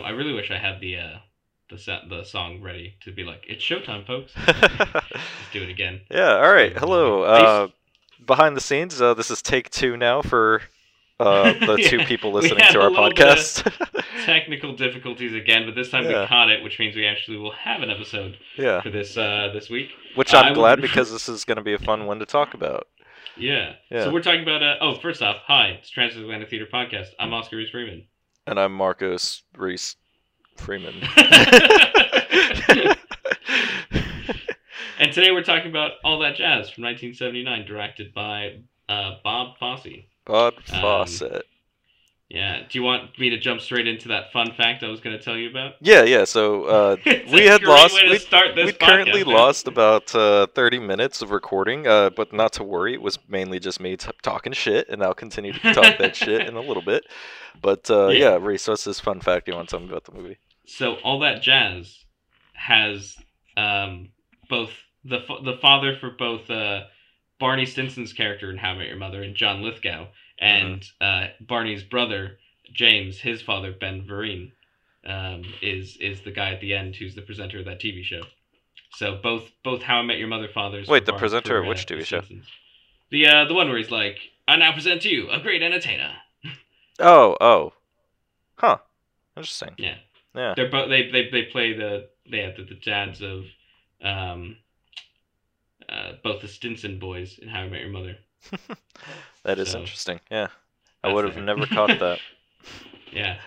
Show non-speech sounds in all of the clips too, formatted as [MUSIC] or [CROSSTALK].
Um, I really wish I had the uh, the set the song ready to be like, it's showtime, folks. [LAUGHS] Let's do it again. yeah. All right. Hello. Uh, behind the scenes, uh, this is take two now for uh, [LAUGHS] the two people listening to our little bit of- podcast. [LAUGHS] Technical difficulties again, but this time Yeah. we caught it, which means we actually will have an episode yeah. for this uh, this week. Which I'm glad because this is going to be a fun one to talk about. Yeah. Yeah. So we're talking about. Uh, oh, first off, hi, it's Transatlantic Theater Podcast. I'm Oscar Reese Freeman. And I'm Marcos Reese Freeman. [LAUGHS] [LAUGHS] and today we're talking about All That Jazz from 1979, directed by uh, Bob Fosse. Bob Um, Fawcett. Yeah. Do you want me to jump straight into that fun fact I was going to tell you about? Yeah, yeah. So uh, [LAUGHS] we had lost. We, we currently lost about uh, 30 minutes of recording, uh, but not to worry. It was mainly just me t- talking shit, and I'll continue to talk that [LAUGHS] shit in a little bit. But uh, Yeah. yeah, Reese, what's this fun fact you want to tell me about the movie? So all that jazz has um, both the the father for both uh, Barney Stinson's character in How I Met Your Mother and John Lithgow, and uh, Barney's brother James, his father Ben Vereen, um, is is the guy at the end who's the presenter of that TV show. So both both How I Met Your Mother fathers. Wait, the presenter of which TV show? The uh, the one where he's like, "I now present to you a great entertainer." Oh, oh, huh. Interesting. Yeah. Yeah. They're both they they they play the they have the, the dads of um uh both the Stinson boys in How I Met Your Mother. [LAUGHS] That is So, interesting. Yeah. I would have there. never caught that. [LAUGHS] Yeah.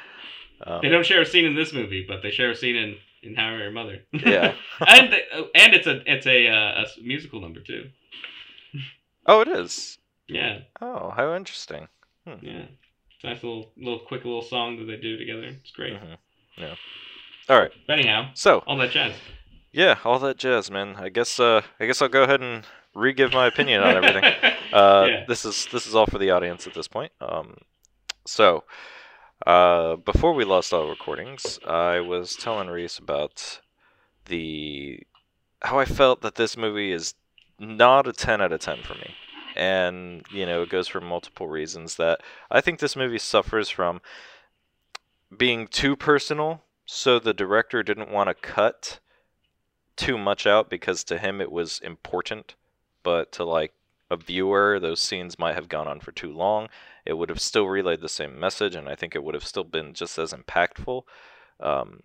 Um, They don't share a scene in this movie, but they share a scene in in How I Met Your Mother. Yeah. [LAUGHS] and they, oh, and it's a it's a uh, a musical number too. oh, it is. Yeah. Oh, how interesting. Yeah. It's a nice little little quick little song that they do together. It's great. Mhm. Yeah. All right. But anyhow, So, all that jazz. yeah, all that jazz, man. I guess. Uh, I guess I'll go ahead and re-give my opinion on everything. [LAUGHS] Uh, Yeah. This is this is all for the audience at this point. Um, so, uh, before we lost all recordings, I was telling Reese about the how I felt that this movie is not a ten out of ten for me, and you know it goes for multiple reasons. That I think this movie suffers from being too personal, so the director didn't want to cut too much out because to him it was important, but to like a viewer, those scenes might have gone on for too long. It would have still relayed the same message, and I think it would have still been just as impactful um,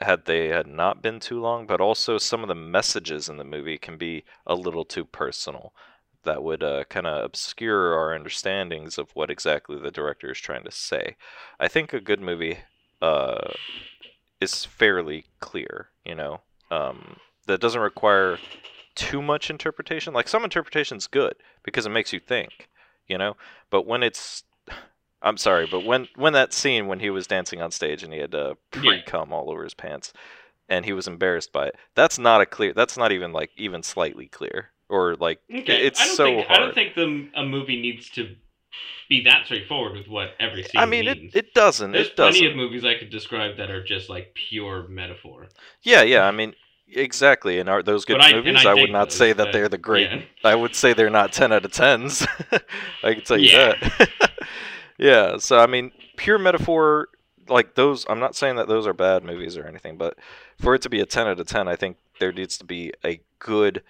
had they had not been too long. But also, some of the messages in the movie can be a little too personal. That would uh, kind of obscure our understandings of what exactly the director is trying to say. I think a good movie uh, is fairly clear, you know, um, that doesn't require too much interpretation. Like some interpretation's good because it makes you think, you know. But when it's, [SIGHS] I'm sorry, but when when that scene when he was dancing on stage and he had uh, pre cum all over his pants, and he was embarrassed by it, that's not a clear. That's not even like even slightly clear or like Okay, it's I don't so think, hard. I don't think the a movie needs to be that straightforward with what every scene I mean, it, means. it doesn't. There's it plenty doesn't. of movies I could describe that are just like pure metaphor. Yeah, yeah. I mean, exactly. And are those good But movies? I I, would not those, say that they're the great. Yeah. [LAUGHS] I would say they're not ten out of tens. [LAUGHS] I can tell you Yeah. that. [LAUGHS] yeah. So I mean, pure metaphor. Like those, I'm not saying that those are bad movies or anything, but for it to be a ten out of ten, I think there needs to be a good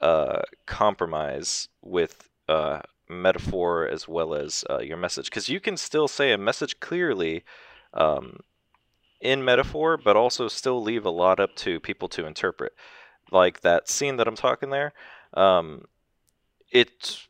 uh, compromise with uh, metaphor as well as uh, your message, because you can still say a message clearly. Um, in metaphor, but also still leave a lot up to people to interpret. Like that scene that I'm talking there, um, it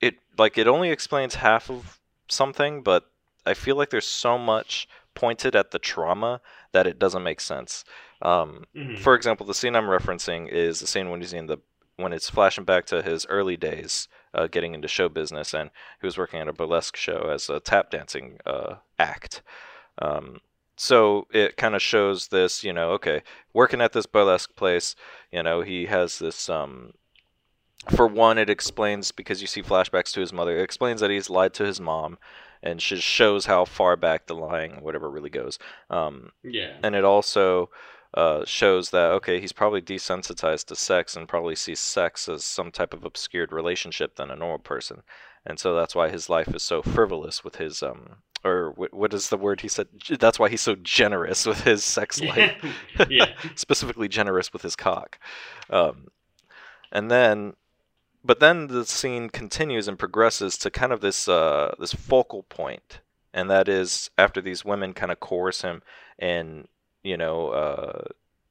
it like it only explains half of something, but I feel like there's so much pointed at the trauma that it doesn't make sense. Um, Mhm. for example, the scene I'm referencing is the scene when he's in the when it's flashing back to his early days, uh, getting into show business, and he was working at a burlesque show as a tap dancing uh, act. Um, so it kind of shows this, you know, okay, working at this burlesque place, you know, he has this. Um, for one, it explains because you see flashbacks to his mother. It explains that he's lied to his mom, and just shows how far back the lying, whatever, really goes. Um, Yeah. and it also uh, shows that okay, he's probably desensitized to sex and probably sees sex as some type of obscured relationship than a normal person, and so that's why his life is so frivolous with his um or what, what is the word he said? That's why he's so generous with his sex [LAUGHS] life. yeah. [LAUGHS] specifically generous with his cock. Um, and then, but then the scene continues and progresses to kind of this uh, this focal point, and that is after these women kind of coerce him and you know uh,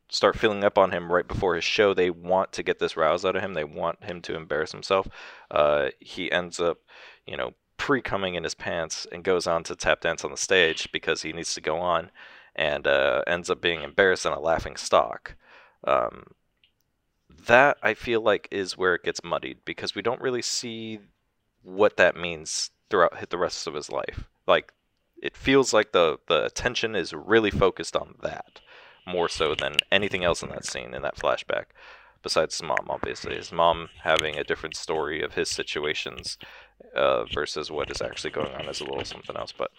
start filling up on him right before his show. They want to get this rouse out of him. They want him to embarrass himself. Uh, he ends up, you know, pre coming in his pants and goes on to tap dance on the stage because he needs to go on and uh, ends up being embarrassed in a laughing stock. Um, that I feel like is where it gets muddied because we don't really see what that means throughout the rest of his life. Like it feels like the the attention is really focused on that more so than anything else in that scene in that flashback besides his mom obviously. His mom having a different story of his situations uh, versus what is actually going on is a little something else. But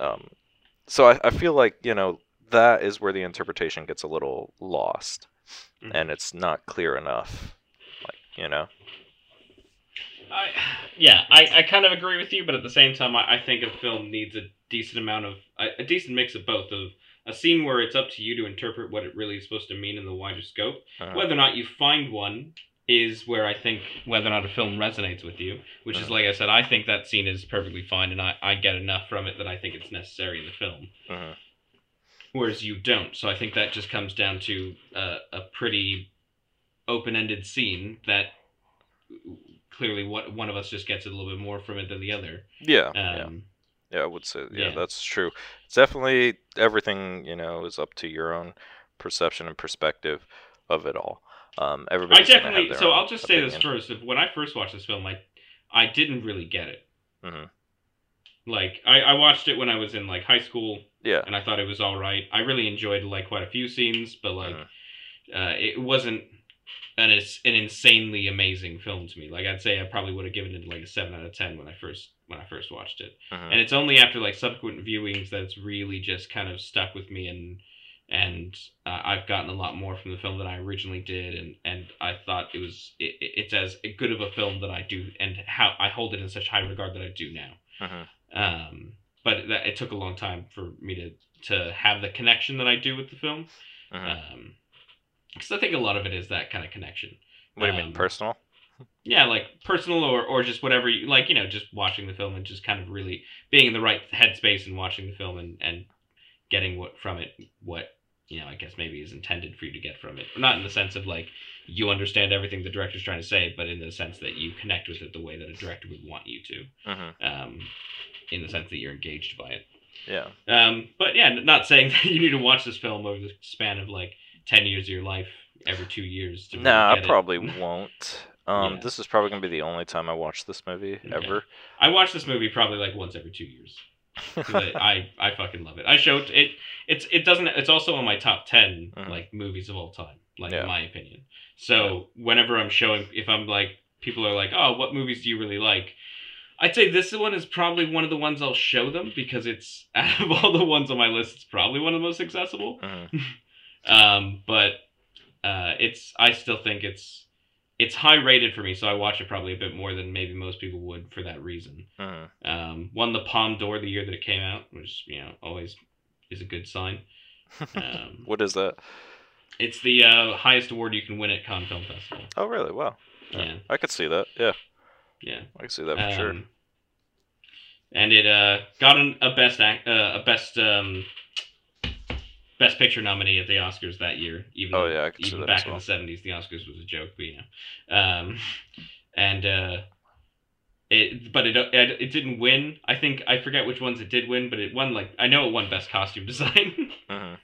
um, so I, I feel like you know that is where the interpretation gets a little lost. Mhm. and it's not clear enough like you know? I, yeah, I, I kind of agree with you, but at the same time, I, I think a film needs a decent amount of a, a decent mix of both of a scene where it's up to you to interpret what it really is supposed to mean in the wider scope. Uh, Whether or not you find one is where I think whether or not a film resonates with you, which is Mhm. like I said, I think that scene is perfectly fine, and I, I get enough from it that I think it's necessary in the film. mhm. whereas you don't. So I think that just comes down to uh, a pretty open-ended scene that clearly what one of us just gets a little bit more from it than the other. yeah yeah Um, Yeah, I would say yeah, Yeah. that's true. It's definitely everything you know is up to your own perception and perspective of it all. Um, I everybody's have definitely. So I'll just say this first: if, when I first watched this film, I I didn't really get it. Mhm. Like I, I watched it when I was in like high school, Yeah, and I thought it was all right. I really enjoyed like quite a few scenes, but like Mhm. uh, it wasn't an it's an insanely amazing film to me. Like I'd say I probably would have given it like a seven out of ten when I first when I first watched it. Mhm. And it's only after like subsequent viewings that it's really just kind of stuck with me and and uh, I've gotten a lot more from the film than I originally did and and I thought it was it, it's as good of a film that I do and how I hold it in such high regard that I do now. Mhm. Um, but that, it took a long time for me to to have the connection that I do with the film. Mhm. Um, because I think a lot of it is that kind of connection. what do you mean um, personal? Yeah, like personal or, or just whatever you like, you know, just watching the film and just kind of really being in the right headspace and watching the film and, and getting what from it what you know, I guess maybe is intended for you to get from it. Not in the sense of like you understand everything the director's trying to say, but in the sense that you connect with it the way that a director would want you to. hmm Um, in the sense that you're engaged by it. Yeah, Um, but yeah, not saying [LAUGHS] that you need to watch this film over the span of like ten years of your life every two years. To no, I get it. probably [LAUGHS] won't. Um, Yeah. this is probably gonna be the only time I watch this movie Okay. ever. I watch this movie probably like once every two years. [LAUGHS] I, I I fucking love it. I showed it. It's it doesn't. It's also on my top 10 Mhm. like movies of all time. Like Yeah. in my opinion. So whenever I'm showing, if I'm like people are like, oh, what movies do you really like? I'd say this one is probably one of the ones I'll show them because it's [LAUGHS] out of all the ones on my list, it's probably one of the most accessible. Mhm. Um, but uh, it's I still think it's it's high rated for me, so I watch it probably a bit more than maybe most people would for that reason. Mhm. Um, won the Palme d'Or the year that it came out, which you know always is a good sign. [LAUGHS] Um, what is that? it's the uh, highest award you can win at Cannes Film Festival. Oh, really? Wow. Yeah, I could see that. Yeah, yeah. I could see that for sure. Um, And it uh, got an, a best act, uh, a best um, best picture nominee at the Oscars that year. Even Oh, yeah, I even back as in the seventies, the Oscars was a joke, but you know, um, and uh, it but it, it it didn't win. I think I forget which ones it did win, but it won like I know it won best costume [LAUGHS] design. Mhm.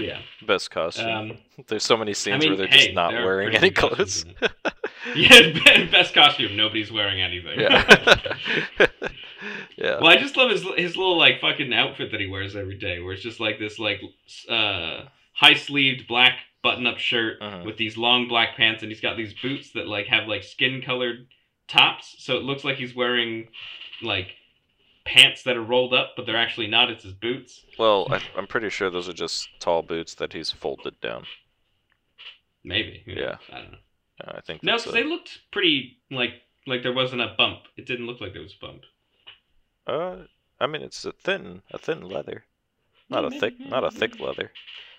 yeah. [LAUGHS] Best costume. Um, There's so many scenes mean, where they're hey, just not wearing any clothes. [LAUGHS] yeah, best costume. Nobody's wearing anything. yeah. Yeah. Well, I just love his his little like fucking outfit that he wears every day, where it's just like this like uh, high sleeved black button up shirt Mhm. with these long black pants, and he's got these boots that like have like skin colored tops, so it looks like he's wearing like pants that are rolled up, but they're actually not. It's his boots. Well, I, I'm pretty sure those are just tall boots that he's folded down. Maybe. Yeah. I don't know. I think No, because a- they looked pretty like like there wasn't a bump. It didn't look like there was a bump. Uh, I mean, it's a thin, a thin leather, not a thick, not a thick leather.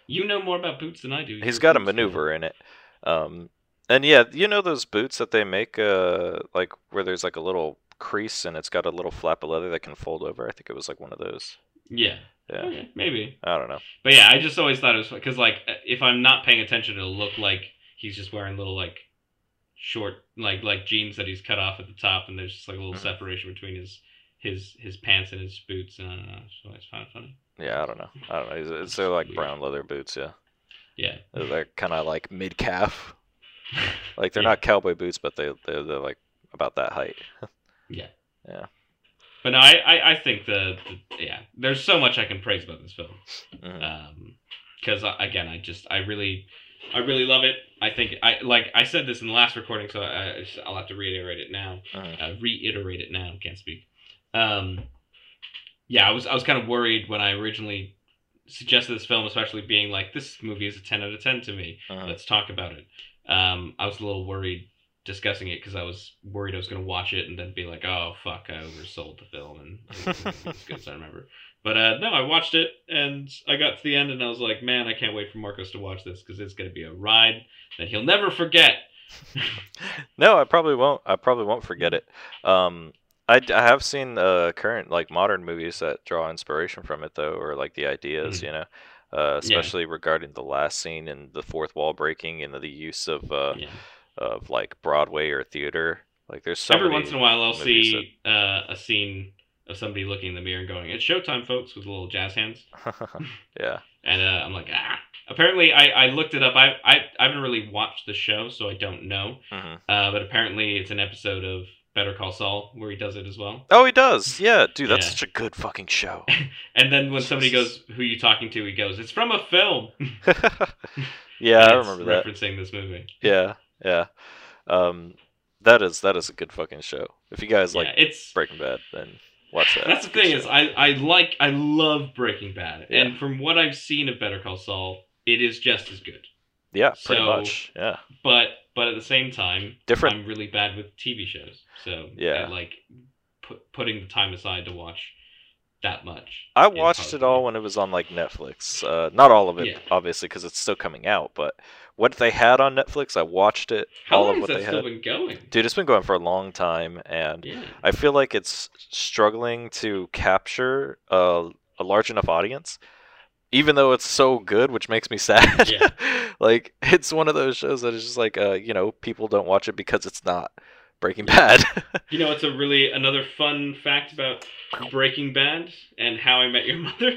You know more about boots than I do. He's got a maneuver in it. Um, and yeah, you know those boots that they make, uh, like where there's like a little crease and it's got a little flap of leather that can fold over. I think it was like one of those. Yeah. Yeah, Okay, maybe. I don't know. But yeah, I just always thought it was because like if I'm not paying attention, it'll look like he's just wearing little like short like like jeans that he's cut off at the top, and there's just like a little Mhm. separation between his his his pants and his boots. And I don't know, so it's kind of funny. Yeah, I don't know. I don't know. It's, it's they're like brown leather boots. Yeah, Yeah. they're kind of like mid calf. [LAUGHS] Like they're Yeah. not cowboy boots, but they they're, they're like about that height. [LAUGHS] Yeah. Yeah. But no, I, I, I think the, the yeah, there's so much I can praise about this film. Mhm. Um, because again, I just I really, I really love it. I think I like I said this in the last recording, so I, I- I'll have to reiterate it now. Mhm. Uh, reiterate it now. Can't speak. Um, yeah, I was I was kind of worried when I originally suggested this film, especially being like this movie is a ten out of ten to me. Mhm. Let's talk about it. Um, I was a little worried discussing it because I was worried I was going to watch it and then be like, oh fuck, I oversold the film and it wasn't [LAUGHS] good as I remember. But uh, no, I watched it and I got to the end and I was like, man, I can't wait for Marcos to watch this because it's going to be a ride that he'll never forget. [LAUGHS] No, I probably won't. I probably won't forget it. Um, I, I have seen uh, current like modern movies that draw inspiration from it though, or like the ideas, Mhm. you know, uh, especially regarding the last scene and the fourth wall breaking and the use of uh, Yeah. of like Broadway or theater. Like there's so Every once in a while, I'll see uh, a scene of somebody looking in the mirror and going, "It's showtime, folks," with little jazz hands, [LAUGHS] yeah. and uh, I'm like, ah. Apparently, I, I looked it up. I, I I haven't really watched the show, so I don't know. hmm Uh, but apparently, it's an episode of Better Call Saul where he does it as well. Oh, he does. Yeah, dude, that's Yeah. such a good fucking show. [LAUGHS] And then when somebody goes, "Who are you talking to?" He goes, "It's from a film." [LAUGHS] yeah, I remember that. Referencing this movie. Yeah, yeah. Um, that is that is a good fucking show. If you guys like it's Breaking Bad, then watch that. That's the thing show. is I, I like I love Breaking Bad, Yeah. and from what I've seen of Better Call Saul, it is just as good. yeah, pretty so- much. Yeah, But but at the same time, different. I'm really bad with TV shows, so Yeah. I like put, putting the time aside to watch that much. I watched it all when it was on like Netflix. Uh, not all of it, Yeah. obviously, because it's still coming out. But what they had on Netflix, I watched it. How all long of has what that they still had. been going? Dude, it's been going for a long time, and Yeah. I feel like it's struggling to capture a, a large enough audience, even though it's so good, which makes me [LAUGHS] sad. Yeah. [LAUGHS] like it's one of those shows that is just like, uh, you know, people don't watch it because it's not Breaking Bad. [LAUGHS] You know, it's a really another fun fact about Breaking Bad and How I Met Your Mother.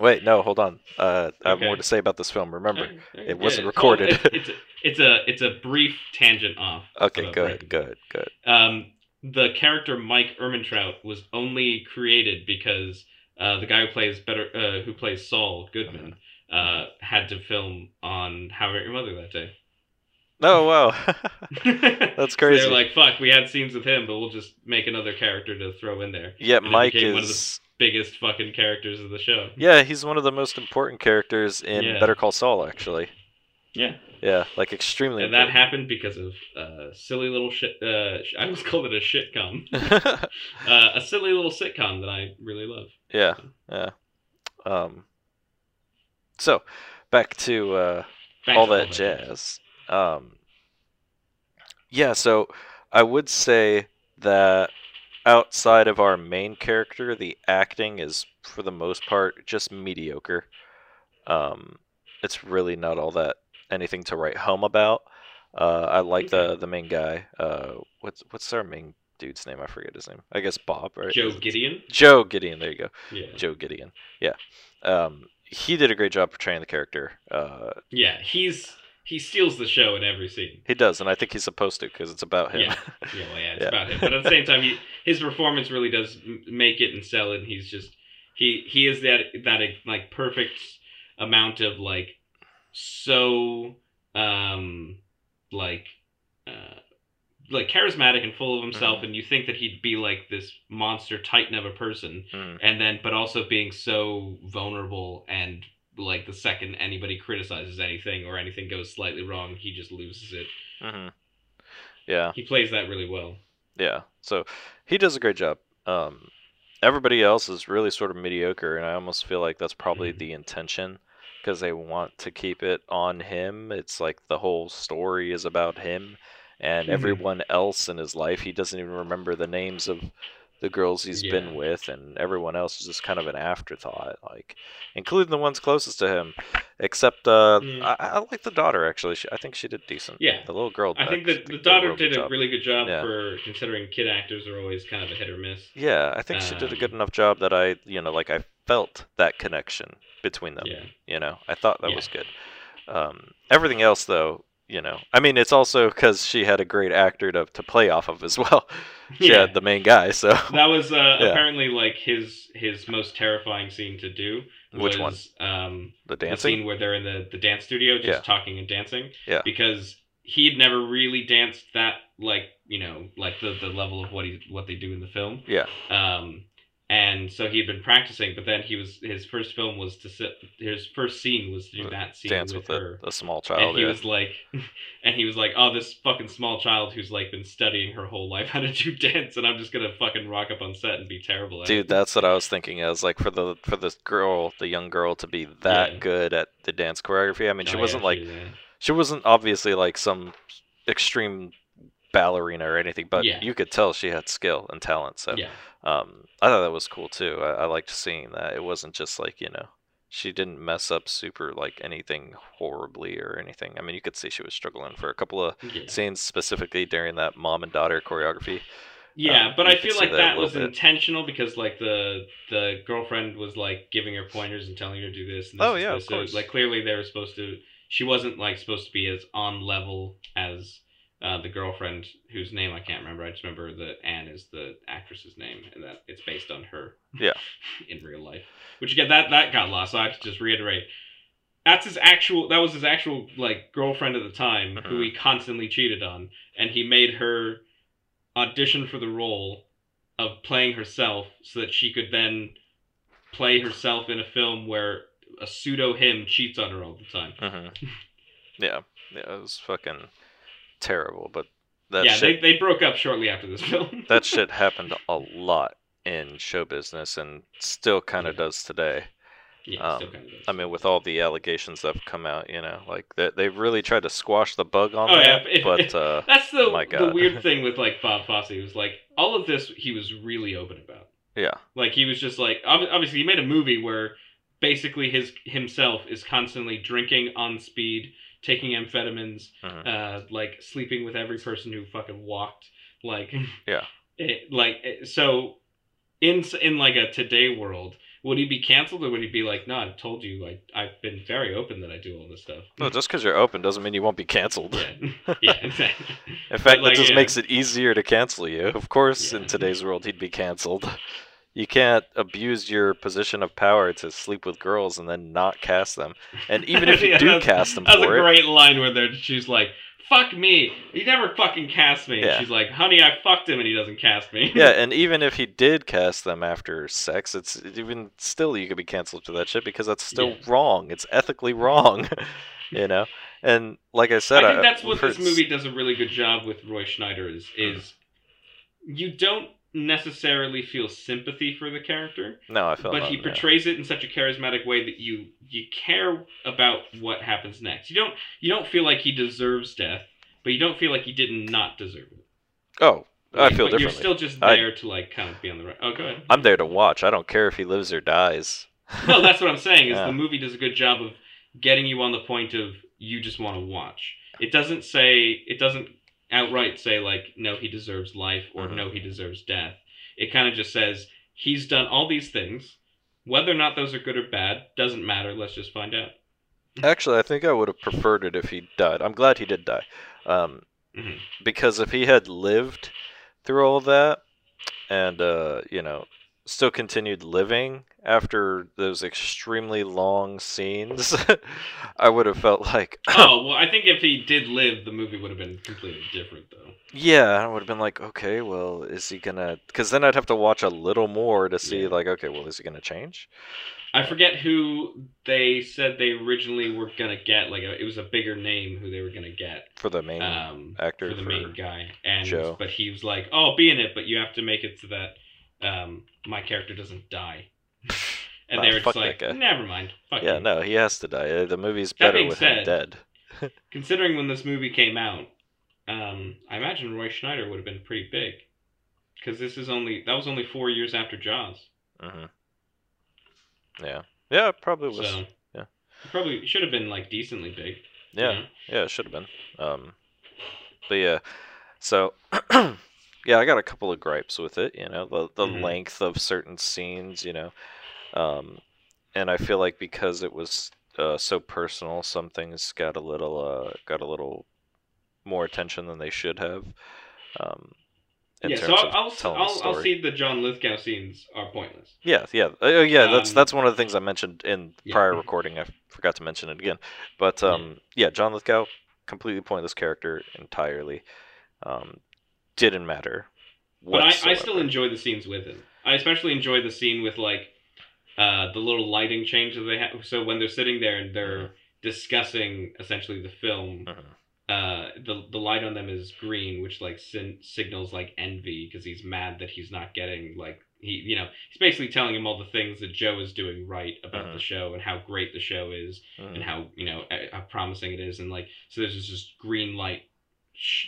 Wait, no, hold on. Uh, I have Okay. more to say about this film. Remember? it wasn't recorded. It's, a, it's a it's a brief tangent off. Okay, good, good, good. Um, the character Mike Ehrmantraut was only created because uh, the guy who plays better uh, who plays Saul Goodman uh, had to film on How I Met Your Mother that day. Oh wow, [LAUGHS] [LAUGHS] That's crazy. they're like, "Fuck, we had scenes with him, but we'll just make another character to throw in there." yeah, it Mike became one of the- is. Biggest fucking characters of the show. Yeah, he's one of the most important characters in Yeah. Better Call Saul, actually. Yeah, Yeah, like extremely. and that happened because of uh, silly little shit. Uh, I almost [LAUGHS] called it a shitcom. [LAUGHS] uh, a silly little sitcom that I really love. yeah, yeah. Um. So, back to uh, Back all to that jazz. Um, yeah, so I would say that outside of our main character, the acting is for the most part just mediocre. Um, it's really not all that anything to write home about. Uh, I like the the main guy. Uh, what's what's our main dude's name? I forget his name. I guess Bob, right? Joe Gideon. Joe Gideon. There you go. Yeah. Joe Gideon. Yeah. Um, he did a great job portraying the character. Uh, Yeah, he's he steals the show in every scene. He does, and I think he's supposed to because it's about him. Yeah. [LAUGHS] Yeah, well, yeah, it's Yeah. about him. But at the same time, he, his performance really does make it and sell it. And he's just he he is that that like perfect amount of like so um like uh like charismatic and full of himself, and you think that he'd be like this monster titan of a person, Mhm. and then but also being so vulnerable and like the second anybody criticizes anything or anything goes slightly wrong, he just loses it. hmm Yeah, He plays that really well. yeah. So he does a great job. Um, everybody else is really sort of mediocre, and I almost feel like that's probably Mhm. the intention because they want to keep it on him. It's like the whole story is about him, and Mhm. everyone else in his life, he doesn't even remember the names of the girls he's Yeah. been with, and everyone else is just kind of an afterthought, like including the ones closest to him. Except uh, Mm. I, I like the daughter actually. She, I think she did decent. Yeah. the little girl. I think actually that the did daughter did a job. really good job Yeah. for considering kid actors are always kind of a hit or miss. Yeah, I think she did a good Um, enough job that I, you know, like I felt that connection between them. Yeah. You know, I thought that Yeah. was good. Um, everything else, though, you know, I mean, it's also because she had a great actor to to play off of as well. [LAUGHS] she Yeah. had the main guy, so That was uh, [LAUGHS] Yeah. apparently like his his most terrifying scene to do. Which one? was, Um, the the dancing. scene where they're in the, the dance studio just Yeah. talking and dancing. Yeah. Because he'd never really danced that like you know like the, the level of what he what they do in the film. Yeah. Um, and so he had been practicing, but then he was his first film was to sit. His first scene was to do that scene Dance with, with her. a, a small and child. he Yeah. was like, [LAUGHS] and he was like, "Oh, this fucking small child who's like been studying her whole life how to do [LAUGHS] dance, and I'm just gonna fucking rock up on set and be terrible at Dude, it." that's what I was thinking. I was like, for the for this girl, the young girl, to be that Yeah. good at the dance choreography. I mean, she Oh, wasn't yeah, like uh, she wasn't obviously like some extreme ballerina or anything, but Yeah. you could tell she had skill and talent. So yeah, um, I thought that was cool too. I, I liked seeing that. It wasn't just like you know, she didn't mess up super like anything horribly or anything. I mean, you could see she was struggling for a couple of yeah. scenes specifically during that mom and daughter choreography. Yeah, Um, but I feel like that that was bit. intentional because like the the girlfriend was like giving her pointers and telling her to do this. And this Oh, yeah, of course. Like clearly they were supposed to. She wasn't like supposed to be as on level as uh, the girlfriend whose name I can't remember. I just remember that Ann is the actress's name and that it's based on her. Yeah. [LAUGHS] in real life, which again that that got lost. So I have to just reiterate. That's his actual. That was his actual like girlfriend at the time, who Mhm. he constantly cheated on, and he made her audition for the role of playing herself so that she could then play herself in a film where a pseudo him cheats on her all the time. hmm [LAUGHS] yeah, yeah, it was fucking terrible. But that yeah, shit, they, they broke up shortly after this film. [LAUGHS] that shit [LAUGHS] happened a lot in show business and still kind of Yeah. does today. yeah, um, still kind of does. I mean, with all the allegations that have come out, you know, like they they've really tried to squash the bug on Oh, yeah, that. if- but [LAUGHS] uh, That's the my the weird thing with like Bob Fosse. Was like all of this he was really open about. yeah, Like he was just like obviously he made a movie where basically his himself is constantly drinking on speed, taking amphetamines, Mhm. uh, like sleeping with every person who fucking walked, like [LAUGHS] Yeah. it, like it- so in in like a today world. Would he be canceled or would he be like, no, I've told you, I, I've been very open that I do all this stuff? no, just because you're open doesn't mean you won't be canceled. Yeah, [LAUGHS] [LAUGHS] yeah, exactly. In fact, like, that just yeah. makes it easier to cancel you. Of course, in today's world, he'd be canceled. You can't abuse your position of power to sleep with girls and then not cast them. And [LAUGHS] even if you Yeah, do cast them That's a it, great line where they're, she's like, "Fuck me, he never fucking cast me." And Yeah. she's like, "Honey, I fucked him, and he doesn't cast me." yeah, [LAUGHS] and even if he did cast them after sex, it's even still you could be canceled for that shit because that's still Yeah. wrong. It's ethically wrong, [LAUGHS] you know. And like I said, I think that's what this movie does a really good job with Roy Schneider is Mm. is you don't necessarily feel sympathy for the character, No, I felt but he yeah. portrays it in such a charismatic way that you you care about what happens next. You don't you don't feel like he deserves death, but you don't feel like he did not deserve it. Oh, I Like, feel differently. You're still just I- there to like kind of be on the right. Oh, go ahead. I'm there to watch. I don't care if he lives or dies. [LAUGHS] no, that's what I'm saying. Is Yeah. the movie does a good job of getting you on the point of you just want to watch. It doesn't say it doesn't outright say like no he deserves life or Mhm. no he deserves death. It kind of just says he's done all these things. Whether or not those are good or bad doesn't matter. Let's just find out. [LAUGHS] Actually, I think I would have preferred it if he died. I'm glad he did die. Um, Mhm. because if he had lived through all that, and uh, you know, still continued living after those extremely long scenes, [LAUGHS] I would have felt like, [CLEARS THROAT] oh well, I think if he did live, the movie would have been completely different, though. yeah, I would have been like, okay, well, is he gonna? Because then I'd have to watch a little more to see, Yeah. like, okay, well, is he gonna change? I forget who they said they originally were gonna get. Like, a, it was a bigger name who they were gonna get. For the main um, actor for the for main guy, and Joe. but he was like, "Oh, be in it, but you have to make it so that um, my character doesn't die." [LAUGHS] and they were just like, "Never mind, fuck Yeah, you." no, he has to die. Uh, The movie's That better with him dead. [LAUGHS] Considering when this movie came out, um, I imagine Roy Schneider would have been pretty big, because this is only that was only four years after Jaws, hmm Yeah, yeah, it probably was. so yeah. probably should have been like decently big. you Yeah, know? yeah, it should have been. Um, but yeah, so [CLEARS THROAT] yeah, I got a couple of gripes with it. You know, the the Mhm. length of certain scenes. You know, um, and I feel like because it was uh, so personal, some things got a little uh, got a little more attention than they should have. Um, yeah, so I'll I'll, I'll, see the John Lithgow scenes are pointless. Yeah, yeah, uh, yeah. That's Um, that's one of the things I mentioned in Yeah. prior recording. I forgot to mention it again, but Yeah. um, yeah, John Lithgow, completely pointless character entirely. Um, didn't matter. But I, I still enjoy the scenes with him. I especially enjoy the scene with like uh, the little lighting change that they have. So when they're sitting there and they're discussing essentially the film, Mhm. uh, the the light on them is green, which like sin- signals like envy because he's mad that he's not getting like he you know he's basically telling him all the things that Joe is doing right about Mhm. the show and how great the show is Mhm. and how you know how promising it is and like so there's this just green light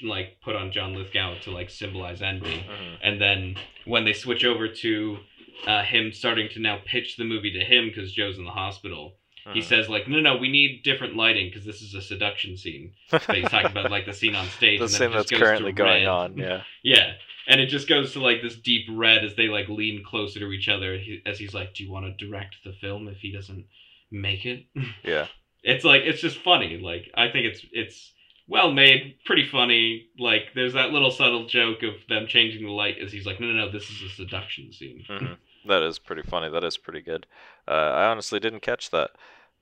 like put on John Lithgow to like symbolize envy Mhm. and then when they switch over to uh, him starting to now pitch the movie to him because Joe's in the hospital, he Mhm. says like, no, no, we need different lighting because this is a seduction scene. He's talking about like the scene on [LAUGHS] stage. the scene that's currently going red. on. Yeah, Yeah, and it just goes to like this deep red as they like lean closer to each other. He, as he's like, do you want to direct the film if he doesn't make it? yeah, [LAUGHS] it's like it's just funny. Like I think it's it's well made, pretty funny. Like there's that little subtle joke of them changing the light as he's like, no, no, no, this is a seduction scene. [LAUGHS] Mhm. that is pretty funny. That is pretty good. Uh, I honestly didn't catch that,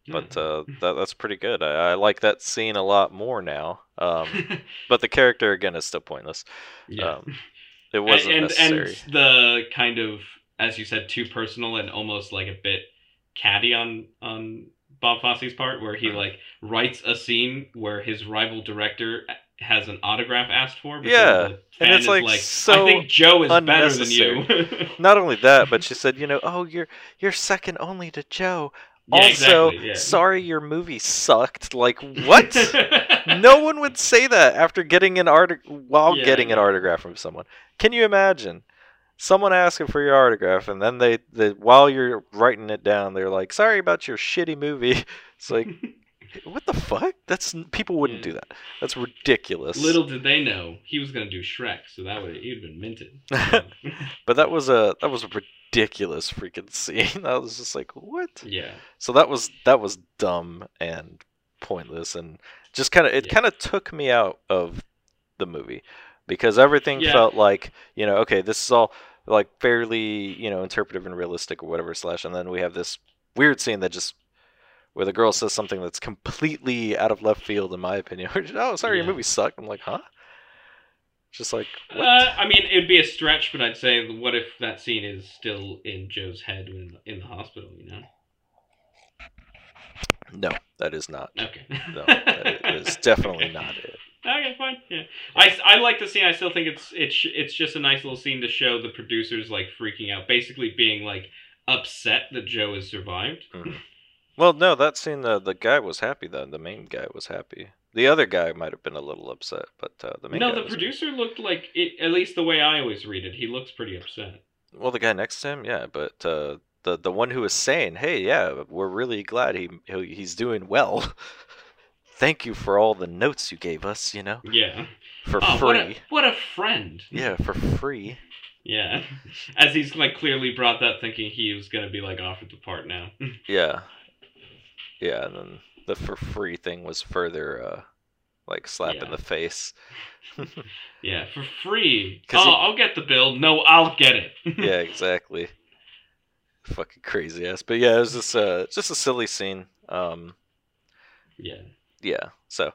but uh, that that's pretty good. I, I like that scene a lot more now. Um, [LAUGHS] but the character again is still pointless. yeah, Um, it wasn't and, necessary. and the kind of as you said, too personal and almost like a bit catty on on Bob Fosse's part, where he Mhm. like writes a scene where his rival director has an autograph asked for. Yeah, and it's, like, I so think Joe is better than you. [LAUGHS] Not only that, but she said, you know, oh, you're you're second only to Joe. Yeah, also, exactly, yeah. sorry your movie sucked. Like what? [LAUGHS] no one would say that after getting an art while Yeah, getting an autograph from someone. Can you imagine? Someone asking for your autograph, and then they, they while you're writing it down, they're like, "Sorry about your shitty movie." [LAUGHS] It's like, [LAUGHS] what the fuck? That's people wouldn't Yeah. do that. That's ridiculous. Little did they know he was gonna do Shrek, so that would he'd been minted. [LAUGHS] But that was a that was a ridiculous freaking scene. I was just like, what? yeah, So that was that was dumb and pointless, and just kind of it Yeah. kind of took me out of the movie because everything Yeah. felt like you know, okay, this is all like fairly you know interpretive and realistic or whatever slash, and then we have this weird scene that just where the girl says something that's completely out of left field in my opinion. [LAUGHS] oh, sorry, your movie sucked. I'm like, huh? Just like uh, I mean it'd be a stretch, but I'd say what if that scene is still in Joe's head when in the hospital? You know? no, that is not. Okay. No, [LAUGHS] that is definitely not it. Okay, fine. Yeah, I, I like the scene. I still think it's it's it's just a nice little scene to show the producers like freaking out, basically being like upset that Joe has survived. Mhm. Well, no, that scene, the the guy was happy. though. the main guy was happy. The other guy might have been a little upset, but uh, the main No, the producer looked like it. At least the way I always read it, he looks pretty upset. Well, the guy next to him, yeah, but uh, the the one who was saying, "Hey, yeah, we're really glad he, he he's doing well. [LAUGHS] Thank you for all the notes you gave us. You know, Yeah. for Oh, free. what a what a friend. Yeah, for free. Yeah. [LAUGHS] As he's like clearly brought that thinking he was gonna be like offered the part now. [LAUGHS] Yeah, yeah, and then the for free thing was further uh, like slap in the face. [LAUGHS] yeah, for free. Oh, he- I'll get the bill. No, I'll get it. yeah, exactly. Fucking crazy ass. But yeah, it was just uh just a silly scene. Um Yeah. Yeah. So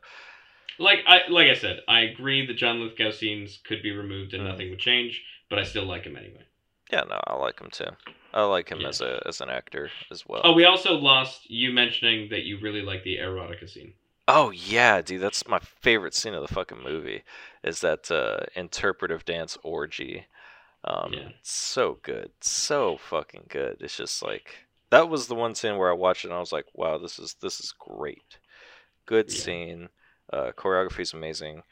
Like I like I said, I agree that John Lithgow scenes could be removed and Mhm. nothing would change, but I still like him anyway. yeah, no, I like him too. I like him Yeah. as a as an actor as well. Oh, we also lost you mentioning that you really like the Airotica scene. Oh yeah, dude, that's my favorite scene of the fucking movie. Is that uh, interpretive dance orgy? Um, Yeah. so good, so fucking good. It's just like that was the one scene where I watched it and I was like, wow, this is this is great. Good Yeah. scene. Uh, choreography is amazing.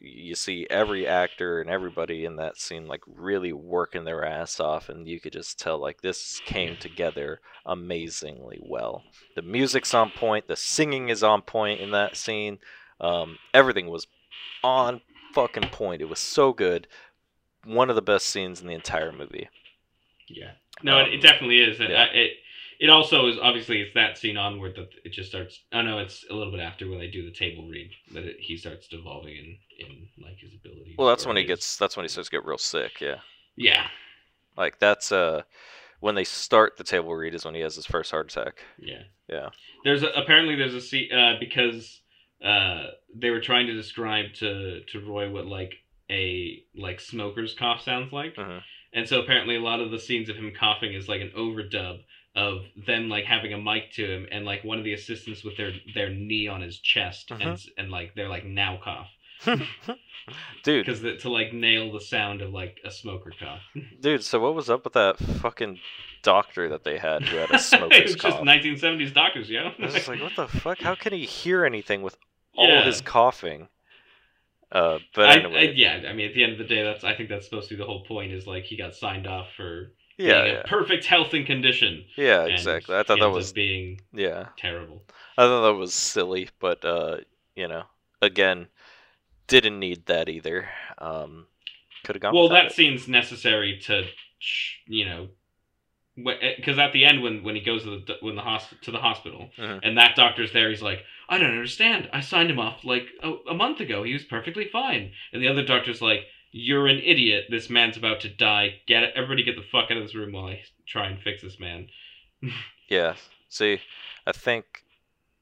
You see every actor and everybody in that scene like really working their ass off, and you could just tell like this came together amazingly well. The music's on point, the singing is on point in that scene. Um, everything was on fucking point. It was so good. One of the best scenes in the entire movie. Yeah. No, it, it Um, definitely is. Yeah. I, it it also is obviously it's that scene onward that it just starts. Oh no, it's a little bit after when they do the table read that it, he starts devolving in in like his ability. Well, that's when he gets. That's when he starts to get real sick. Yeah, Yeah. like that's uh, when they start the table read is when he has his first heart attack. Yeah. Yeah. There's a, apparently there's a scene uh, because uh, they were trying to describe to to Roy what like a like smoker's cough sounds like, Mhm. and so apparently a lot of the scenes of him coughing is like an overdub of them like having a mic to him and like one of the assistants with their their knee on his chest and s- and like they're like now cough [LAUGHS] dude, because to like nail the sound of like a smoker cough. [LAUGHS] dude. So what was up with that fucking doctor that they had who had a [LAUGHS] it smoker's was just cough? 1970s doctors, yo. I was like, what the fuck? How can he hear anything with all Yeah. his coughing? Uh, but I, I, anyway, yeah, I mean, at the end of the day, that's I think that's supposed to be the whole point. Is like he got signed off for yeah, yeah, perfect health and condition. yeah, and exactly. I thought that was being yeah. terrible. I thought that was silly, but uh, you know, again, didn't need that either. Um, could have gone. Well, that it. scene's necessary to, you know, because at the end when when he goes to the when the hosp- to the hospital Mhm. and that doctor's there, he's like, I don't understand. I signed him off like a, a month ago. He was perfectly fine. And the other doctor's like, You're an idiot. This man's about to die. Get it. Everybody get the fuck out of this room while I try and fix this man. [LAUGHS] Yeah. See, I think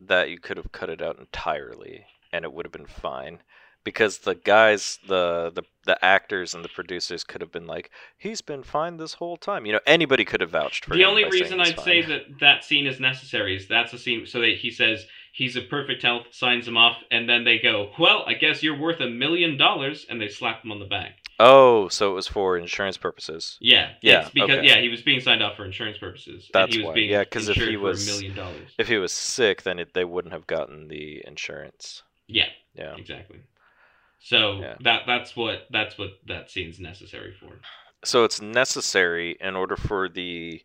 that you could have cut it out entirely, and it would have been fine. Because the guys, the, the the actors and the producers could have been like, "He's been fine this whole time." You know, anybody could have vouched for the only reason I'd say that that scene is necessary is that's a scene so that he says he's a perfect health, signs him off, and then they go, "Well, I guess you're worth a million dollars," and they slap him on the back. Oh, so it was for insurance purposes. Yeah, Yeah, because okay. yeah, he was being signed off for insurance purposes. That's and he was why. being Yeah, 'cause if he was- for a million dollars. If he was sick, then it, they wouldn't have gotten the insurance. Yeah, Yeah. exactly. So Yeah. that that's what that's what that scene's necessary for. So it's necessary in order for the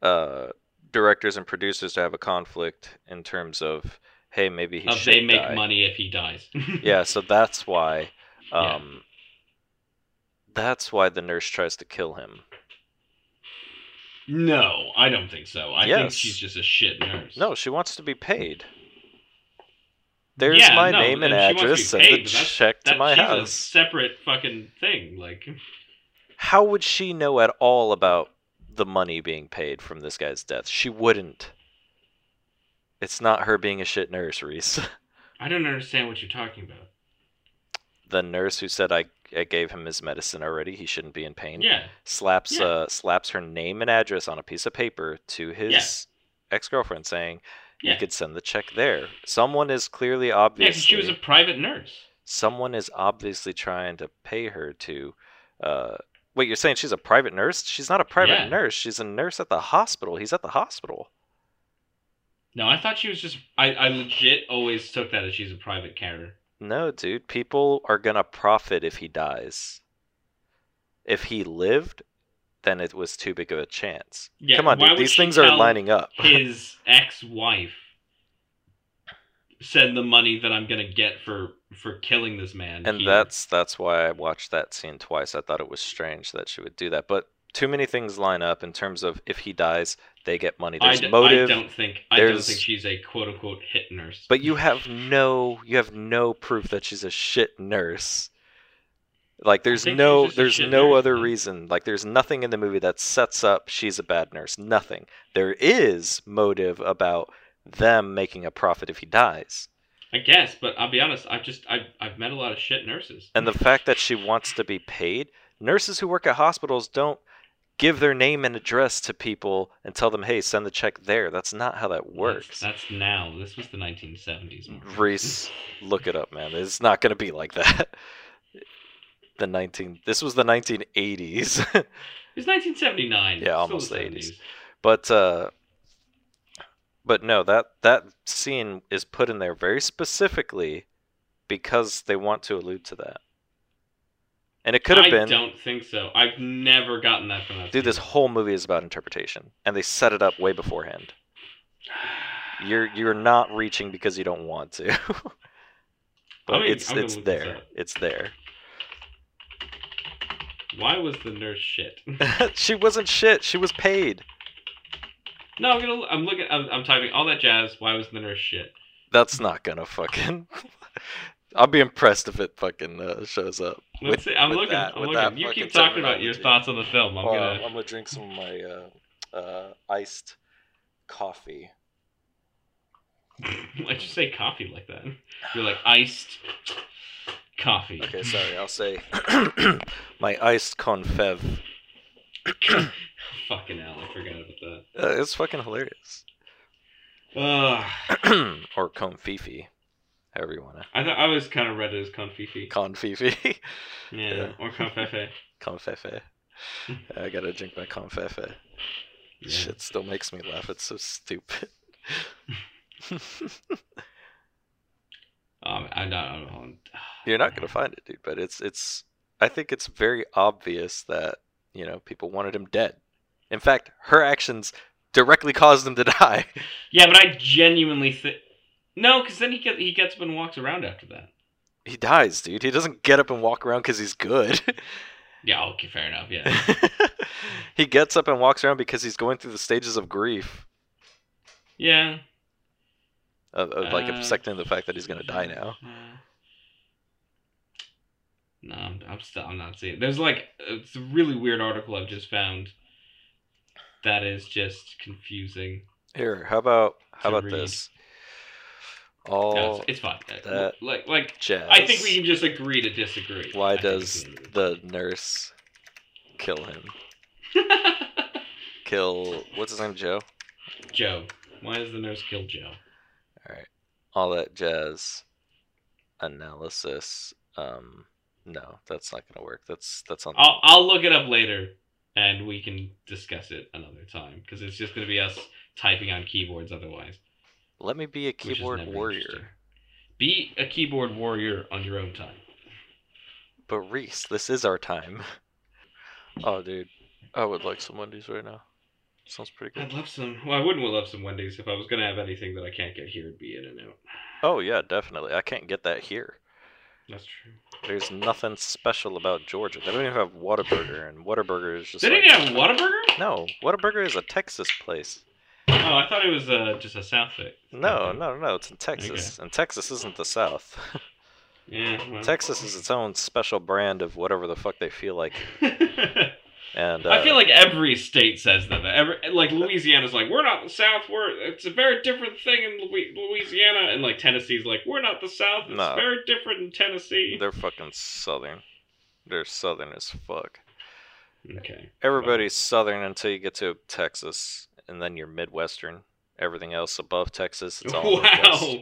uh, directors and producers to have a conflict in terms of, hey, maybe he Of should they make die. money if he dies. [LAUGHS] Yeah, so that's why. Yeah. Um, That's why the nurse tries to kill him. No, I don't think so. I think she's just a shit nurse. No, she wants to be paid. There's Yeah, my no, name and and address. to Send the check to That, my she's a house. separate fucking thing. Like, How would she know at all about the money being paid from this guy's death? She wouldn't. It's not her being a shit nurse, Reese. [LAUGHS] I don't understand what you're talking about. the nurse who said I, I gave him his medicine already, he shouldn't be in pain. Yeah, Slaps Yeah. uh slaps her name and address on a piece of paper to his ex-girlfriend saying yeah, you could send the check there. Someone is clearly yeah. obviously she was a private nurse. someone is obviously trying to pay her to uh wait you're saying she's a private nurse she's not a private Yeah. nurse she's a nurse at the hospital he's at the hospital No, I thought she was just. I, I legit always took that as she's a private carer. no dude people are gonna profit if he dies if he lived then it was too big of a chance Yeah, come on dude these things are lining up [LAUGHS] His ex-wife send the money that I'm gonna get for for killing this man. and here. that's that's why i watched that scene twice i thought it was strange that she would do that but too many things line up in terms of if he dies they get money I, there's d- motive I don't think I don't think she's a quote unquote hit nurse. But you have no you have no proof that she's a shit nurse. Like there's no she's just a there's no other reason. Like there's nothing in the movie that sets up she's a bad nurse. Nothing. There is motive about them making a profit if he dies. I guess, but I'll be honest. I've just I've I've met a lot of shit nurses. And the fact that she wants to be paid, nurses who work at hospitals don't give their name and address to people and tell them, "Hey, send the check there." That's not how that That's- works. That's, now. This was the 1970s. Mark. Reese, look it up, man. It's not going to be like that. [LAUGHS] The 19 This was the 1980s. [LAUGHS] It's 1979. Yeah, almost the the 80s. but uh but no, that that scene is put in there very specifically because they want to allude to that. And it could have I been I don't think so. I've never gotten that from that. Dude, this whole movie is about interpretation, and they set it up way beforehand. [SIGHS] You're you're not reaching because you don't want to, [LAUGHS] but I'm gonna- it's I'm it's there. It's there. Why was the nurse shit? [LAUGHS] [LAUGHS] she wasn't shit. She was paid. no, I'm gonna. I'm looking. I'm, I'm typing all that jazz. Why was the nurse shit? That's not gonna fucking. [LAUGHS] I'll be impressed if it fucking uh, shows up. Let's With- see. I'm looking. that- I'm looking. that You keep talking about your thoughts on the film. I'm Uh, gonna. I'm gonna drink some of my uh, uh, iced coffee. Why'd you say coffee like that? You're like iced coffee. Okay, sorry. I'll say [COUGHS] my iced confev. [COUGHS] Fucking hell, I forgot about Uh, it's fucking hilarious. that. Ugh. [COUGHS] or confifi, however you wanna. I thought I was kind of read it as confifi. Confifi, [LAUGHS] Yeah, Yeah. or confefe. [LAUGHS] confefe. I gotta drink my confefe. Yeah. Shit still makes me laugh. It's so stupid. [LAUGHS] Um, I don't, I don't, You're not gonna find it, dude. But it's it's. I think it's very obvious that you know people wanted him dead. In fact, her actions directly [LAUGHS] caused him to die. Yeah, but I genuinely think no, because then he get he gets up and walks around after that. he dies, dude. He doesn't get up and walk around because he's good. [LAUGHS] Yeah, okay, fair enough. Yeah, [LAUGHS] he gets up and walks around because he's going through the stages of grief, yeah. of, of like Uh, accepting the fact that he's gonna die now. No, I'm, I'm still I'm not seeing. There's like it's a really weird article I've just found. That is just confusing. Here, how about how about read. this? No, All it's, it's fine. Uh, that like like jazz. I think we can just agree to disagree. Why I does the nurse kill him? [LAUGHS] Kill what's his name? Joe. Joe? Why does the nurse kill Joe? All right. All that jazz analysis. Um, no, that's not gonna work. That's that's on. I'll I'll look it up later, and we can discuss it another time because it's just gonna be us typing on keyboards otherwise. Let me be a keyboard warrior. Be a keyboard warrior on your own time. But Reese, this is our time. [LAUGHS] Oh, dude, I would like some Wendy's right now. Sounds pretty good. I'd love some. Well, I wouldn't love some Wendy's if I was gonna have anything that I can't get here. It'd be In and Out. Oh yeah, definitely. I can't get that here. That's true. There's nothing special about Georgia. They don't even have Whataburger, and Whataburger is just. They like, didn't have Whataburger? No, Whataburger is a Texas place. Oh, I thought it was uh, just a South thing. No, no, no, it's in Texas, and Texas isn't the South. Yeah. Well. Texas is its own special brand of whatever the fuck they feel like, [LAUGHS] and uh, I feel like every state says that. Every like Louisiana's like we're not the South. We're it's a very different thing in Louisiana, and like Tennessee's like we're not the South. It's No. very different in Tennessee. they're fucking southern. They're southern as fuck. Okay. Everybody's southern until you get to Texas, and then you're Midwestern. Everything else above Texas, it's all [LAUGHS] Wow. Midwest.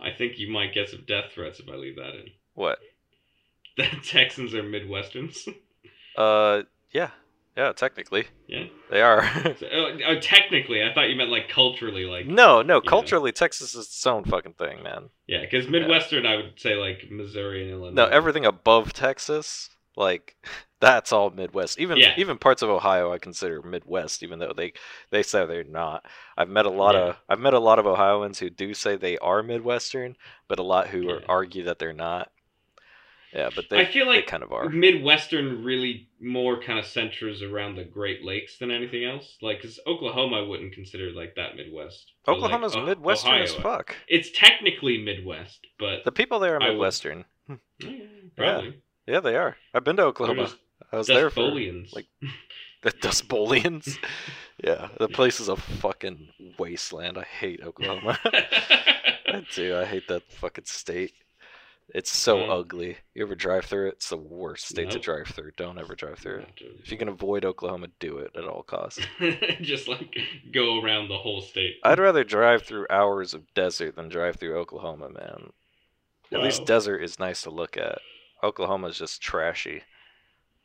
I think you might get some death threats if I leave that in. What? [LAUGHS] That Texans are Midwesterns. [LAUGHS] Uh, yeah, yeah, technically Yeah. they are. [LAUGHS] So, uh, uh, technically, I thought you meant like culturally, like no, no, know. culturally, Texas is its own fucking thing, man. yeah, because Midwestern, I would say like Missouri and Illinois. No, everything above Texas, like [LAUGHS] that's all Midwest. Even Yeah. even parts of Ohio, I consider Midwest, even though they they say they're not. I've met a lot Yeah. of I've met a lot of Ohioans who do say they are Midwestern, but a lot who are, argue that they're not. Yeah, but they I feel they like kind of are. Midwestern really more kind of centers around the Great Lakes than anything else. Like, because Oklahoma, I wouldn't consider like that Midwest. Like, Oklahoma's O- Midwestern as fuck. It's technically Midwest, but The people there are I would- Midwestern. Hmm. Yeah, probably. Yeah, they are. I've been to Oklahoma. I was there for like- [LAUGHS] the Dust Bowlians. [LAUGHS] yeah, the place is a fucking wasteland. I hate Oklahoma. [LAUGHS] I do. I hate that fucking state. It's so Yeah. ugly. You ever drive through it? It's the worst state to drive through. Don't ever drive through it. If you can avoid Oklahoma, do it at all costs. [LAUGHS] just like go around the whole state. I'd rather drive through hours of desert than drive through Oklahoma, man. At least desert is nice to look at. Oklahoma's just trashy.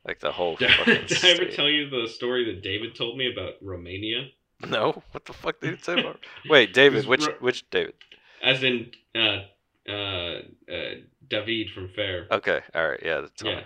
Like the whole [LAUGHS] Did, I ever tell you the story that David told me about Romania? No, what the fuck did it say about? [LAUGHS] Wait, David, which which David? As in uh, uh, uh, David from Fair. Okay, all right, yeah, tell yeah.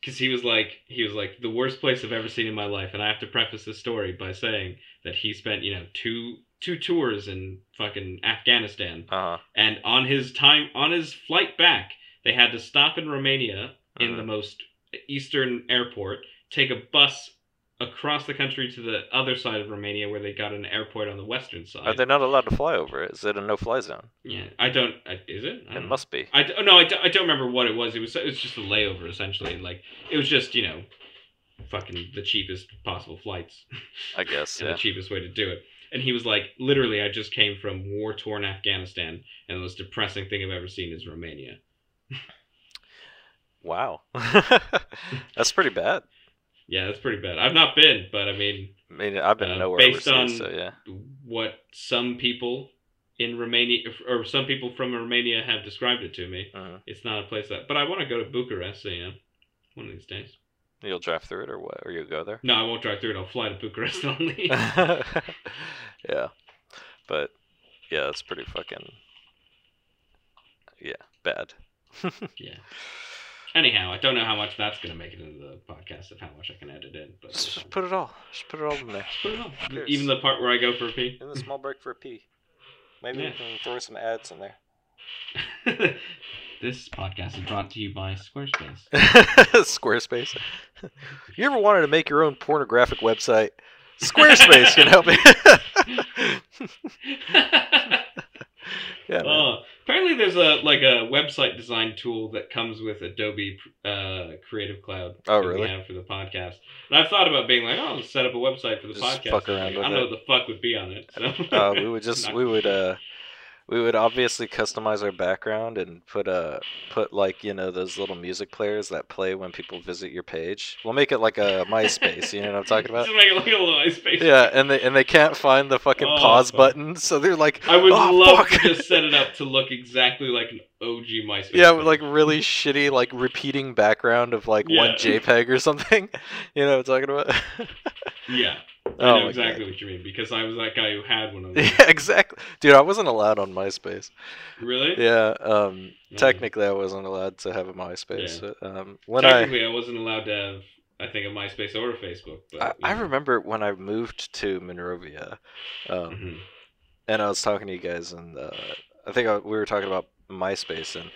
Because he was like, he was like the worst place I've ever seen in my life, and I have to preface this story by saying that he spent, you know, two two tours in fucking Afghanistan, Uh huh. and on his time on his flight back, they had to stop in Romania in Mhm. the most eastern airport, take a bus across the country to the other side of Romania where they got an airport on the western side. Are they not allowed to fly over it? Is it a no-fly zone? Yeah, I don't. Is it? Don't know. must be. I no, I, d- I don't remember what it was. It was it was just a layover essentially. Like it was just you know, fucking the cheapest possible flights I guess. [LAUGHS] and Yeah. the cheapest way to do it. And he was like, literally, I just came from war torn Afghanistan, and the most depressing thing I've ever seen is Romania. Wow. [LAUGHS] That's pretty bad. Yeah, that's pretty bad. I've not been, but I mean, I mean, I've been Uh, nowhere based overseas, on- so yeah. what some people in Romania or some people from Romania have described it to me, Mhm. it's not a place that. But I want to go to Bucharest, so, you know, one of these days. You'll drive through it, or what? Or you'll go there? No, I won't drive through it. I'll fly to Bucharest [LAUGHS] only. [LAUGHS] yeah, but yeah, that's pretty fucking yeah bad. [LAUGHS] yeah. Anyhow, I don't know how much that's going to make it into the podcast of how much I can edit in, but Just put it all. Just put it all in there. put it on. Cheers. Even the part where I go for a pee. In the small break for a pee. Maybe Yeah. you can throw some ads in there. [LAUGHS] this podcast is brought to you by Squarespace. [LAUGHS] Squarespace. you ever wanted to make your own pornographic website? Squarespace can help you. [LAUGHS] yeah. Oh, apparently there's a like a website design tool that comes with Adobe uh, Creative Cloud. Oh, really? We have for the podcast, and I've thought about being like, oh, let's set up a website for the Just podcast. fuck around I don't know it. what the fuck would be on it. So. [LAUGHS] uh, we would [LAUGHS] just we would uh we would obviously customize our background and put uh put like you know those little music players that play when people visit your page. We'll make it like a MySpace. You know what I'm talking about? [LAUGHS] Just make it like a little MySpace. Yeah, and they and they can't find the fucking Oh, pause fuck. button, so they're like, I would "Oh, love fuck." to set it up to look exactly like an OG MySpace. Yeah, with like really shitty like repeating background of like one JPEG or something. [LAUGHS] You know what I'm talking about? [LAUGHS] yeah. I Oh know my exactly what you mean because I was that guy who had one of [LAUGHS] them. yeah, exactly. Dude, I wasn't allowed on MySpace. Really? Yeah, um, Mm. technically I wasn't allowed to have a MySpace. but, Um, when I Technically, I wasn't allowed to have, I think, a MySpace or a Facebook. But, I, I remember when I moved to Monrovia, um, Mhm. and I was talking to you guys, and uh, I think I, we were talking about MySpace, and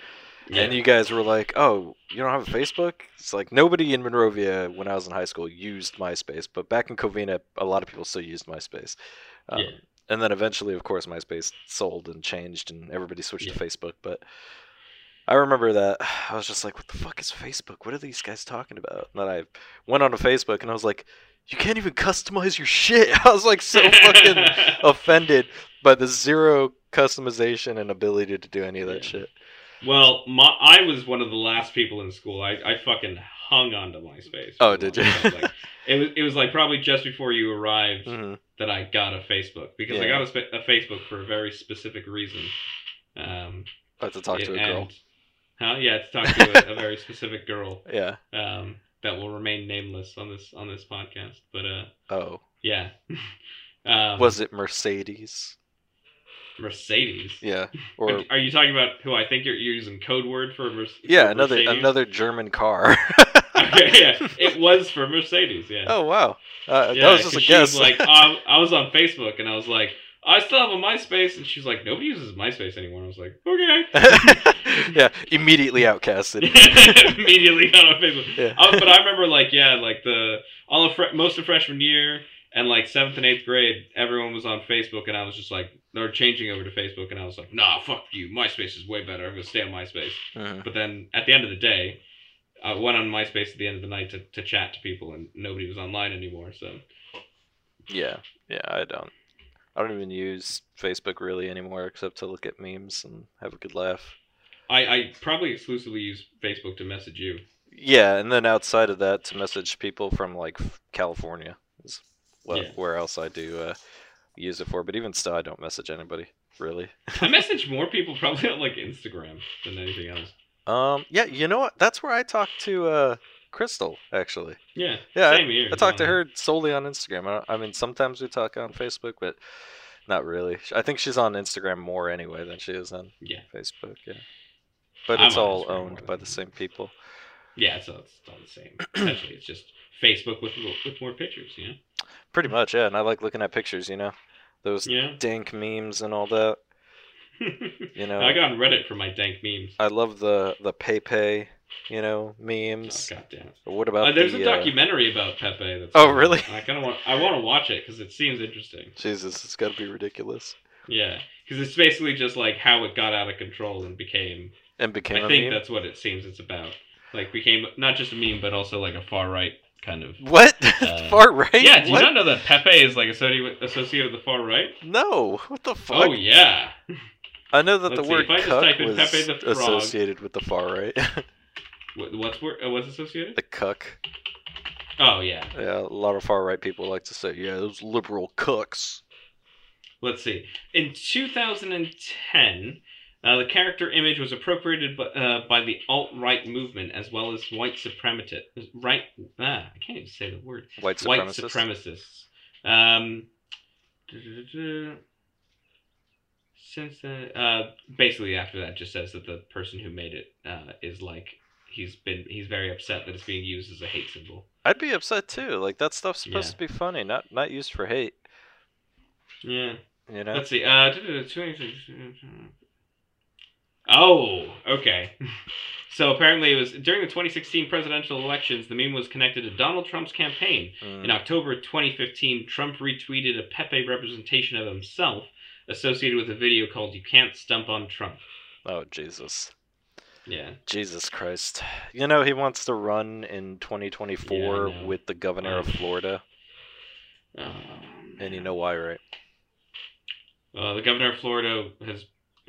Yeah. and you guys were like, "Oh, you don't have a Facebook?" It's like nobody in Monrovia when I was in high school used MySpace, but back in Covina, a lot of people still used MySpace. Um, Yeah. And then eventually, of course, MySpace sold and changed, and everybody switched to Facebook. But I remember that [SIGHS] I was just like, "What the fuck is Facebook? What are these guys talking about?" And then I went onto Facebook, and I was like, "You can't even customize your shit." [LAUGHS] I was like so fucking [LAUGHS] offended by the zero customization and ability to do any of that Yeah. shit. Well, my, I was one of the last people in school. I, I fucking hung on to MySpace. Oh, did you? Like, it was it was like probably just before you arrived hmm that I got a Facebook because I got a, a Facebook for a very specific reason. Um, I have to talk to a girl. and- Huh? Yeah, to talk to a, a very specific girl [LAUGHS] Yeah. um, that will remain nameless on this on this podcast. But uh, Oh, yeah. [LAUGHS] um, was it Mercedes? Mercedes? Yeah. Are, Or are you talking about who I think you're using code word for? Mer- yeah, for another Mercedes? another German car. [LAUGHS] okay, yeah, [LAUGHS] it was for Mercedes. Yeah. oh wow, uh, yeah, that was just a guess. was like, [LAUGHS] I, I was on Facebook and I was like, I still have a MySpace, and she's like, nobody uses MySpace anymore. I was like, okay. yeah, immediately outcasted. Immediately out on Facebook. Yeah. Uh, but I remember like yeah, like the all of most of freshman year and like seventh and eighth grade, everyone was on Facebook, and I was just like, they were changing over to Facebook, and I was like, nah, fuck you, MySpace is way better. I'm gonna stay on MySpace. Mhm. But then at the end of the day, I went on MySpace at the end of the night to, to chat to people, and nobody was online anymore. So Yeah, yeah, I don't. I don't even use Facebook really anymore, except to look at memes and have a good laugh. I, I probably exclusively use Facebook to message you. Yeah, and then outside of that, to message people from like California is what Yeah. where else I do uh, use it for. But even still, I don't message anybody really. I message more people probably on like Instagram than anything else. Um, yeah, you know what? That's where I talked to uh, Crystal actually. Yeah, Yeah, same here. I talked to her solely on Instagram. I, I mean, sometimes we talk on Facebook, but not really. I think she's on Instagram more anyway than she is on Yeah, Facebook. Yeah, but I'm it's all Instagram owned by the same people. yeah, so it's all the same. Essentially, it's just Facebook with with more pictures. You know. Pretty much, yeah. And I like looking at pictures. You know, those Yeah. dank memes and all that. [LAUGHS] You know, I got on Reddit for my dank memes. I love the the Pepe, you know, memes. Oh, goddamn. What about Uh, there's the, a uh, documentary about Pepe. That's Oh, really? I kind of want. I want to watch it because it seems interesting. Jesus, it's got to be ridiculous. Yeah, because it's basically just like how it got out of control and became. And became I think meme. that's what it seems it's about. Like became not just a meme, but also like a far right kind of. What? [LAUGHS] Uh, Far right? Yeah, do you what? not know that Pepe is like associated with, the far right? No. What the fuck? Oh yeah. I know that Let's the word just cuck was Pepe the Frog- associated with the far right. [LAUGHS] What, what's uh, what's associated? the cuck. Oh yeah. Yeah, a lot of far right people like to say, yeah, those liberal cucks. Let's see. In 2010, uh, the character image was appropriated by, uh, by the alt-right movement as well as white supremacist. Right? Ah, I can't even say the word. White White supremacists. supremacists. Um, since then, uh, basically after that, just says that the person who made it uh, is like he's been he's very upset that it's being used as a hate symbol. I'd be upset too. Like that stuff's supposed Yeah. to be funny, not not used for hate. Yeah. You know? Let's see. Uh, duh-duh-duh, 20 oh, okay. So apparently, it was during the 2016 presidential elections. The meme was connected to Donald Trump's campaign. Mm. In October 2015, Trump retweeted a Pepe representation of himself associated with a video called "You Can't Stump on Trump." Oh Jesus. Yeah. Jesus Christ. You know he wants to run in 2024 Yeah, I know. with the governor of Florida, Oh, and you know why, right? Uh, the governor of Florida has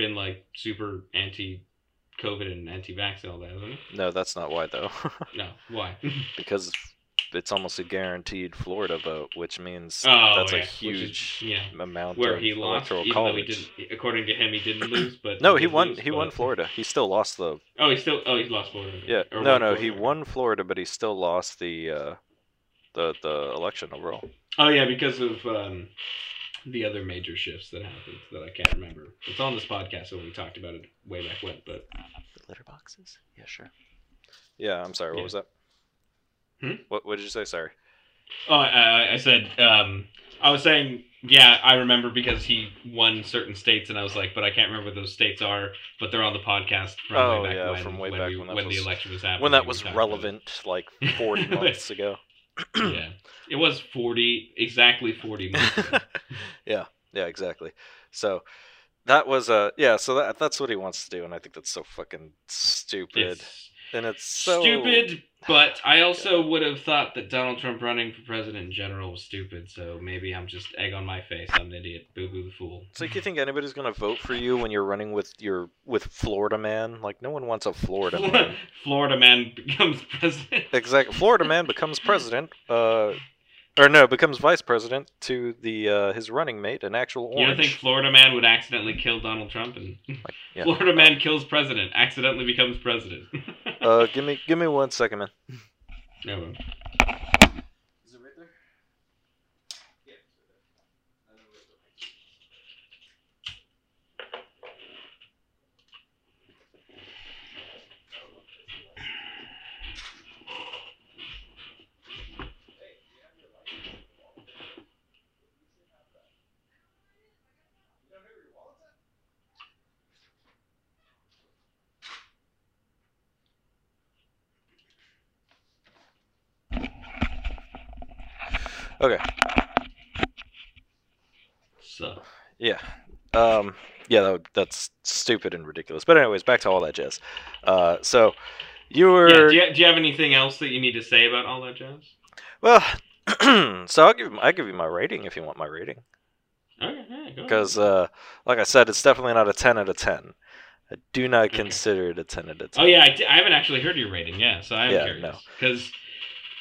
been like super anti-COVID and anti-vax and all that, hasn't he? No, that's not why though. [LAUGHS] No. Why? [LAUGHS] because it's almost a guaranteed Florida vote, which means Oh, that's yeah, a which is- huge yeah. amount Where of he lost, electoral though he college. According to him, he didn't lose, but No, he did won. lose, he won Florida. He still lost the. Oh, he still. Oh, he lost Florida. Yeah, Or no, no, he won Florida, but he still lost the uh, the the election overall. Oh yeah, because of um, the other major shifts that happened that I can't remember. It's on this podcast, so we talked about it way back when. But The litter boxes. Yeah, sure. Yeah, I'm sorry. What Yeah. was that? Hmm? What What did you say? Sorry. oh, I, I said um, I was saying yeah, I remember because he won certain states, and I was like, but I can't remember what those states are. But they're on the podcast from Oh, way back yeah, when, from way when, back we- when that when the election was happening. When that was talked about it. relevant, like [LAUGHS] 40 months ago. Yeah, it was forty exactly forty months. ago. [LAUGHS] yeah, yeah, exactly. So that was uh yeah, so that that's what he wants to do, and I think that's so fucking stupid. It's and it's so stupid, but I also would have thought that Donald Trump running for president in general was stupid. So maybe I'm just egg on my face. I'm an idiot. Boo boo the fool. It's like you think anybody's gonna vote for you when you're running with your with Florida man? Like no one wants a Florida [LAUGHS] man. Florida man becomes president. Exactly. Florida man becomes president. Uh, or no, becomes vice president to the uh, his running mate, an actual orange. You don't think Florida man would accidentally kill Donald Trump and [LAUGHS] yeah. Florida man kills president, accidentally becomes president? [LAUGHS] Uh, give me give me one second, man. no. Okay. So Yeah. Um, yeah, that would, that's stupid and ridiculous. But anyways, back to all that jazz. Uh, so You were Yeah. Do you, do you have anything else that you need to say about all that jazz? well. [CLEARS THROAT] so I'll give I give you my rating if you want my rating. Okay, yeah, go ahead. because uh, like I said, it's definitely not a ten out of ten. I do not Okay. consider it a ten out of ten. Oh yeah, I, I haven't actually heard your rating. Yeah, so I'm Yeah, curious no. because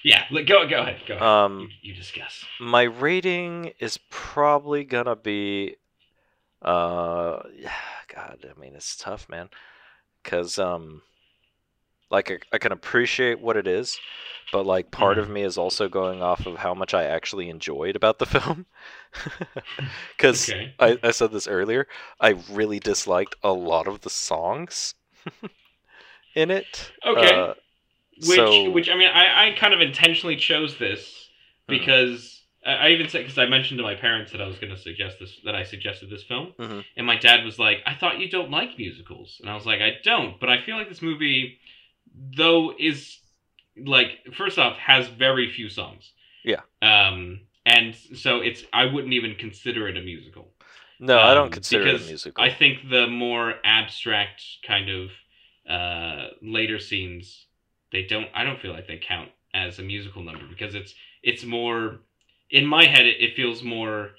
yeah, go go ahead, go ahead. Um, you, you discuss. my rating is probably gonna be, uh, God, I mean it's tough, man, because um, like I, I can appreciate what it is, but like part of me is also going off of how much I actually enjoyed about the [LAUGHS] film, because Okay. I, I said this earlier. I really disliked a lot of the songs [LAUGHS] in it. Okay. Uh, Which so- which I mean, I, I kind of intentionally chose this Mhm. because I, I even said because I mentioned to my parents that I was going to suggest this that I suggested this film, Mhm. and my dad was like, "I thought you don't like musicals," and I was like, "I don't," but I feel like this movie, though, is like first off has very few songs. Yeah. Um, and so it's I wouldn't even consider it a musical. no, I um, don't consider it a musical. I think the more abstract kind of uh, later scenes, they don't. I don't feel like they count as a musical number because it's it's more in my head. It, it feels more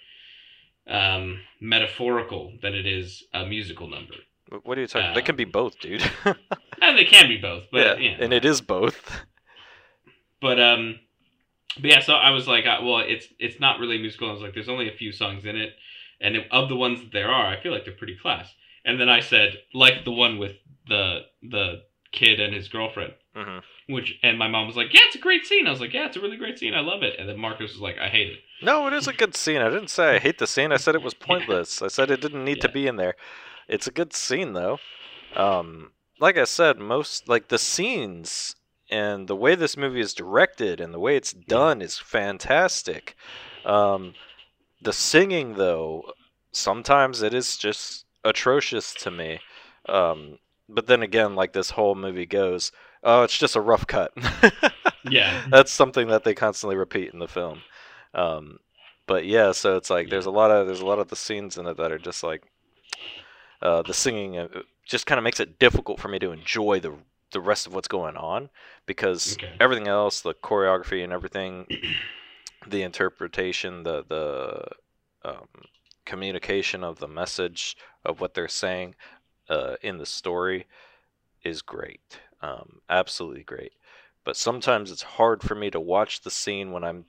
um, metaphorical than it is a musical number. What are you talking? they can be um, both, dude. And [LAUGHS] they can be both, but yeah, yeah, and it is both. But um, but yeah. So I was like, uh, well, it's it's not really musical. I was like, there's only a few songs in it, and of the ones that there are, I feel like they're pretty class. And then I said, like the one with the the kid and his girlfriend, hmm which and my mom was like, yeah, it's a great scene. I was like, yeah, it's a really great scene. I love it. And then Marcus was like, I hate it. No, it is a good scene. I didn't say I hate the scene. I said it was [LAUGHS] pointless. I said it didn't need to be in there. It's a good scene though. Um, like I said, most like the scenes and the way this movie is directed and the way it's done is fantastic. Um, the singing though, sometimes it is just atrocious to me. Um, but then again, like this whole movie goes, oh, it's just a rough cut. [LAUGHS] Yeah. That's something that they constantly repeat in the film. Um, but yeah, so it's like there's a lot of there's a lot of the scenes in it that are just like uh, the singing uh, just kind of makes it difficult for me to enjoy the the rest of what's going on because Okay. everything else, the choreography and everything, [CLEARS THROAT] the interpretation, the the um, communication of the message of what they're saying uh, in the story is great, um, absolutely great. But sometimes it's hard for me to watch the scene when I'm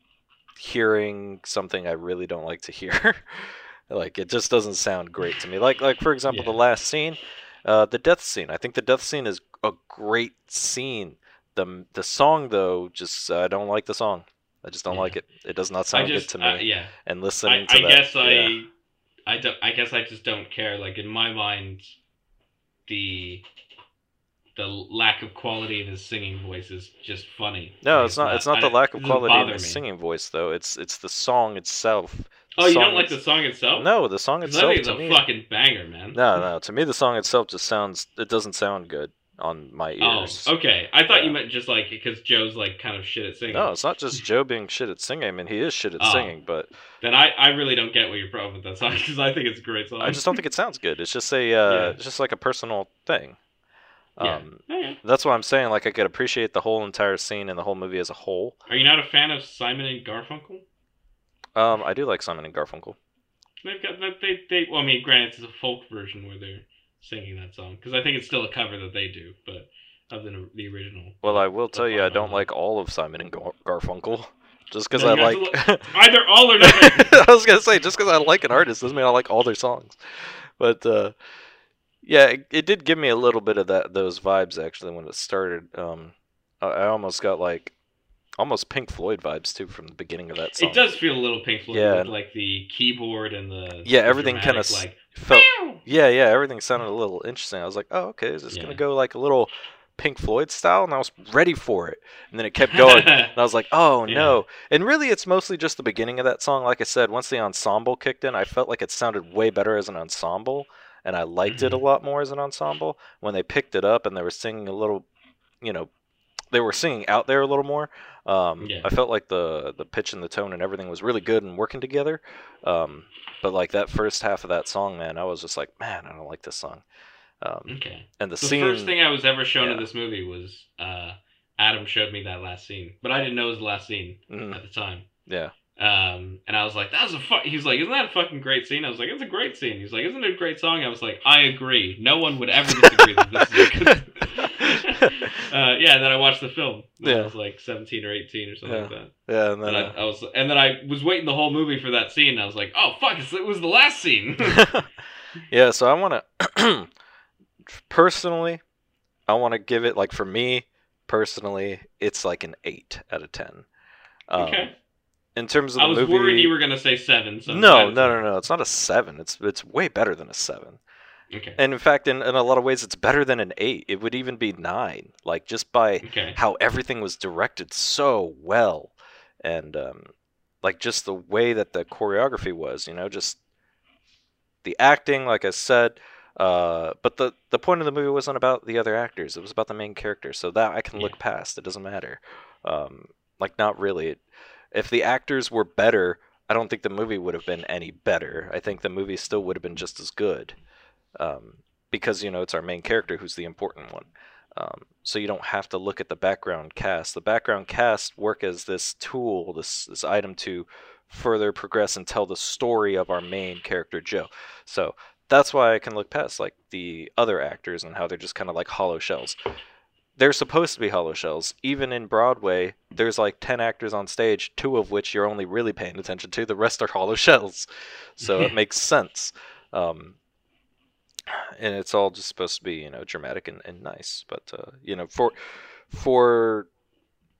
hearing something I really don't like to hear. [LAUGHS] like it just doesn't sound great to me. Like like for example, the last scene, uh, the death scene. I think the death scene is a great scene. the The song though, just I don't like the song. I just don't Yeah. like it. It does not sound just good to me. uh, yeah. And listening I to that, guess I yeah. I don't I guess I just don't care. Like in my mind, the the lack of quality in his singing voice is just funny. No, it's not. It's not I the lack of quality in his me. singing voice, though. It's it's the song itself. Oh, you don't like the song itself? No, the song itself it's to a me. fucking banger, man. No, no. To me, the song itself just sounds. It doesn't sound good on my ears. Oh, okay. I thought Yeah. you meant just like because Joe's like kind of shit at singing. No, it's not just Joe being shit at singing. I mean, he is shit at Oh. singing, but Then I, I really don't get what your problem with that song because [LAUGHS] I think it's a great song. I just don't think it sounds good. It's just a, uh, [LAUGHS] Yeah. it's just like a personal thing. Yeah. Um, Okay. that's what I'm saying. Like, I could appreciate the whole entire scene and the whole movie as a whole. Are you not a fan of Simon and Garfunkel? Um, I do like Simon and Garfunkel. They've got that they they. Well, I mean, granted, it's a folk version where they're singing that song because I think it's still a cover that they do, but of the the original. Well, I will tell you, I don't like all of Simon and Gar- Garfunkel. [LAUGHS] Just because No, I you have like. [LAUGHS] Either all or nothing. [LAUGHS] I was gonna say just because I like an artist doesn't mean I like all their songs, but uh, yeah, it, it did give me a little bit of that those vibes actually when it started. Um, I, I almost got like almost Pink Floyd vibes too from the beginning of that song. It does feel a little Pink Floyd Yeah. with like the keyboard and the Yeah, the everything kinda like Felt "Meow." yeah, yeah, everything sounded a little interesting. I was like, oh, okay, is this Yeah. gonna go like a little Pink Floyd style? And I was ready for it, and then it kept going. [LAUGHS] And I was like, oh Yeah. no. And really, it's mostly just the beginning of that song. Like I said, once the ensemble kicked in, I felt like it sounded way better as an ensemble. And I liked it a Mm-hmm. lot more as an ensemble. When they picked it up and they were singing a little, you know, they were singing out there a little more. Um, Yeah. I felt like the the pitch and the tone and everything was really good and working together. Um, but like that first half of that song, man, I was just like, man, I don't like this song. Um, Okay. and the, The scene. first thing I was ever shown in this movie was uh, Adam showed me that last scene, but I didn't know it was the last scene Mhm, at the time. yeah. Um, and I was like, "That was a fu-. He's like, "Isn't that a fucking great scene?" I was like, "It's a great scene." He's like, "Isn't it a great song?" I was like, "I agree. No one would ever disagree that this is a good." [LAUGHS] [LAUGHS] uh, yeah. And then I watched the film. Yeah. I was like seventeen or eighteen or something like that. Yeah, and then And I, uh, I was, and then I was waiting the whole movie for that scene. I was like, "Oh fuck! It's, it was the last scene." [LAUGHS] yeah, so I want [CLEARS THROAT] to personally, I want to give it like for me personally, it's like an eight out of ten. Um, okay. In terms of I was movie, worried you were gonna say seven. So no, no, no, no. It's not a seven. It's it's way better than a seven. Okay. And in fact, in, in a lot of ways, it's better than an eight. It would even be nine. Like just by Okay. how everything was directed so well, and um, like just the way that the choreography was. You know, just the acting, like I said. Uh, but the the point of the movie wasn't about the other actors. It was about the main character. So that I can look past. It doesn't matter. Um, like not really. If the actors were better, I don't think the movie would have been any better. I think the movie still would have been just as good. Um, because you know it's our main character who's the important one. Um, so you don't have to look at the background cast. The background cast work as this tool, this this item to further progress and tell the story of our main character Joe. So that's why I can look past like the other actors and how they're just kind of like hollow shells. They're supposed to be hollow shells. Even in Broadway, there's like 10 actors on stage, two of which you're only really paying attention to. The rest are hollow [LAUGHS] shells. So it [LAUGHS] makes sense. Um, and it's all just supposed to be, you know, dramatic and, and nice. But, uh, you know, for for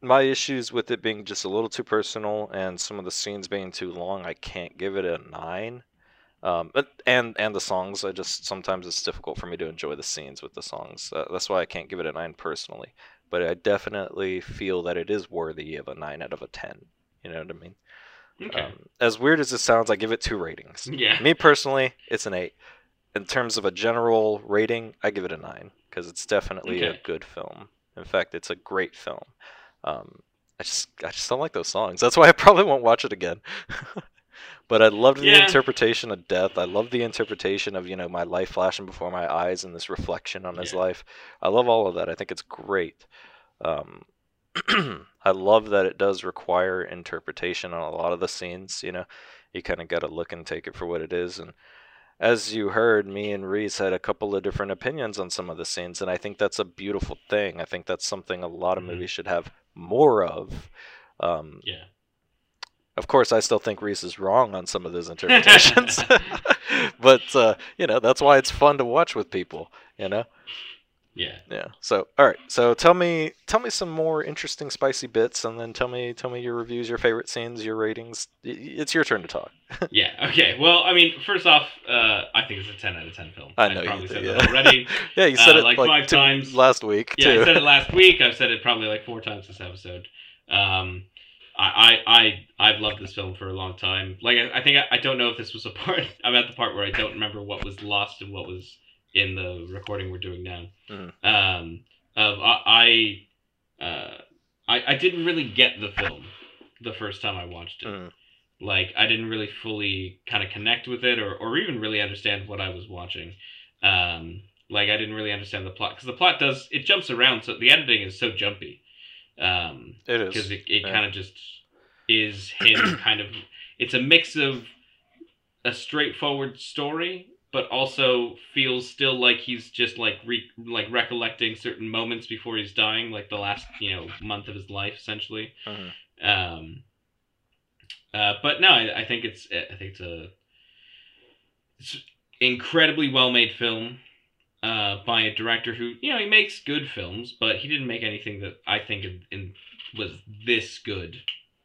my issues with it being just a little too personal and some of the scenes being too long, I can't give it a nine. Um, but and and the songs, I just sometimes it's difficult for me to enjoy the scenes with the songs. Uh, that's why I can't give it a nine personally. But I definitely feel that it is worthy of a nine out of a ten. You know what I mean? Okay. Um, as weird as it sounds, I give it two ratings. [LAUGHS] yeah. Me personally, it's an eight. In terms of a general rating, I give it a nine because it's definitely a good film. In fact, it's a great film. Um, I just, I just don't like those songs. That's why I probably won't watch it again. [LAUGHS] but I loved the Yeah. interpretation of death. I love the interpretation of you know my life flashing before my eyes and this reflection on his Yeah. life. I love all of that. I think it's great. Um, [CLEARS THROAT] I love that it does require interpretation on a lot of the scenes. You know, you kind of got to look and take it for what it is. And as you heard, me and Reese had a couple of different opinions on some of the scenes, and I think that's a beautiful thing. I think that's something a lot of Mhm. movies should have more of. Um, Yeah. Of course, I still think Reese is wrong on some of those interpretations, [LAUGHS] [LAUGHS] but uh, you know that's why it's fun to watch with people. You know. Yeah. Yeah. So, all right. So, tell me, tell me some more interesting, spicy bits, and then tell me, tell me your reviews, your favorite scenes, your ratings. It's your turn to talk. [LAUGHS] Yeah. Okay. Well, I mean, first off, uh, I think it's a ten out of ten film. I know you probably do, said yeah. that already. yeah, you said Uh, it like like, five two- times. last week Yeah, too. I said it last week. I've said it probably like four times this episode. Um, I, I, I, I've loved this film for a long time. Like, I, I think I, I don't know if this was a [LAUGHS] part. I'm at the part where I don't remember what was lost and what was in the recording we're doing now. Mhm. Um, of I, I, uh, I, I didn't really get the film the first time I watched it. Mhm. Like, I didn't really fully kind of connect with it, or, or even really understand what I was watching. Um, like, I didn't really understand the plot because the plot does it jumps around. So the editing is so jumpy. Um, It because it, it yeah. kind of just is him [CLEARS THROAT] kind of it's a mix of a straightforward story but also feels still like he's just like re- like recollecting certain moments before he's dying like the last you know month of his life essentially Mhm. um uh but no I, I think it's i think it's a it's incredibly well made film uh, by a director who you know he makes good films, but he didn't make anything that I think in, in, was this good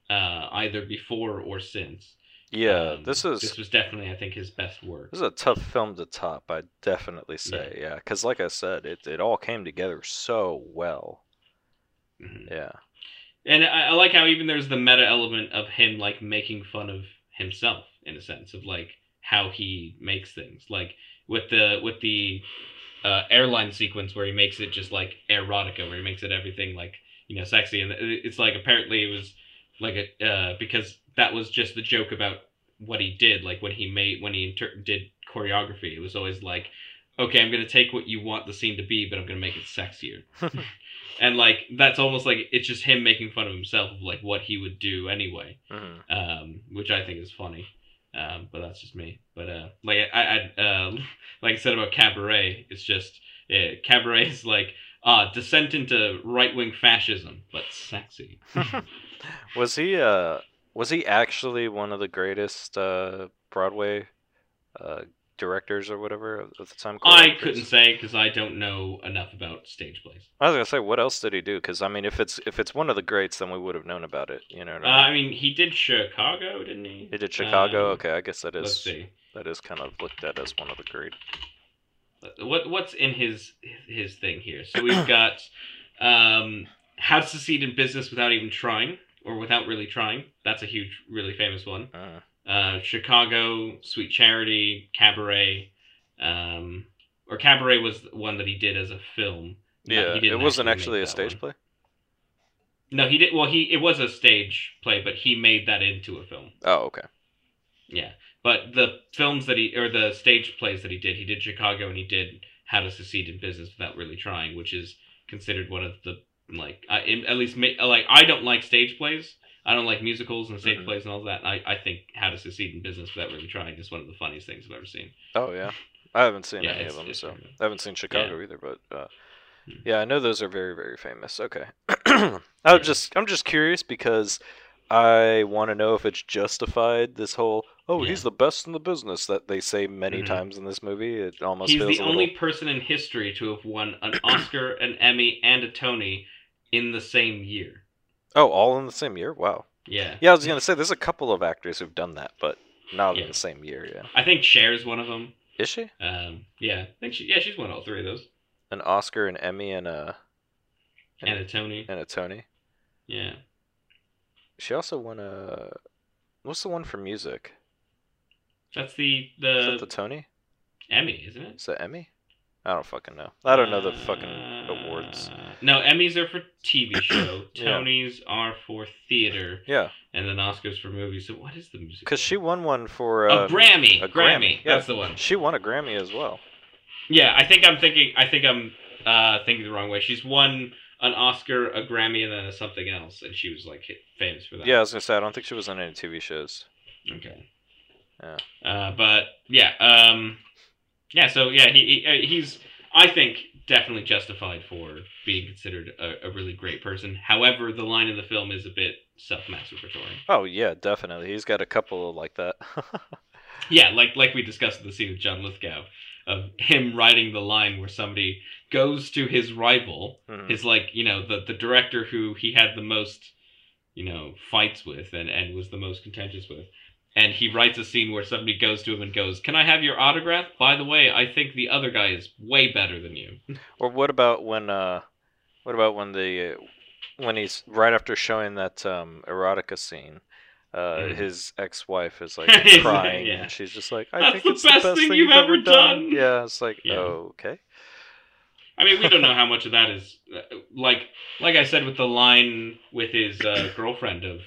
uh, either before or since. Yeah, Um, this is this was definitely I think his best work. this is a tough film to top. I'd definitely say, yeah, because like I said, it it all came together so well. Mhm. Yeah. And I, I like how even there's the meta element of him like making fun of himself in a sense of like how he makes things like with the with the uh, airline sequence where he makes it just like Airotica where he makes it everything like you know sexy and it's like apparently it was like a uh, because that was just the joke about what he did like when he made when he inter- did choreography it was always like okay, I'm gonna take what you want the scene to be, but I'm gonna make it sexier. [LAUGHS] and like that's almost like it's just him making fun of himself of like what he would do anyway, Mhm. um, which I think is funny. Um, but that's just me. But uh, like I, I uh, [LAUGHS] like I said about Cabaret, it's just Cabaret is like uh, descent into right wing fascism, but sexy. [LAUGHS] Was he uh was he actually one of the greatest uh Broadway uh directors or whatever of the time? I couldn't say because I don't know enough about stage plays. I was gonna say, what else did he do? Because I mean, if it's if it's one of the greats, then we would have known about it. You know. What Uh, I mean? I mean, he did Chicago, didn't he? he did Chicago. um, okay, I guess that is that is kind of looked at as one of the great. What what's in his his thing here? So we've [COUGHS] got um, how to succeed in business without even trying or without really trying. That's a huge, really famous one. Uh, Uh, Chicago, Sweet Charity, Cabaret, um, or Cabaret was one that he did as a film. Yeah, it wasn't make actually a stage one. play. No, he did. Well, he it was a stage play, but he made that into a film. Oh, okay. Yeah, but the films that he or the stage plays that he did, he did Chicago and he did How to Succeed in Business Without Really Trying, which is considered one of the like I, at least like I don't like stage plays. I don't like musicals and stage Mhm. plays and all that. I, I think How to Succeed in Business Without Really Trying is one of the funniest things I've ever seen. Oh yeah, I haven't seen Yeah, any of them, so. I haven't seen Chicago either. But uh, Hmm. yeah, I know those are very very famous. Okay, [CLEARS THROAT] I'm just I'm just curious because I want to know if it's justified. This whole oh Yeah. he's the best in the business that they say many Mhm. times in this movie. It almost He's the only little. person in history to have won an Oscar, an Emmy, and a Tony in the same year. Oh, all in the same year. Wow. Yeah. Yeah, I was gonna say there's a couple of actors who've done that, but not Yeah. in the same year. Yeah. I think Cher's one of them. Is she Um, yeah, I think she. Yeah, she's won all three of those, an Oscar, an Emmy, and a and a Tony. and a Tony? Yeah. She also won a. What's the one for music? That's the Is the, that the Tony? Emmy, isn't it? Is that Emmy? I don't fucking know. I don't know the fucking awards. Uh, No, Emmys are for TV [CLEARS THROAT] show. Yeah. Tonys are for theater, Yeah, and then Oscars for movies. So what is the music? because she won one for. a Uh, Grammy. a Grammy. Grammy, yeah. That's the one. She won a Grammy as well. Yeah, I think I'm thinking. I think I'm uh, thinking the wrong way. She's won an Oscar, a Grammy, and then a something else, and she was like hit, famous for that. Yeah, I was gonna say I don't think she was on any TV shows. Okay. Yeah. Uh, but yeah, um, yeah. So yeah, he, he uh, he's I think definitely justified for being considered a, a really great person. However, the line in the film is a bit self-masturbatory. Oh yeah, definitely. He's got a couple like that. [LAUGHS] Yeah, like like we discussed in the scene with John Lithgow of him writing the line where somebody goes to his rival, Mhm. his like you know the the director who he had the most you know fights with and and was the most contentious with. And he writes a scene where somebody goes to him and goes, "Can I have your autograph? By the way, I think the other guy is way better than you." [LAUGHS] Or what about when? Uh, what about when the uh, when he's right after showing that um, Airotica scene? Uh, Mhm. His ex-wife is like [LAUGHS] crying, yeah. and she's just like, "I That's think the it's best the best thing thing you've ever done." done. Yeah, it's like, Yeah. oh, okay. I mean, we don't know how much of that is [LAUGHS] uh, like like I said with the line with his uh, girlfriend of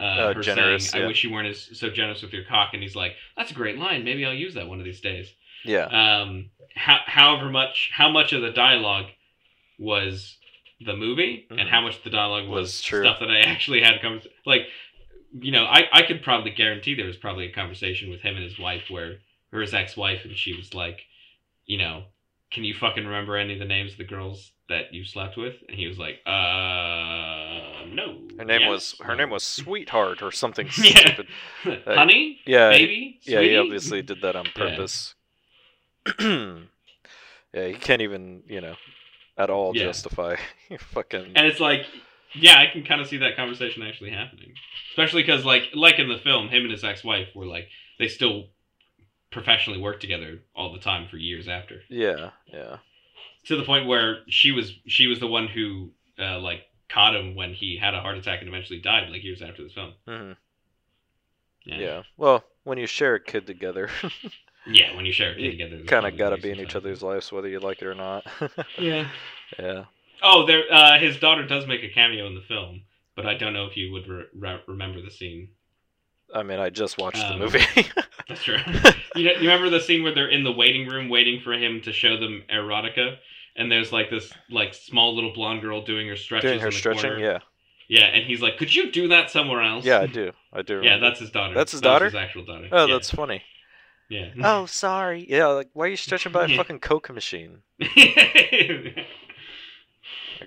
uh, Uh, generous, saying, "I wish you weren't as so generous with your cock," and he's like, "That's a great line. Maybe I'll use that one of these days." Yeah, Um, how, however much how much of the dialogue was the movie, Mhm. and how much the dialogue was, Was true. stuff that I [LAUGHS] actually had come like. You know, I, I could probably guarantee there was probably a conversation with him and his wife where, or his ex wife, and she was like, you know, can you fucking remember any of the names of the girls that you slept with? And he was like, uh, no. her name yes, was her name was Sweetheart or something [LAUGHS] Yeah. stupid. [LAUGHS] Honey, Yeah, baby, yeah, he obviously did that on [LAUGHS] Yeah. purpose. [CLEARS THROAT] yeah, he can't even, you know, at all Yeah. justify fucking. And it's like, yeah, I can kind of see that conversation actually happening, especially because like like in the film, him and his ex-wife were like they still professionally worked together all the time for years after, Yeah, yeah. to the point where she was she was the one who uh, like caught him when he had a heart attack and eventually died like years after the film. hmm Yeah, Yeah. Well, when you share a kid together, [LAUGHS] yeah. When you share a kid you together, kind of got to be be in each other's lives, whether you like it or not. [LAUGHS] Yeah. yeah. Oh, there. Uh, his daughter does make a cameo in the film, but I don't know if you would re- re- remember the scene. I mean, I just watched the Um, movie. [LAUGHS] That's true. you, know, you remember the scene where they're in the waiting room waiting for him to show them Airotica, and there's like this like small little blonde girl doing her stretches. Doing her in the stretching, corner. yeah, Yeah, and he's like, "Could you do that somewhere else?" yeah, I do, I do. Yeah, that's his daughter. That's his That daughter? his actual daughter. Oh, yeah. that's funny. yeah. [LAUGHS] oh, sorry. Yeah, like why are you stretching by a [LAUGHS] fucking coke machine? Like,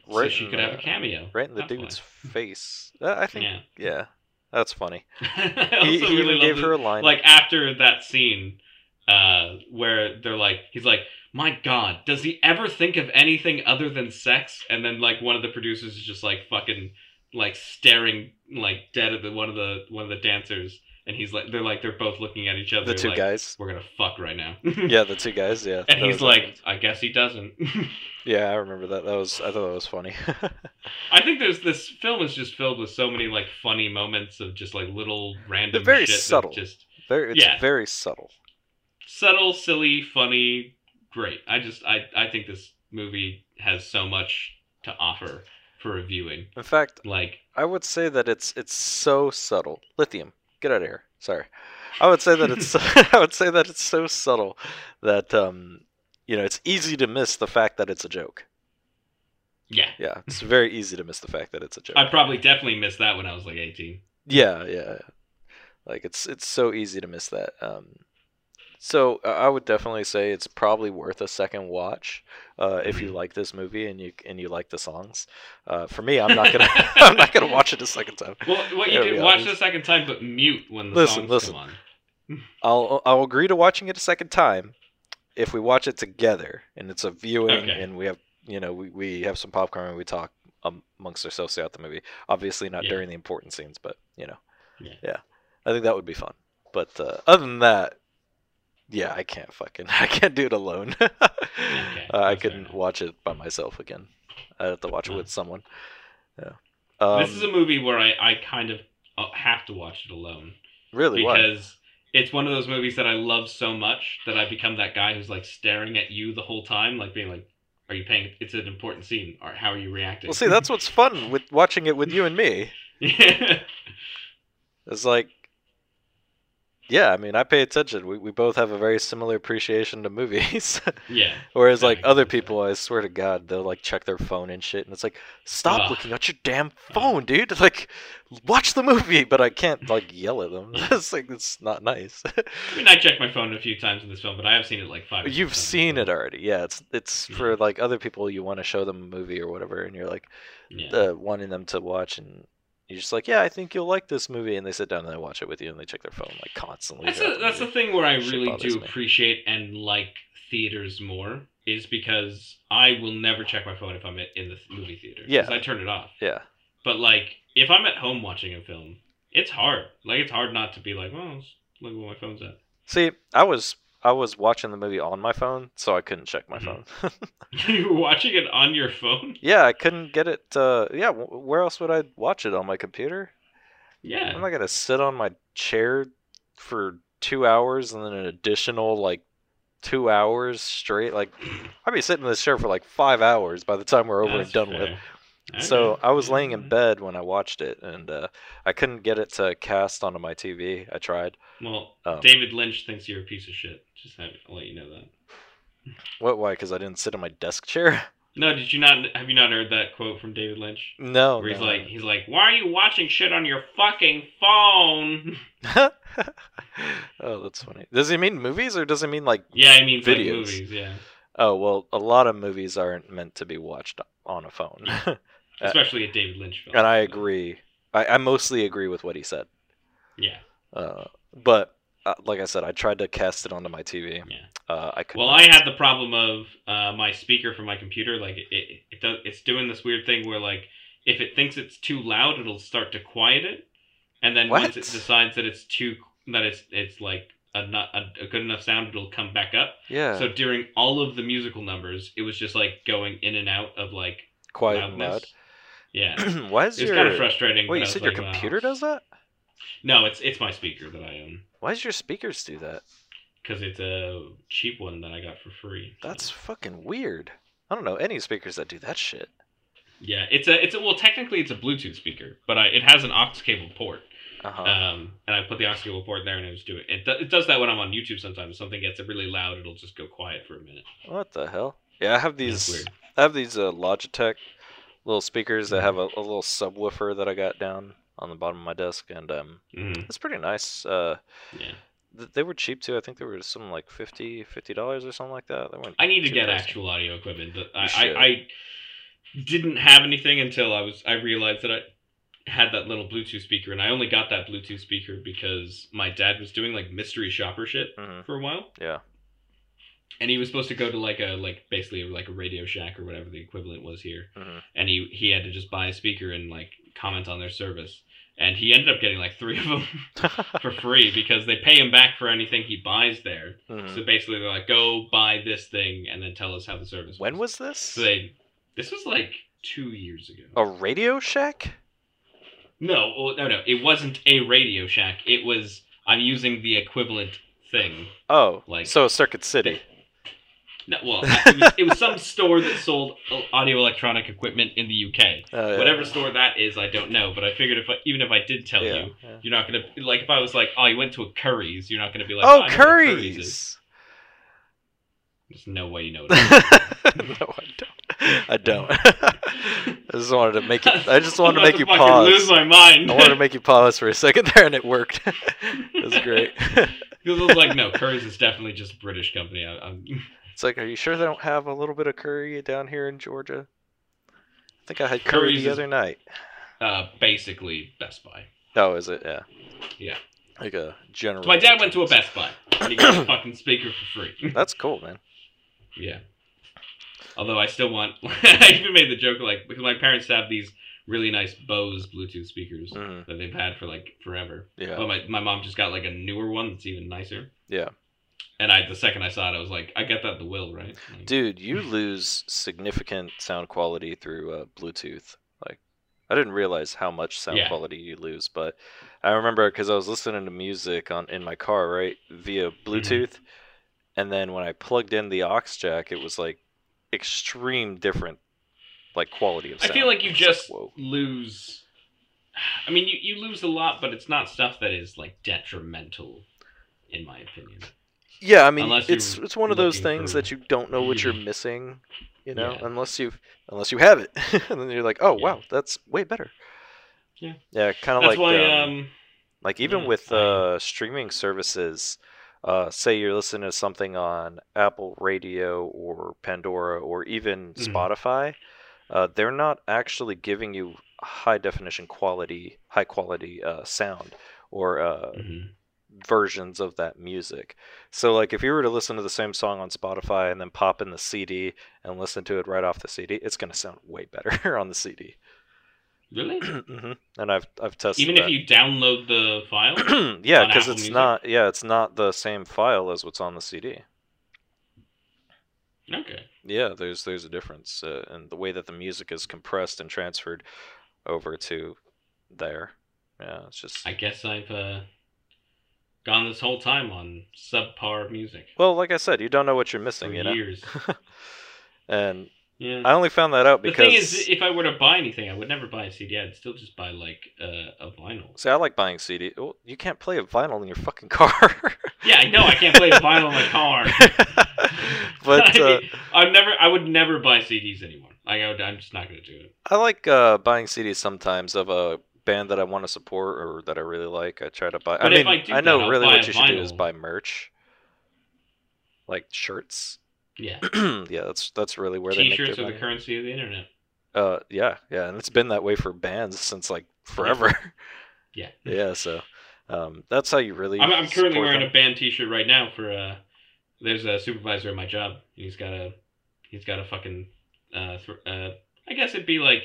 so right she in could have a cameo. right in the That's dude's face. Uh, I think, Yeah. yeah, that's funny. [LAUGHS] He, he really even gave her a line. like after that scene uh where they're like he's like my god does he ever think of anything other than sex and then like one of the producers is just like fucking like staring like dead at the one of the one of the dancers and he's like they're like they're both looking at each other the two like, guys. we're gonna fuck right now [LAUGHS] Yeah, the two guys. Yeah, and he's like awesome. i guess he doesn't [LAUGHS] yeah, I remember that. That was I thought that was funny. [LAUGHS] i think there's this film is just filled with so many like funny moments of just like little random They're very subtle. just very, it's Yeah. very subtle. subtle, silly, funny, great. I just I I think this movie has so much to offer for reviewing. In fact, Like I would say that it's it's so subtle. Lithium, get out of here. Sorry. I would say that it's [LAUGHS] I would say that it's so subtle that um you know it's easy to miss the fact that it's a joke. yeah. Yeah, it's very easy to miss the fact that it's a joke. I probably definitely missed that when I was like 18. Yeah, yeah. Like it's it's so easy to miss that. Um, so uh, I would definitely say it's probably worth a second watch uh, if you like this movie and you and you like the songs. Uh, for me, I'm not gonna [LAUGHS] I'm not gonna watch it a second time. Well, what you do watch honest. the second time, but mute when the Listen, songs listen. come on. [LAUGHS] I'll I'll agree to watching it a second time if we watch it together and it's a viewing Okay. and we have you know we, we have some popcorn and we talk amongst ourselves throughout the movie. Obviously not Yeah. during the important scenes, but you know, Yeah. I think that would be fun. But uh, other than that, yeah, I can't fucking [LAUGHS] I can't do it alone. [LAUGHS] uh, I couldn't watch it by myself again. I have to watch it with someone. Yeah. Um, this is a movie where I I kind of uh, have to watch it alone really why? because it's one of those movies that I love so much that I become that guy who's like staring at you the whole time, like being like, "Are you paying? It's an important scene. Or how are you reacting?" Well, see, that's what's fun with watching it with you and me. [LAUGHS] yeah. It's like, yeah, I mean, I pay attention. We, we both have a very similar appreciation to movies. [LAUGHS] yeah. Whereas, like, other people, I swear to God, they'll, like, check their phone and shit. And it's like, stop Ugh. looking at your damn phone, dude. [LAUGHS] Like, watch the movie. But I can't, like, yell at them. [LAUGHS] it's like, it's not nice. I mean, I checked my phone a few times in this film, but I have seen it like five. You've seen it already. Yeah, it's it's Yeah. for, like, other people, you want to show them a movie or whatever. And you're, like, Yeah. uh, wanting them to watch. And you're just like, yeah, I think you'll like this movie. And they sit down and they watch it with you and they check their phone, like, constantly. That's a, the that's the thing where I really do me. appreciate and like theaters more is because I will never check my phone if I'm in the movie theater. Yeah. Because I turn it off. Yeah. But like, if I'm at home watching a film, it's hard. Like, it's hard not to be like, well, let's look at where my phone's at. See, I was I was watching the movie on my phone, so I couldn't check my phone. [LAUGHS] [LAUGHS] you were watching it on your phone? yeah, I couldn't get it. Uh, yeah, where else would I watch it on my computer? Yeah. I'm not gonna sit on my chair for two hours and then an additional like two hours straight. Like I'd be sitting in this chair for like five hours by the time we're over That's and done with. So I was laying in bed when I watched it, and uh, I couldn't get it to cast onto my TV. I tried. Well, Um, David Lynch thinks you're a piece of shit. Just have, I'll let you know that. What? Why? Because I didn't sit in my desk chair. [LAUGHS] No, did you not? Have you not heard that quote from David Lynch? no. Where he's no. like, he's like, why are you watching shit on your fucking phone? [LAUGHS] [LAUGHS] oh, that's funny. Does he mean movies or does he mean like? yeah, I mean like Videos. movies. Yeah, Oh well, a lot of movies aren't meant to be watched on a phone, especially a David Lynch film. and I agree. I, I mostly agree with what he said. Yeah, Uh, but uh, like I said, I tried to cast it onto my TV. yeah. Uh, I could. Well. I had the problem of uh, my speaker from my computer. Like it, it, it does, it's doing this weird thing where like if it thinks it's too loud, it'll start to quiet it, and then once it decides that it's too that it's it's like a not a, a good enough sound, it'll come back up. Yeah. So during all of the musical numbers, it was just like going in and out of like quiet loudness. Yeah. [CLEARS THROAT] [CLEARS THROAT] Why is it's your? kind of frustrating. Wait, but you said your like, computer does that? No, it's it's my speaker that I own Why does your speakers do that? because it's a cheap one that I got for free. so. That's fucking weird. I don't know any speakers that do that shit. yeah. It's a it's a well technically it's a Bluetooth speaker, but I, it has an aux cable port. Uh-huh. Um, and I put the aux cable port in there, and it was doing it. do- It does that when I'm on YouTube sometimes. If something gets really loud, it'll just go quiet for a minute. What the hell? Yeah, I have these. weird. I have these uh, Logitech little speakers that have a, a little subwoofer that I got down on the bottom of my desk, and um, Mhm. it's pretty nice. Uh, Yeah. th- they were cheap too. I think they were something like 50 dollars or something like that. They weren't. I need to get pricey. actual audio equipment. I, I, I didn't have anything until I was I realized that I had that little Bluetooth speaker, and I only got that Bluetooth speaker because my dad was doing like mystery shopper shit Mhm. for a while, Yeah. And he was supposed to go to like a like basically like a Radio Shack or whatever the equivalent was here, Mhm. and he he had to just buy a speaker and like comment on their service, and he ended up getting like three of them [LAUGHS] for free because they pay him back for anything he buys there. Mhm. So basically, they're like, "Go buy this thing and then tell us how the service." When was this? So they? This was like two years ago. A Radio Shack? No, well, no, no. It wasn't a Radio Shack. It was I'm using the equivalent thing. Oh, Like- so Circuit City. No, well, it was, it was some store that sold audio electronic equipment in the UK. Oh, yeah. Whatever store that is, I don't know. But I figured if I, even if I did tell Yeah, you, yeah. you're not gonna like if I was like, oh, you went to a Curry's, you're not gonna be like, Oh, Curry's. Curry's. There's no way you know [LAUGHS] what [LAUGHS] no, I don't. I don't. [LAUGHS] I just wanted to make it. I just wanted to make you pause. Lose my mind. I wanted to make you pause for a second there, and it worked. it was great. Because I was like, no, Curry's is definitely just a British company. I, I'm, it's like, are you sure they don't have a little bit of curry down here in Georgia? I think I had curry Curry's the is- other night. uh, basically Best Buy. Oh, is it? Yeah. Yeah. Like a general. So my dad went to a Best Buy and he got a [COUGHS] fucking speaker for free. [LAUGHS] That's cool, man. yeah. Although I still want, [LAUGHS] I even made the joke like because my parents have these really nice Bose Bluetooth speakers Mhm. that they've had for like forever. Yeah. But my my mom just got like a newer one that's even nicer. Yeah. And I the second I saw it, I was like, I get that the will right. Like, Dude, you [LAUGHS] lose significant sound quality through uh, Bluetooth. Like, I didn't realize how much sound Yeah. quality you lose, but I remember because I was listening to music on in my car, right, via Mm-hmm. Bluetooth, and then when I plugged in the aux jack, it was like extreme different, like quality of sound. I feel like you just whoa. lose. I mean, you, you lose a lot, but it's not stuff that is like detrimental, in my opinion. Yeah, I mean, it's it's one of those things that you don't know what you're missing, you know, Yeah. unless you unless you have it, [LAUGHS] and then you're like, oh Yeah. wow, that's way better. Yeah. Yeah, kind of like why. um, Um, like even yeah, with uh, streaming services. Uh, say you're listening to something on Apple Radio or Pandora or even Mhm. Spotify, uh, they're not actually giving you high definition quality, high quality uh, sound or uh, mhm. Versions of that music. So like if you were to listen to the same song on Spotify and then pop in the CD and listen to it right off the CD, it's going to sound way better [LAUGHS] on the CD. Really? [CLEARS THROAT] hmm And I've I've tested Even that. if you download the file? [CLEARS THROAT] yeah, because it's Music? not yeah, it's not the same file as what's on the CD. Okay. Yeah, there's there's a difference uh, in the way that the music is compressed and transferred over to there. Yeah, it's just I guess I've uh, gone this whole time on subpar music well, like I said, you don't know what you're for missing, you know. years. [LAUGHS] And Yeah. I only found that out the because thing is, if I were to buy anything, I would never buy a CD. I'd still just buy like uh, a vinyl. See, I like buying CD. Well, you can't play a vinyl in your fucking car. [LAUGHS] Yeah, I know I can't play a vinyl in my car. [LAUGHS] but uh, I never, I would never buy CDs anymore. Like, I would, I'm just not gonna do it. I like uh, buying CDs sometimes of a band that I want to support or that I really like. I try to buy. I But if mean, I I know that, really what you should do is buy merch, like shirts. Yeah, [CLEARS THROAT] yeah, that's that's really where they make T-shirts their are the currency of the internet. Uh, yeah, yeah, and it's been that way for bands since like forever. [LAUGHS] Yeah. yeah, so um, that's how you really. I'm, I'm currently wearing them. a band T-shirt right now for. Uh, there's a supervisor at my job. and He's got a, he's got a fucking. Uh, th- uh, I guess it'd be like.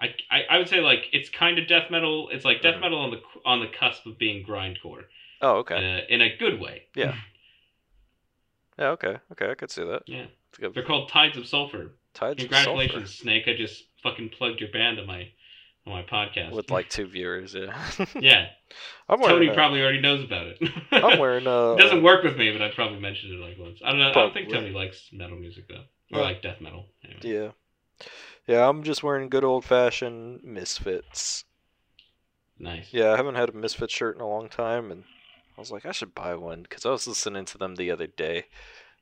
I, I, I would say like it's kind of death metal. It's like death Mhm. metal on the on the cusp of being grindcore Oh, in, okay. a, in a good way. Yeah. Yeah, okay, okay, I could see that. Yeah. Good. They're called Tides of Sulfur. Tides of sulfur. Congratulations, Snake! I just fucking plugged your band on my on my podcast. With like two viewers. Yeah. [LAUGHS] yeah, I'm wearing. Tony uh, probably already knows about it. [LAUGHS] I'm wearing. Uh, It doesn't work with me, but I probably mentioned it like once. I don't know. I don't think. Tony likes metal music though, or Yeah. like death metal. Anyway. Yeah. Yeah, I'm just wearing good old fashioned Misfits. Nice. Yeah, I haven't had a Misfit shirt in a long time, and I was like, I should buy one because I was listening to them the other day.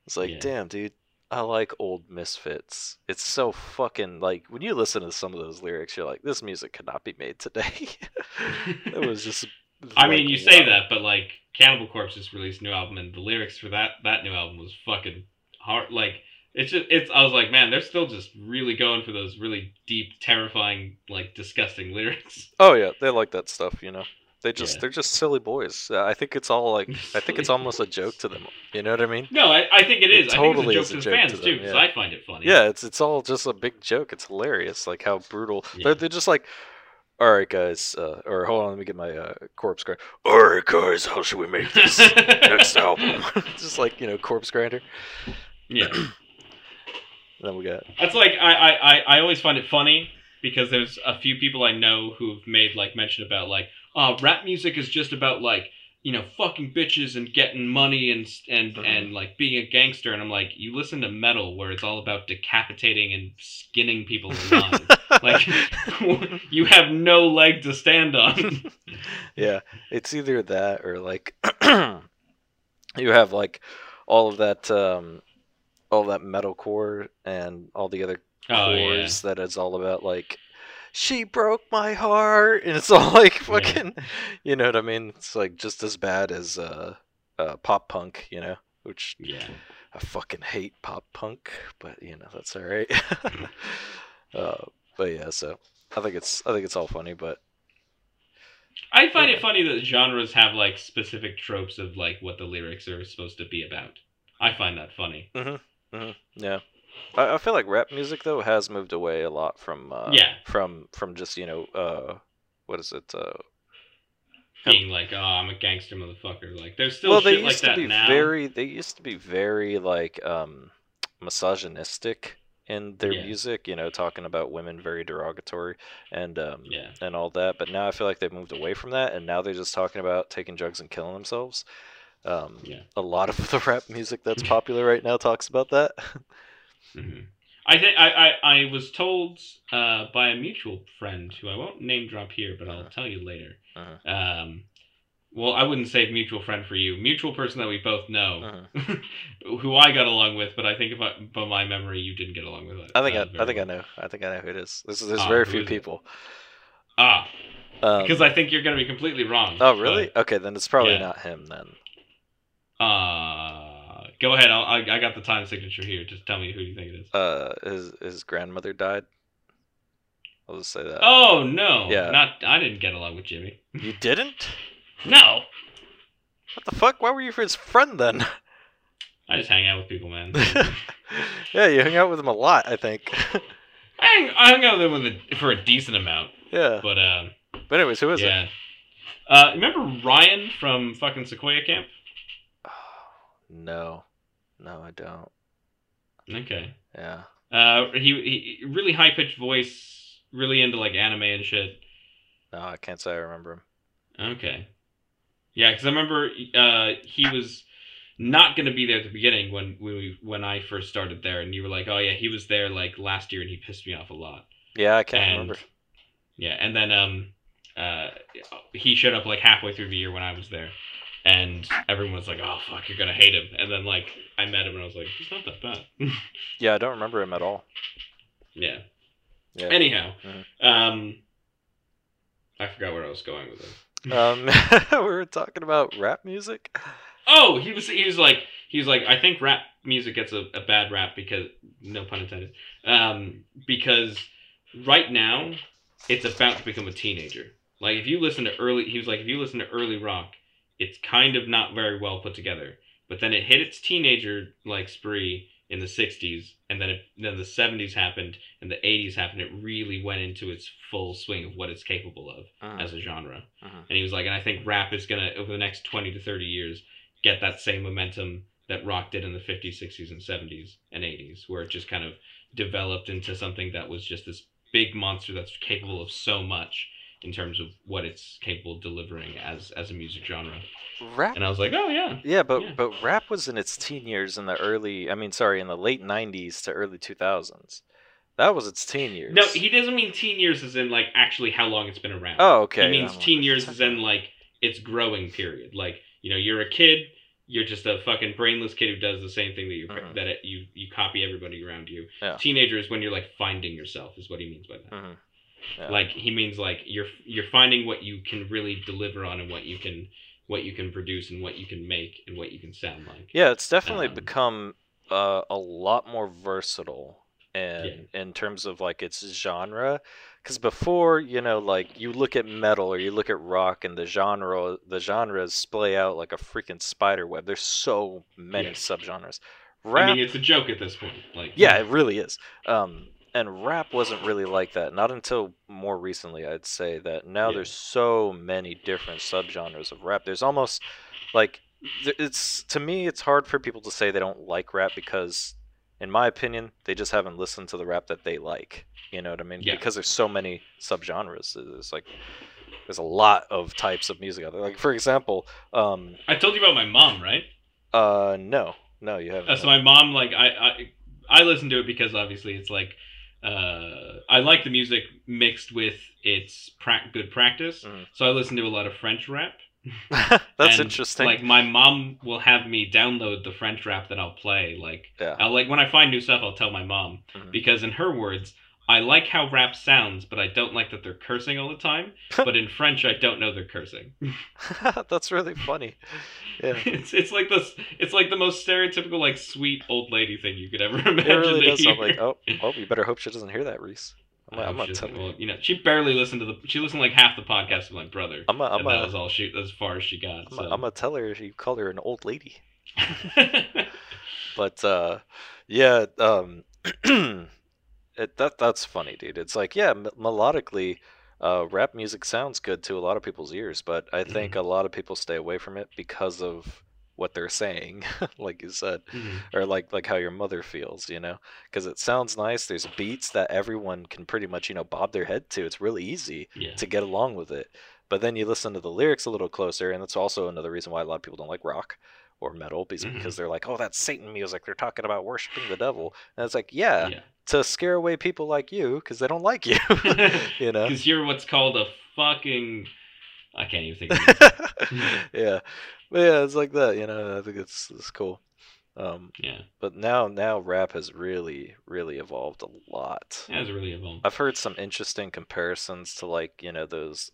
It's like, Yeah. damn, dude, I like old Misfits. It's so fucking like when you listen to some of those lyrics, you're like, this music could not be made today. [LAUGHS] it was just. [LAUGHS] I mean, you say that, but like Cannibal Corpse just released a new album, and the lyrics for that that new album was fucking hard. Like it's just it's. I was like, man, they're still just really going for those really deep, terrifying, like disgusting lyrics. [LAUGHS] Oh yeah, they like that stuff, you know. They just Yeah. they're just silly boys. Uh, I think it's all like I think it's [LAUGHS] almost a joke to them. You know what I mean? No, I, I think it It is. totally I think a it's a joke to the joke fans to too, them, because yeah. I find it funny. Yeah, it's it's all just a big joke. It's hilarious, like how brutal. Yeah. They're they're just like, all right, guys, uh, or hold on, let me get my uh, corpse grinder. All right, guys, how should we make this [LAUGHS] next album? just like you know, corpse grinder. yeah. [CLEARS THROAT] then we got. That's like I, I, I, always find it funny because there's a few people I know who've made like mention about like uh rap music is just about like you know fucking bitches and getting money and and Mhm. and like being a gangster. And I'm like you listen to metal where it's all about decapitating and skinning people alive [LAUGHS] like [LAUGHS] you have no leg to stand on. [LAUGHS] Yeah, it's either that or like [CLEARS THROAT] you have like all of that um all that metalcore and all the other oh yeah chorus that is all about like she broke my heart and it's all like Yeah. fucking you know what I mean? It's like just as bad as uh, uh pop punk, you know, which yeah I fucking hate pop punk, but you know, that's alright. [LAUGHS] uh but yeah, so I think it's I think it's all funny, but I find Yeah. it funny that genres have like specific tropes of like what the lyrics are supposed to be about I find that funny Yeah, I, I feel like rap music though has moved away a lot from uh, Yeah. from from just you know uh, what is it? Uh, being like, "Oh, I'm a gangster motherfucker." Like, there's still well, they shit like used to that be now. very they used to be very like um, misogynistic in their Yeah. music. You know, talking about women very derogatory and um, Yeah, and all that. But now I feel like they've moved away from that, and now they're just talking about taking drugs and killing themselves. Um, yeah. A lot of [LAUGHS] the rap music that's [LAUGHS] popular right now talks about that. hmm I think I, I was told uh, by a mutual friend who I won't name drop here, but I'll Uh-huh. tell you later. Uh-huh. Um, well, I wouldn't say mutual friend for you, mutual person that we both know, Uh-huh. [LAUGHS] who I got along with, but I think if I, by my memory, you didn't get along with it. I think uh, I, I think I know. I think I know who it is. There's, there's Ah, very few is it? people. Ah, Um, because I think you're gonna be completely wrong. oh, really? Okay, then it's probably Yeah. not him then. Uh, go ahead. I'll, I I got the time signature here. Just tell me who you think it is. Uh, his his grandmother died. I'll just say that. Oh no! Yeah. Not I didn't get along with Jimmy. You didn't? No, What the fuck? Why were you his friend then? I just hang out with people, man. [LAUGHS] yeah, you hung out with him a lot, I think. [LAUGHS] I hang, I hung out with him with a, for a decent amount, yeah. but uh, But anyways, who is it? yeah. Uh, remember Ryan from fucking Sequoia Camp? No, no, I don't. Okay. Yeah. Uh, he, he really high pitched voice, really into like anime and shit. No, I can't say I remember him. Okay. Yeah, because I remember uh, he was not going to be there at the beginning when when, we, when I first started there, and you were like, "Oh yeah, he was there like last year, and he pissed me off a lot." Yeah, I can't and remember. yeah, and then um, uh, he showed up like halfway through the year when I was there, and everyone was like, "Oh fuck, you're gonna hate him." And then like I met him, and I was like, "He's not that bad." [LAUGHS] Yeah, I don't remember him at all. yeah. Yeah. Anyhow, Mhm. um, I forgot where I was going with it. Um, [LAUGHS] we were talking about rap music. Oh, he was he was like he was like I think rap music gets a, a bad rap because no pun intended. Um, because right now it's about to become a teenager. Like if you listen to early he was like if you listen to early rock, it's kind of not very well put together. But then it hit its teenager like spree in the 60s and then it, then the 70s happened and the 80s happened it really went into its full swing of what it's capable of Mhm. as a genre. Mhm. And he was like, and I think rap is gonna over the next twenty to thirty years get that same momentum that rock did in the fifties, sixties, and seventies and eighties, where it just kind of developed into something that was just this big monster that's capable of so much in terms of what it's capable of delivering as as a music genre. Rap And I was like, oh yeah, Yeah, but Yeah. but rap was in its teen years in the early. I mean, sorry, in the late '90s to early 2000s. That was its teen years. No, he doesn't mean teen years as in like actually how long it's been around. Oh, okay. he means teen years as in like its growing period. Like you know, you're a kid. You're just a fucking brainless kid who does the same thing that you Mhm. that it, you you copy everybody around you. Yeah. Teenager is when you're like finding yourself is what he means by that. Mhm. Yeah. Like he means like you're you're finding what you can really deliver on and what you can what you can produce and what you can make and what you can sound like. Yeah, it's definitely Um, become uh, a lot more versatile in in terms of like its genre. Because before, you know, like you look at metal or you look at rock, and the genre the genres splay out like a freaking spider web. There's so many Yeah. subgenres. I mean, it's a joke at this point. Like yeah, it really is. Um, and rap wasn't really like that. Not until more recently, I'd say that now Yeah. there's so many different subgenres of rap. There's almost like it's to me, it's hard for people to say they don't like rap because, in my opinion, they just haven't listened to the rap that they like. You know what I mean? Yeah. Because there's so many subgenres. It's like there's a lot of types of music out there. Like for example, um, I told you about my mom, right? uh, no, no, you haven't. Uh, so my mom, like, I, I, I listen to it because obviously it's like, uh, I like the music mixed with its pra- good practice. Mhm. So I listen to a lot of French rap. [LAUGHS] That's And, interesting. Like my mom will have me download the French rap that I'll play. Like, yeah. I'll like when I find new stuff, I'll tell my mom Mhm. because in her words. I like how rap sounds, but I don't like that they're cursing all the time. [LAUGHS] but in French, I don't know they're cursing. [LAUGHS] That's really funny. Yeah. [LAUGHS] it's it's like this. It's like the most stereotypical like sweet old lady thing you could ever imagine. It really does sound hear. like, oh, oh, you better hope she doesn't hear that, Reese. I'm, I'm hope gonna she tell doesn't- her. well, you know, she barely listened to the. She listened to like half the podcast with my brother. I'm gonna, I'm and that was all she as far as she got. I'm so. I'm gonna tell her you called her an old lady. But uh, yeah, um, [CLEARS THROAT] it, that that's funny, dude. It's like, yeah, m- melodically, uh, rap music sounds good to a lot of people's ears, but I think Mm-hmm. a lot of people stay away from it because of what they're saying, [LAUGHS] like you said. Mhm. or like like how your mother feels, you know, because it sounds nice. There's beats that everyone can pretty much you know bob their head to. It's really easy Yeah. to get along with it. But then you listen to the lyrics a little closer, and that's also another reason why a lot of people don't like rock or metal because, Mhm. because they're like, oh, that's Satan music. They're talking about worshiping the devil, and it's like, yeah, Yeah. To scare away people like you because they don't like you, [LAUGHS] [LAUGHS] you know. Because you're what's called a fucking. I can't even think. Of it. [LAUGHS] yeah, but yeah, it's like that, you know. I think it's it's cool. Um, yeah, but now now rap has really really evolved a lot. that was really evolved. I've heard some interesting comparisons to like you know those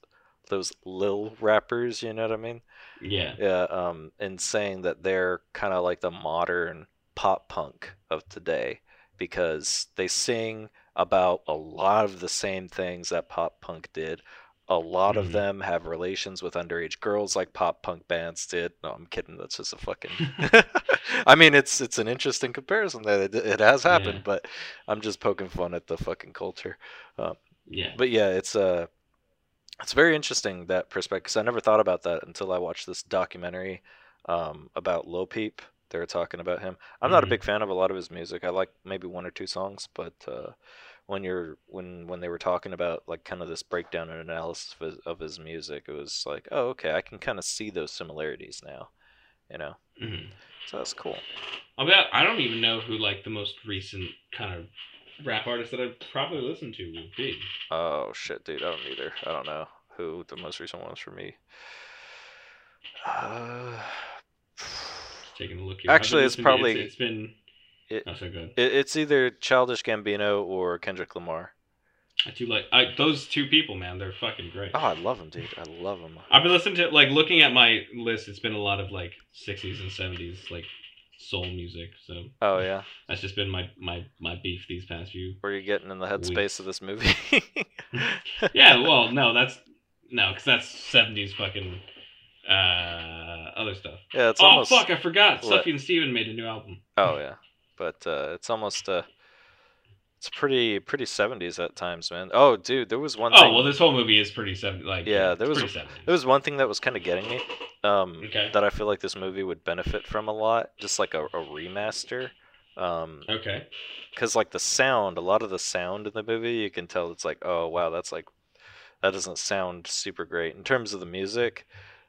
those lil rappers. You know what I mean? Yeah. Yeah. Um, and saying that they're kind of like the modern pop punk of today because they sing about a lot of the same things that pop punk did. A lot Mhm. of them have relations with underage girls like pop punk bands did. No, I'm kidding. That's just a fucking. [LAUGHS] [LAUGHS] I mean, it's it's an interesting comparison that it, it has happened, Yeah. but I'm just poking fun at the fucking culture. Yeah. But yeah, it's uh it's very interesting that perspective because I never thought about that until I watched this documentary um, about Lil Peep. They were talking about him. I'm not a Mhm. big fan of a lot of his music. I like maybe one or two songs, but uh, when you're when when they were talking about like kind of this breakdown and analysis of his, of his music, it was like, oh, okay, I can kind of see those similarities now. You know, Mhm. so that's cool. I'll bet I don't even know who like the most recent kind of rap artist that I've probably listened to would be. Oh shit, dude, I don't either. I don't know who the most recent one was for me. Uh, Taking a look here. Actually, it's probably- it's been. it- oh, so good. It, it's either Childish Gambino or Kendrick Lamar. I do like I, those two people, man. They're fucking great. Oh, I love them, dude. I love them. I've been listening to like looking at my list. It's been a lot of like '60s and '70s like soul music. So Oh yeah, [LAUGHS] that's just been my my my beef these past few. were you getting in the headspace Weeks. of this movie? [LAUGHS] Yeah, well, [LAUGHS] no, that's no, because that's '70s fucking uh other stuff. yeah, it's oh almost. fuck, I forgot. What? Sufjan Stevens made a new album. Oh yeah, but uh, it's almost. Uh, it's pretty pretty seventies at times, man. Oh, dude, there was one Oh thing. Oh well, this whole movie is pretty '70s. Like Yeah, there was 70s. there was one thing that was kind of getting me. Um, Okay. that I feel like this movie would benefit from a lot, just like a, a remaster. Um, Okay. because like the sound, a lot of the sound in the movie, you can tell it's like, oh wow, that's like that doesn't sound super great in terms of the music.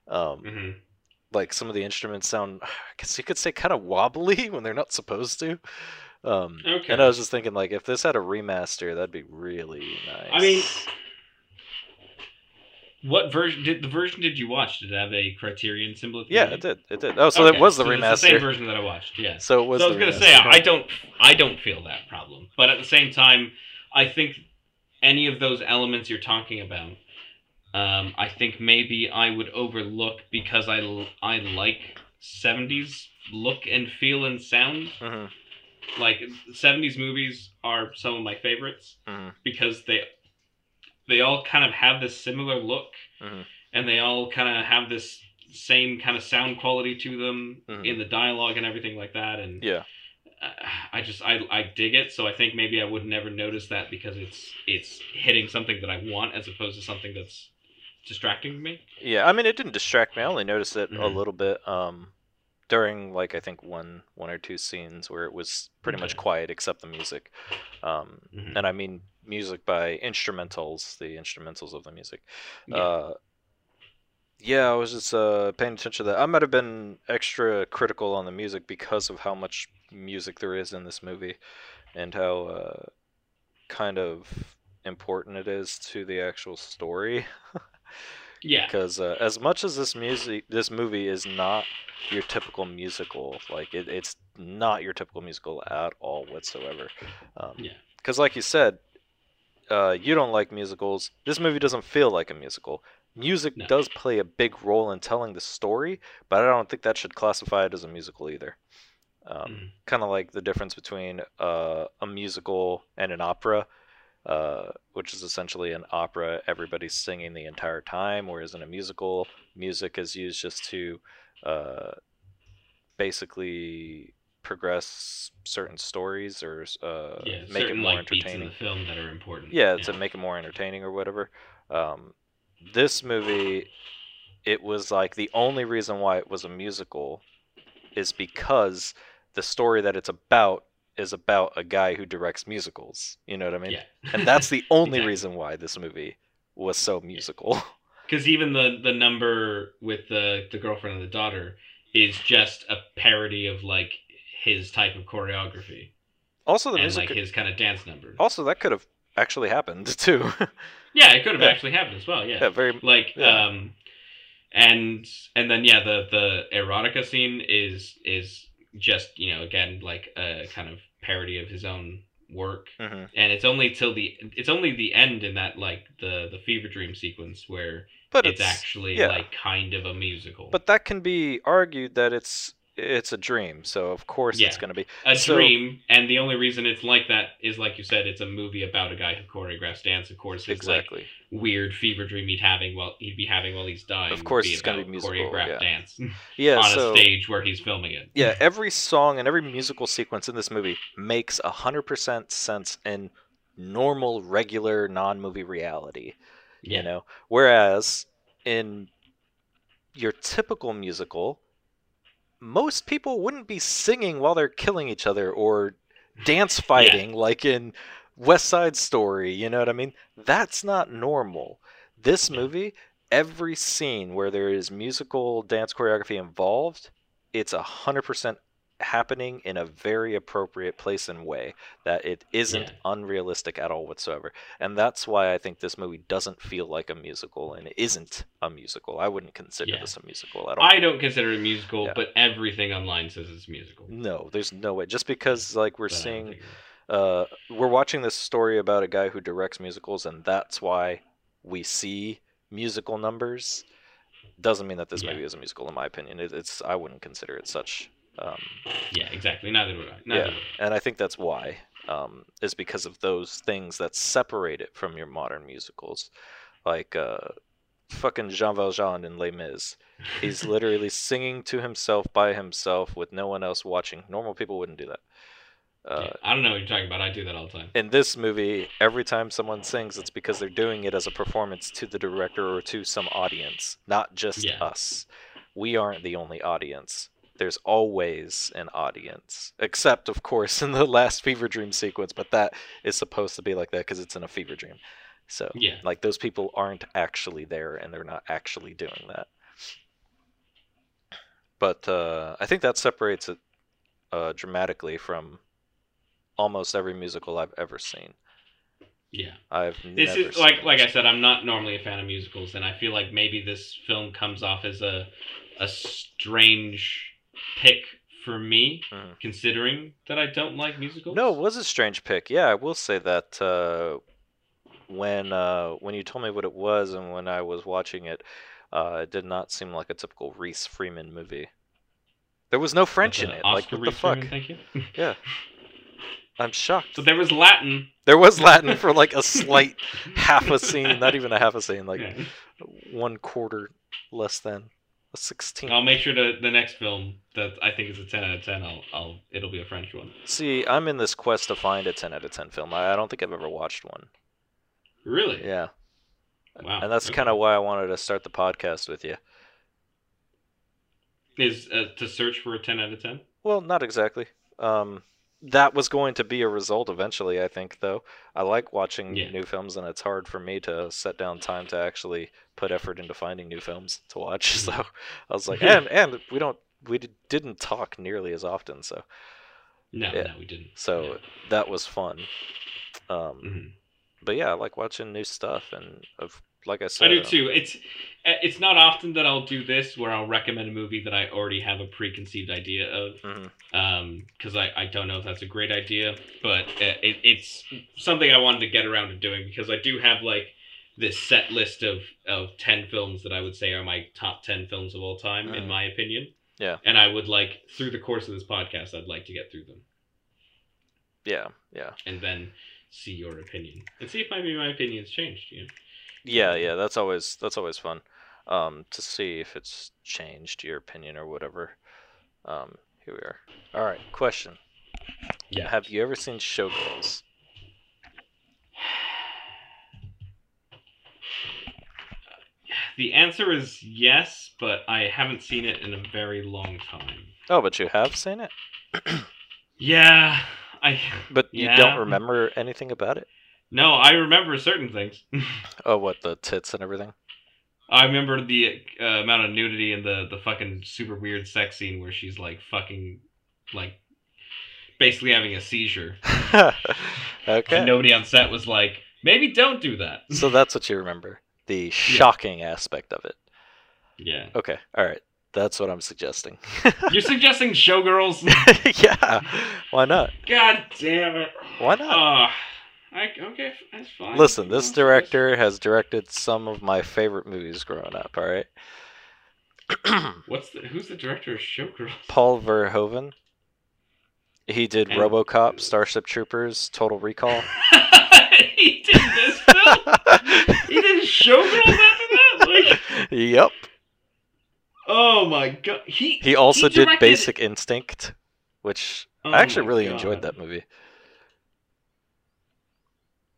Um, hmm like some of the instruments sound, [SIGHS] I guess you could say, kind of wobbly [LAUGHS] when they're not supposed to. Um, Okay. And I was just thinking, like, if this had a remaster, that'd be really nice. I mean, what version did the version did you watch? Did it have a Criterion symbol? Yeah, it did. It did. Oh, so Okay, it was the so remaster. the same version that I watched. Yeah. So it was. so I was gonna say. I don't I don't feel that problem, but at the same time, I think any of those elements you're talking about, um, I think maybe I would overlook because I, I like '70s look and feel and sound. Mhm, Like '70s movies are some of my favorites mhm, because they they all kind of have this similar look, Mhm. and they all kind of have this same kind of sound quality to them in the dialogue and everything like that. And Yeah. I just I I dig it. So I think maybe I would never notice that because it's it's hitting something that I want as opposed to something that's distracting me. Yeah, I mean, it didn't distract me. I only noticed it a Mhm. little bit um, during, like, I think one one or two scenes where it was pretty much quiet except the music. Um, Mhm. and I mean music by instrumentals, the instrumentals of the music. Yeah. Uh, yeah, I was just uh, paying attention to that. I might have been extra critical on the music because of how much music there is in this movie, and how uh, kind of important it is to the actual story. [LAUGHS] yeah. Because uh, as much as this music, this movie is not your typical musical, like it, it's not your typical musical at all whatsoever. Um, Yeah. Because, like you said, uh, you don't like musicals. This movie doesn't feel like a musical. Music No. does play a big role in telling the story, but I don't think that should classify it as a musical either. Um, Mhm. Kind of like the difference between uh, a musical and an opera, uh, which is essentially an opera, everybody's singing the entire time, whereas in a musical, music is used just to uh, basically progress certain stories or uh, yeah. make it certain more like beats in entertaining. the film that are important. Yeah, to make it more entertaining or whatever. Um, this movie, it was like the only reason why it was a musical is because the story that it's about is about a guy who directs musicals. You know what I mean? yeah. And that's the [LAUGHS] only Exactly. reason why this movie was so musical. [LAUGHS] Because even the the number with the the girlfriend and the daughter is just a parody of like his type of choreography also, the and music. like his kind of dance number. Also, that could have actually happened [LAUGHS] too. Yeah, it could have Yeah. actually happened as well. Yeah, yeah, very. like Yeah. um, and and then yeah, the the erotica scene is is just you know again like a kind of parody of his own work, mhm. and it's only till the it's only the end in that like the the fever dream sequence where But it's, it's, actually yeah. like kind of a musical. But that can be argued that it's it's a dream, so of course it's going to be. a so- dream, and the only reason it's like that is like you said, it's a movie about a guy who choreographs dance. Of course, his like Exactly. weird fever dream he'd having while he'd be having while he's dying. Of course it's gonna be musical, choreographed yeah. dance [LAUGHS] Yeah. on so a stage where he's filming it. yeah, every song and every musical sequence in this movie makes hundred percent sense in normal, regular, non-movie reality. yeah, You know, whereas in your typical musical, most people wouldn't be singing while they're killing each other or dance [LAUGHS] fighting like in West Side Story. You know what I mean? That's not normal. This Yeah. movie, every scene where there is musical dance choreography involved, it's a hundred percent happening in a very appropriate place and way that it isn't Yeah. unrealistic at all whatsoever and that's why i think this movie doesn't feel like a musical and it isn't a musical i wouldn't consider Yeah. this a musical at all I don't consider it a musical, Yeah. but everything online says it's musical. no there's no way just because like we're But seeing think it is. uh we're watching this story about a guy who directs musicals and that's why we see musical numbers doesn't mean that this movie is a musical in my opinion it, it's i wouldn't consider it such um Yeah, exactly. Neither would I. Neither Yeah. would I. and I think that's why um, is because of those things that separate it from your modern musicals, like uh, fucking Jean Valjean in Les Mis. He's [LAUGHS] literally singing to himself by himself with no one else watching. Normal people wouldn't do that. Uh, Yeah, I don't know what you're talking about. I do that all the time. in this movie, every time someone sings, it's because they're doing it as a performance to the director or to some audience, not just Yeah. us. We aren't the only audience. There's always an audience, except, of course, [LAUGHS] in the last fever dream sequence, but that is supposed to be like that because it's in a fever dream. So, Yeah. like, those people aren't actually there and they're not actually doing that. But uh, I think that separates it uh, dramatically from almost every musical I've ever seen. Yeah. I've This never is like like I said, I'm not normally a fan of musicals, and I feel like maybe this film comes off as a a strange pick for me, Mhm. considering that I don't like musicals. No, it was a strange pick. Yeah, I will say that uh, when uh, when you told me what it was and when I was watching it, uh, it did not seem like a typical Reese Freeman movie. There was no French in it. Like Oscar what the fuck? Freeman, Thank you. [LAUGHS] Yeah, I'm shocked. So there was Latin. There was Latin for like a [LAUGHS] slight half a scene, not even a half a scene, like Yeah. one quarter less than a sixteenth. I'll make sure to the next film that I think is a ten out of ten. I'll, I'll it'll be a French one. See, I'm in this quest to find a 10 out of 10 film. I, I don't think I've ever watched one. Really? Yeah. Wow. And that's okay. kind of why I wanted to start the podcast with you. is uh, to search for a ten out of ten. Well, not exactly. Um, that was going to be a result eventually, I think, though. I like watching Yeah. new films, and it's hard for me to set down time to actually put effort into finding new films to watch. [LAUGHS] So I was like, and and we don't we didn't talk nearly as often, so No, Yeah. no, we didn't. so that was fun. Um, Mhm. but yeah, I like watching new stuff, and of like I said, I do too. It's uh, it's not often that I'll do this where I'll recommend a movie that I already have a preconceived idea of, because I, I don't know if that's a great idea, but uh, it, it's something I wanted to get around to doing because I do have like this set list of of ten films that I would say are my top ten films of all time in Mhm. my opinion. Yeah. and I would like through the course of this podcast, I'd like to get through them yeah, yeah. and then see your opinion and see if maybe my opinion's changed. You know? Yeah, yeah, that's always that's always fun. Um, to see if it's changed your opinion or whatever. Um, here we are. All right, question. Yeah. Have you ever seen Showgirls? The answer is yes, but I haven't seen it in a very long time. Oh, but you have seen it, [CLEARS THROAT] Yeah, I but you Yeah. don't remember anything about it. no, I remember certain things. [LAUGHS] Oh, what the tits and everything. I remember the uh, amount of nudity in the the fucking super weird sex scene where she's like fucking like basically having a seizure. [LAUGHS] okay. And nobody on set was like, maybe don't do that. So that's what you remember. The shocking aspect of it. yeah. Okay. All right. That's what I'm suggesting. You're [LAUGHS] suggesting showgirls? [LAUGHS] yeah. Why not? God damn it. Why not? Oh, I, okay, that's fine. Listen, this director has directed some of my favorite movies growing up, all right? [CLEARS THROAT] [CLEARS THROAT] What's the who's the director of Showgirls? Paul Verhoeven. He did And- RoboCop, Starship Troopers, Total Recall. [LAUGHS] he did this film. He did Showgirls after that. Like, yep. oh my god. He He also did directed- Basic Instinct, which Oh I actually really God. enjoyed that movie.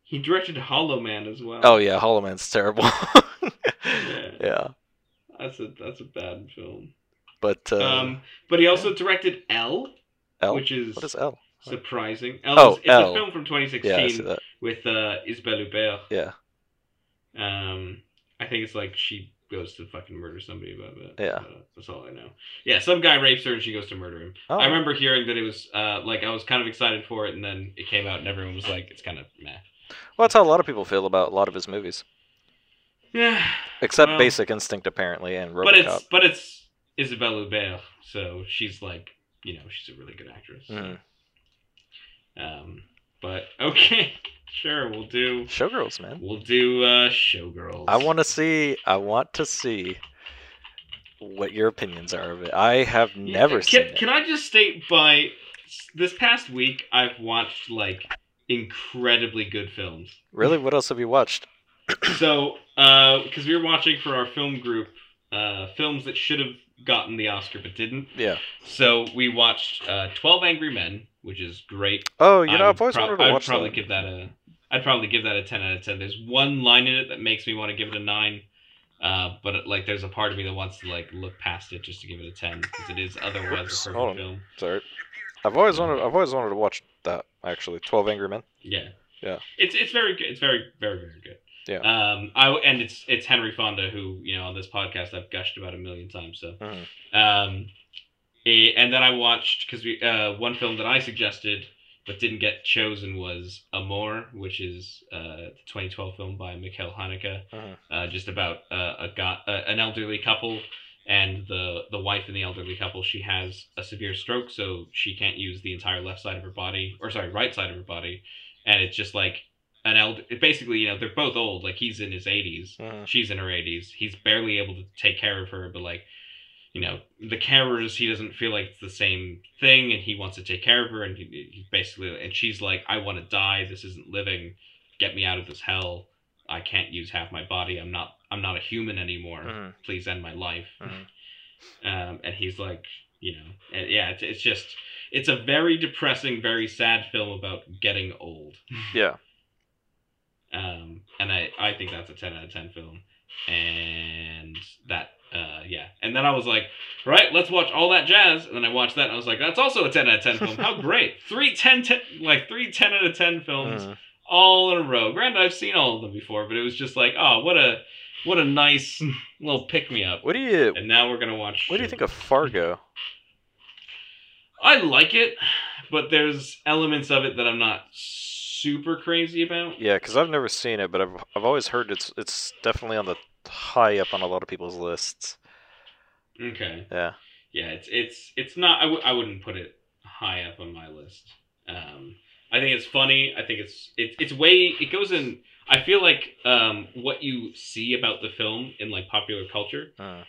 He directed Hollow Man as well. Oh yeah, Hollow Man's terrible. [LAUGHS] Yeah. yeah. that's a that's a bad film. But uh, um, but he also directed Elle, Elle. which is, What is Elle? surprising. Elle Oh, is, it's Elle. a film from 2016 Yeah, I see that. with uh, Isabelle Huppert. Yeah. Um, I think it's like she goes to fucking murder somebody about it. Yeah. Uh, that's all I know. Yeah, some guy rapes her and she goes to murder him. Oh, I remember hearing that it was uh, like I was kind of excited for it, and then it came out and everyone was like, "It's kind of meh." Well, that's how a lot of people feel about a lot of his movies, [SIGHS] Yeah, except Well- Basic Instinct apparently and RoboCop. but it's but it's Isabelle Huppert, so she's like you know she's a really good actress. Mhm. Um, but [LAUGHS] okay, sure, we'll do Showgirls, man. we'll do uh, Showgirls. I want to see. I want to see what your opinions are of it. I have Yeah, never can, seen it. Can I just state by this past week I've watched like incredibly good films. Really, what else have you watched? [CLEARS THROAT] so, because we were watching for our film group, uh, films that should have gotten the Oscar but didn't. Yeah. So we watched uh, Twelve Angry Men, which is great. Oh, you know, I I've always would wanted to I'd watch probably that. give that a. I'd probably give that a ten out of ten. There's one line in it that makes me want to give it a nine, uh, but like there's a part of me that wants to like look past it just to give it a ten because it is otherwise Oops, a perfect film. Sorry. I've always wanted. I've always wanted to watch that. Actually, Twelve Angry Men. Yeah. Yeah. It's it's very good. It's very very very good. Yeah. Um. I and it's it's Henry Fonda who you know on this podcast I've gushed about a million times. So. Mhm. Um. And then I watched because we uh one film that I suggested but didn't get chosen was Amour, which is uh, the 2012 film by Michael Haneke, Mhm. uh, just about uh, a guy, uh, an elderly couple, and the the wife in the elderly couple she has a severe stroke, so she can't use the entire left side of her body, or sorry, right side of her body, and it's just like an elder. Basically, you know, they're both old. Like he's in his 80s, Mhm. she's in her 80s. He's barely able to take care of her, but like, you know, the carers, he doesn't feel like it's the same thing, and he wants to take care of her, and he, he basically, and she's like, I want to die. This isn't living. Get me out of this hell. I can't use half my body. I'm not. I'm not a human anymore. Mhm. Please end my life. Mhm. Um, and he's like, you know, and yeah, it's, it's just, it's a very depressing, very sad film about getting old. [LAUGHS] Yeah. Um, and I, I think that's a 10 out of 10 film. And that, uh, yeah. And then I was like, all right, let's watch all that jazz. And then I watched that and I was like, that's also a 10 out of 10 film. How great. Three 10, 10 like three 10 out of 10 films Mhm. all in a row. Granted, I've seen all of them before, but it was just like, oh, what a, what a nice little pick me up. What do you And now we're going to watch. What do you think of Fargo? I like it, but there's elements of it that I'm not super crazy about. Yeah, because I've never seen it, but I've I've always heard it's it's definitely on the high up on a lot of people's lists. Okay. Yeah. Yeah, it's it's it's not. I w- I wouldn't put it high up on my list. Um, I think it's funny. I think it's it, it's way it goes in. I feel like um, what you see about the film in like popular culture, Uh,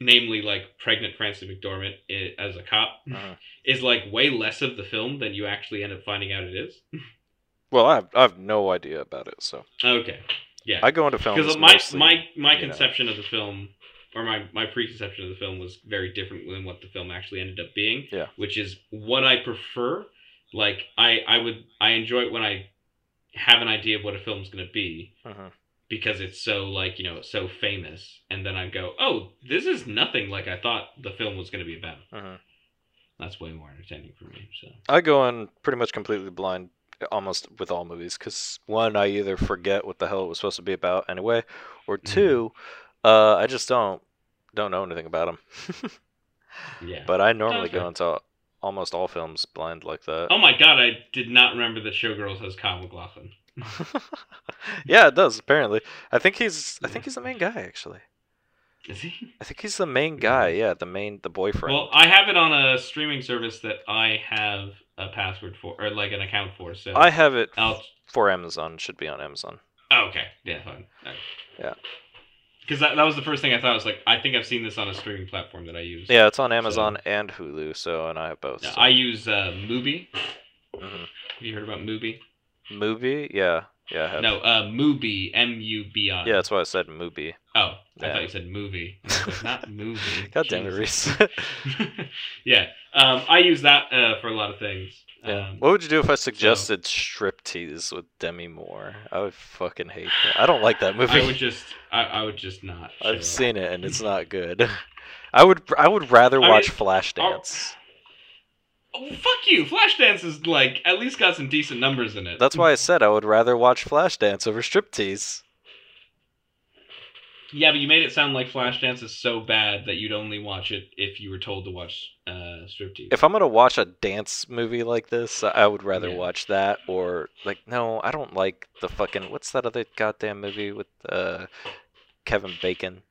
namely like pregnant Frances McDormand i- as a cop, uh. [LAUGHS] is like way less of the film than you actually end up finding out it is. [LAUGHS] Well, I have, I have no idea about it, so Okay. Yeah. I go into films because my mostly- my my you know. conception of the film or my my preconception of the film was very different than what the film actually ended up being Yeah. which is what i prefer like i i would i enjoy it when i have an idea of what a film's going to be Mhm. because it's so like you know so famous and then i go oh this is nothing like i thought the film was going to be about Mhm. that's way more entertaining for me so I go in pretty much completely blind, almost with all movies, because one, I either forget what the hell it was supposed to be about anyway, or Mhm. two, uh, I just don't don't know anything about them. [LAUGHS] yeah but I normally go into almost all films blind like that. oh my god i did not remember that showgirls has Kyle MacLachlan yeah, it does. Apparently, I think he's I think he's the main guy actually. is he I think he's the main guy. Yeah, the main the boyfriend. Well, I have it on a streaming service that I have a password for, or like an account for. So I have it I'll. for Amazon. Should be on Amazon. Oh, okay, yeah, fine. Yeah. Because that, that was the first thing I thought. I was like, I think I've seen this on a streaming platform that I use. Yeah, it's on Amazon and Hulu. So, and I have both. Yeah, so. I use uh, Mubi. Mhm. Have you heard about Mubi? Movie? Yeah, yeah. No, uh, Mubi. M U B I. Yeah, that's why I said movie. Oh, I Yeah. thought you said movie. [LAUGHS] Like, Not movie. [LAUGHS] God damn it, Reese. [LAUGHS] yeah, um, I use that uh, for a lot of things. yeah. Um, what would you do if I suggested striptease with Demi Moore? I would fucking hate that. I don't like that movie. I would just, I, I would just not. I've up. seen it and it's not good. I would I would rather I watch mean, Flashdance. Oh, fuck you! Flashdance is like at least got some decent numbers in it. That's why I said I would rather watch Flashdance over striptease. Yeah, but you made it sound like Flashdance is so bad that you'd only watch it if you were told to watch uh, Striptease. If I'm gonna watch a dance movie like this, I would rather Yeah. watch that or like no, I don't like the fucking what's that other goddamn movie with uh, Kevin Bacon.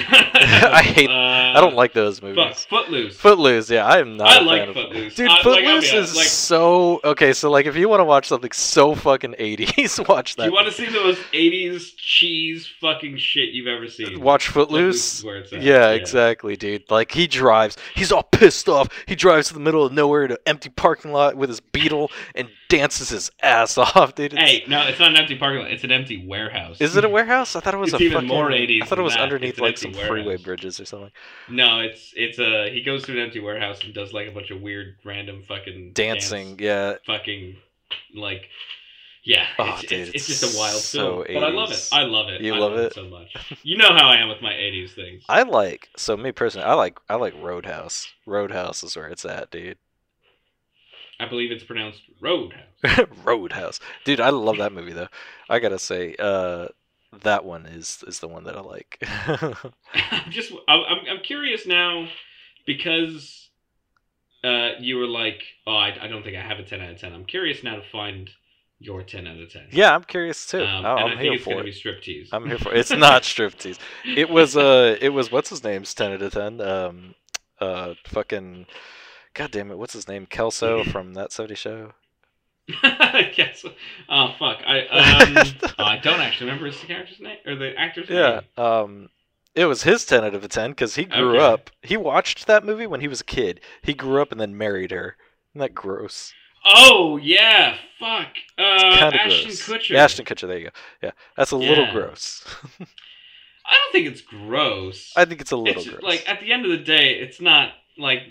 [LAUGHS] I hate- Uh, I don't like those Fuck, movies. Footloose. Footloose, yeah, I am not. I like fan of Footloose. Dude, I- like, Footloose honest, is like- so okay. So like, if you want to watch something so fucking eighties, [LAUGHS] watch that. you want to see the most '80s cheese fucking shit you've ever seen? watch Footloose Footloose? is where it's at. Yeah, exactly, dude. Like he drives, he's all pissed off. He drives to the middle of nowhere to an empty parking lot with his Beetle and dances his ass off, dude. It's- Hey, no, it's not an empty parking lot. It's an empty warehouse. is it a warehouse? I thought it was It's a even fucking. more 80s I thought it was that. underneath like some freeway bridges or something. No, it's it's a he goes to an empty warehouse and does like a bunch of weird random fucking Dancing, dance, yeah. fucking like yeah, Oh, it's, dude, it's, it's just a wild so film. But I love it. I love it. You I love it? so much. You know how I am with my '80s things. I like so me personally. I like I like Roadhouse. Roadhouse is where it's at, dude. I believe it's pronounced Roadhouse. [LAUGHS] Roadhouse, dude. I love that movie though. I gotta say, uh, that one is is the one that I like. [LAUGHS] [LAUGHS] I'm just I'm I'm curious now because uh you were like, "Oh, I, I don't think I have a ten out of 10. I'm curious now to find your ten out of ten. Yeah, I'm curious too. Um, I- I'm I here it's for it. striptease. I'm here for it. It's not striptease. It was uh it was what's his name's ten out of ten. Um uh fucking God damn it, what's his name? Kelso [LAUGHS] from that 70 show. [LAUGHS] yes. Oh fuck. I [LAUGHS] um. oh, I don't actually remember his character's name or the actor's Yeah. name. Yeah. Um it was his ten out of a ten because he grew Okay. up. He watched that movie when he was a kid. He grew up and then married her. Isn't that gross? Oh yeah. Fuck. Uh, kind of Ashton gross. Kutcher. Yeah, Ashton Kutcher. There you go. Yeah, that's a little gross. I don't think it's gross. I think it's a little it's gross. like at the end of the day, it's not like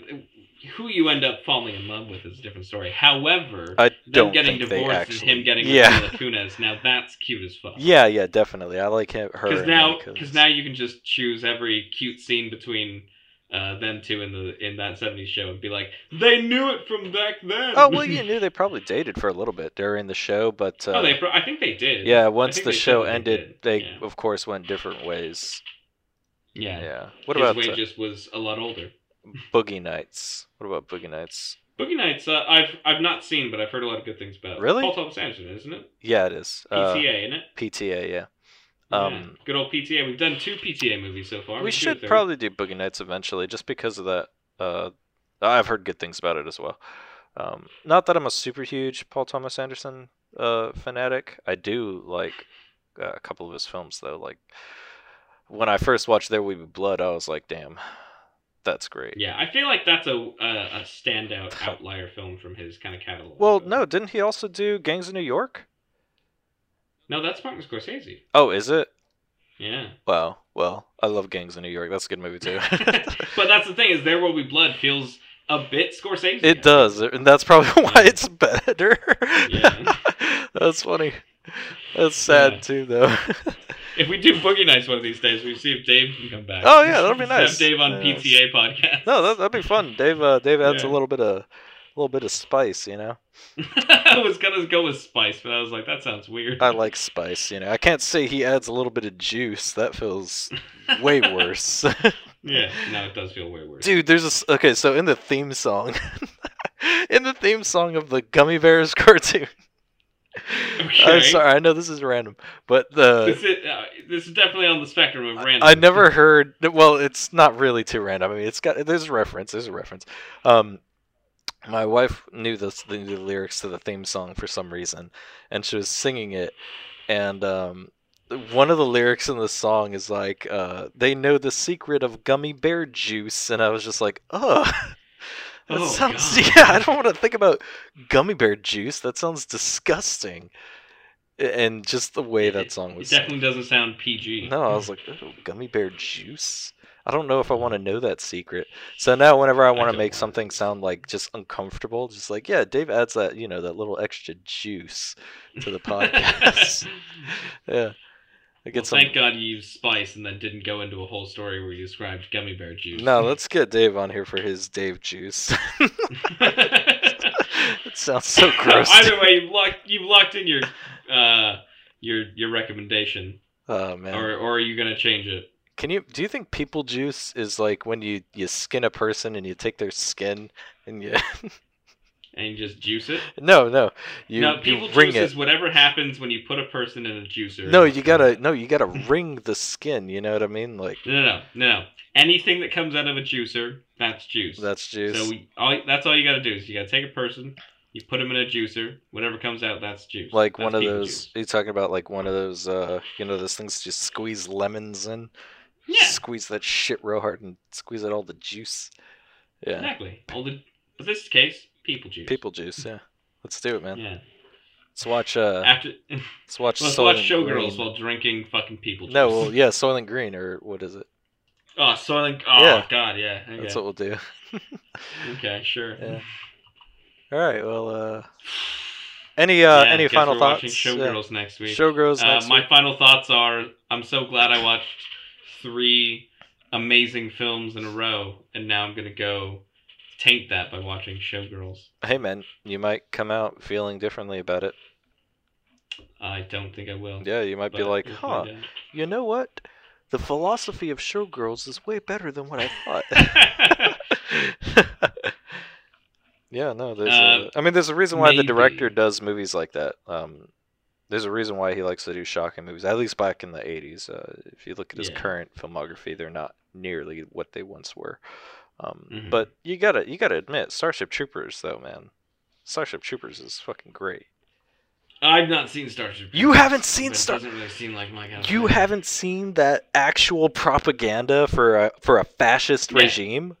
who you end up falling in love with is a different story. However, I them getting divorced actually. and him getting yeah, with Kunis, now that's cute as fuck. yeah, yeah, definitely. I like him, her. Because now, because now you can just choose every cute scene between uh, them two in the in that '70s show and be like, they knew it from back then. Oh well, you [LAUGHS] knew they probably dated for a little bit during the show, but uh, oh, they. Pro- I think they did. yeah, once the show said they ended, they yeah. of course went different ways. Yeah. Yeah. What His about way uh, just was a lot older. Boogie Nights? What about Boogie Nights? Boogie Nights, uh, I've I've not seen, but I've heard a lot of good things about. It. Really? Paul Thomas Anderson, isn't it? Yeah, it is. Uh, PTA, isn't it? PTA, yeah. Yeah. Um, Good old PTA. We've done two PTA movies so far. we should do should probably do Boogie Nights eventually, just because of that. Uh, I've heard good things about it as well. Um, not that I'm a super huge Paul Thomas Anderson uh, fanatic. I do like uh, a couple of his films though. Like when I first watched There Will Be Blood, I was like, damn, that's great. Yeah, I feel like that's a a, a standout outlier film from his kind of catalog. Well, no, didn't he also do Gangs of New York? no, that's Martin Scorsese. Oh, is it? Yeah, Wow. Well, I love Gangs of New York. That's a good movie too. [LAUGHS] but that's the thing is, There Will Be Blood feels a bit Scorsese. It does, and that's probably [LAUGHS] why Yeah. it's better. Yeah. [LAUGHS] that's funny. That's sad Yeah. too, though. If we do Boogie Nights one of these days, we see if Dave can come back. Oh, yeah, that'd be Just [LAUGHS] have nice. Dave on Yeah. PTA podcast. no, that, that'd be fun. Dave, uh, Dave adds Yeah. a little bit of, a little bit of spice. You know, [LAUGHS] I was gonna go with Spice, but I was like, that sounds weird. I like spice. You know, I can't say he adds a little bit of juice. That feels way [LAUGHS] worse. yeah, no, it does feel way worse. Dude, there's a s- okay. So in the theme song, in the theme song of the Gummy Bears cartoon. [LAUGHS] I'm sorry, I know this is random, but the This is uh, this is definitely on the spectrum of random. I never heard. Well, it's not really too random. I mean, it's got there's a reference. There's a reference. Um, my wife knew this the, the lyrics to the theme song for some reason, and she was singing it. And um, one of the lyrics in the song is like, uh, "They know the secret of gummy bear juice," and I was just like, "Oh." [LAUGHS] That Oh, sounds God. [LAUGHS] yeah. I don't want to think about gummy bear juice. That sounds disgusting. And just the way that song It was. definitely doesn't sound PG. No, I was like, "Ooh, gummy bear juice. I don't know if I want to know that secret. So now, whenever I want to make something sound like just uncomfortable, just like yeah, Dave adds that you know that little extra juice to the [LAUGHS] podcast. [LAUGHS] yeah, I Well, some. thank God you used spice and then didn't go into a whole story where you described gummy bear juice. No, [LAUGHS] let's get Dave on here for his Dave juice. [LAUGHS] it sounds so [LAUGHS] gross. Either way, you've locked you've locked in your uh your your recommendation, oh man, or or are you gonna change it? can you? Do you think people juice is like when you you skin a person and you take their skin and you? And you just juice it? no, no, you no, you people wring juice it. is whatever happens when you put a person in a juicer. No, you gotta no, you gotta wring the skin. You know what I mean? Like No, no, no, no. Anything that comes out of a juicer, that's juice. that's juice. So we, all, that's all you got to do is you got to take a person, you put them in a juicer, whatever comes out, that's juice. like That's one of those. juice. Are you talking about like one of those? uh You know those things just squeeze lemons in. Yeah, Squeeze that shit real hard and squeeze out all the juice. Yeah. exactly. All the, but this case, people juice. People juice. Yeah. Let's do it, man. Yeah. Let's watch. uh After Let's watch. let's Soylent watch Showgirls Green. while drinking fucking people juice. No, well, yeah, Soylent Green or what is it? Oh, Soylent. Oh Yeah. God, yeah. Okay. That's what we'll do. [LAUGHS] okay, sure. Yeah. All right. Well, uh any uh Yeah, any final thoughts? Showgirls next week. Showgirls Uh, next my week. final thoughts are: I'm so glad I watched three amazing films in a row, and now I'm gonna go taint that by watching Showgirls. Hey man, you might come out feeling differently about it. I don't think I will. Yeah, you might be like, we'll huh, you know what? The philosophy of showgirls is way better than what I thought. [LAUGHS] [LAUGHS] Yeah, no, there's. Um, a, I mean, there's a reason why the director does movies like that. Um, there's a reason why he likes to do shocking movies. At least back in the '80s. Uh, if you look at his Yeah. current filmography, they're not nearly what they once were. Um, Mhm. But you gotta, you gotta admit, Starship Troopers, though, man, Starship Troopers is fucking great. I've not seen Starship. You haven't seen it Star- Doesn't really seem like my kind You haven't seen that actual propaganda for a for a fascist Yeah. regime?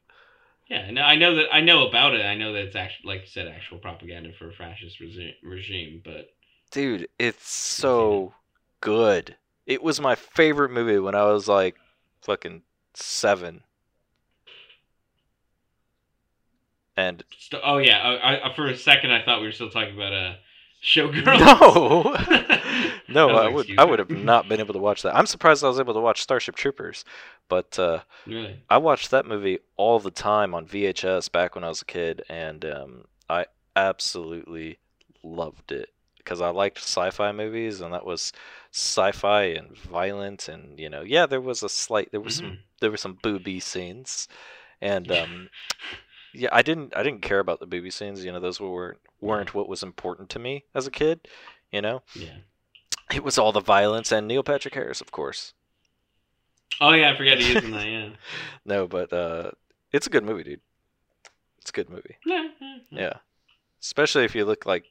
Yeah, no, I know that. I know about it. I know that it's actually, like you said, actual propaganda for a fascist regi- regime. But Dude, it's so good. It was my favorite movie when I was like fucking seven. And st- oh yeah, I, I, for a second I thought we were still talking about a uh, showgirl. no, [LAUGHS] no, That I would. I would have not been able to watch that. I'm surprised I was able to watch Starship Troopers, but uh, really? I watched that movie all the time on VHS back when I was a kid, and um, I absolutely loved it because I liked sci-fi movies, and that was sci-fi and violent, and you know, yeah, there was a slight, there was some, Mhm. there were some booby scenes, and um, [LAUGHS] yeah, I didn't, I didn't care about the booby scenes. You know, those were weren't what was important to me as a kid. You know, Yeah. it was all the violence and Neil Patrick Harris, of course. Oh yeah, I forgot is in that. Yeah. [LAUGHS] No, but uh, it's a good movie, dude. It's a good movie. Yeah. Especially if you look like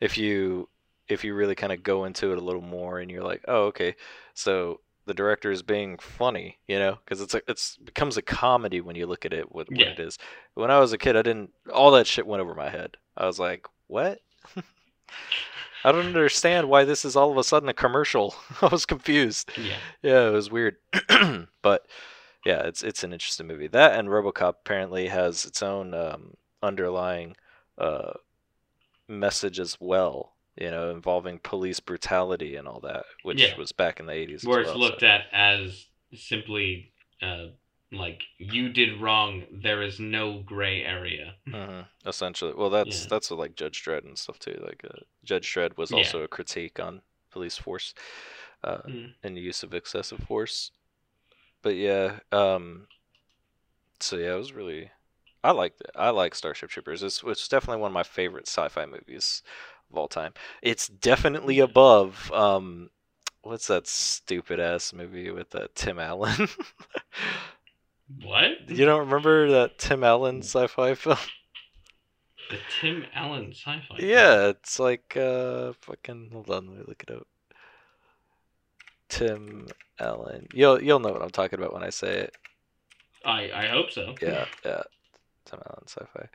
if you if you really kind of go into it a little more and you're like, "Oh, okay. So the director is being funny, you know, because it's a, it's becomes a comedy when you look at it what, what Yeah. it is. When I was a kid, I didn't all that shit went over my head. I was like, "What?" [LAUGHS] I don't understand why this is all of a sudden a commercial. [LAUGHS] I was confused. Yeah. Yeah, it was weird. [CLEARS THROAT] but yeah, it's it's an interesting movie. That and RoboCop apparently has its own um, underlying uh, message as well. You know, involving police brutality and all that, which Yeah. was back in the eighties. Where as it's looked so- at as simply uh, like you did wrong. There is no gray area. Mhm, essentially. Well, that's Yeah. that's like Judge Dredd and stuff too. Like uh, Judge Dredd was Yeah. also a critique on police force uh, Mm. and the use of excessive force. But yeah, um, so yeah, it was really. I liked it. I like Starship Troopers. It's it's definitely one of my favorite sci-fi movies of all time. It's definitely above. Um, what's that stupid ass movie with uh, Tim Allen? What? [LAUGHS] you don't remember that Tim Allen sci-fi film? The Tim Allen sci-fi. film? Yeah, it's like uh fucking hold on, let me look it up. Tim Allen. You'll you'll know what I'm talking about when I say it. I I hope so. Yeah, yeah. Tim Allen sci-fi.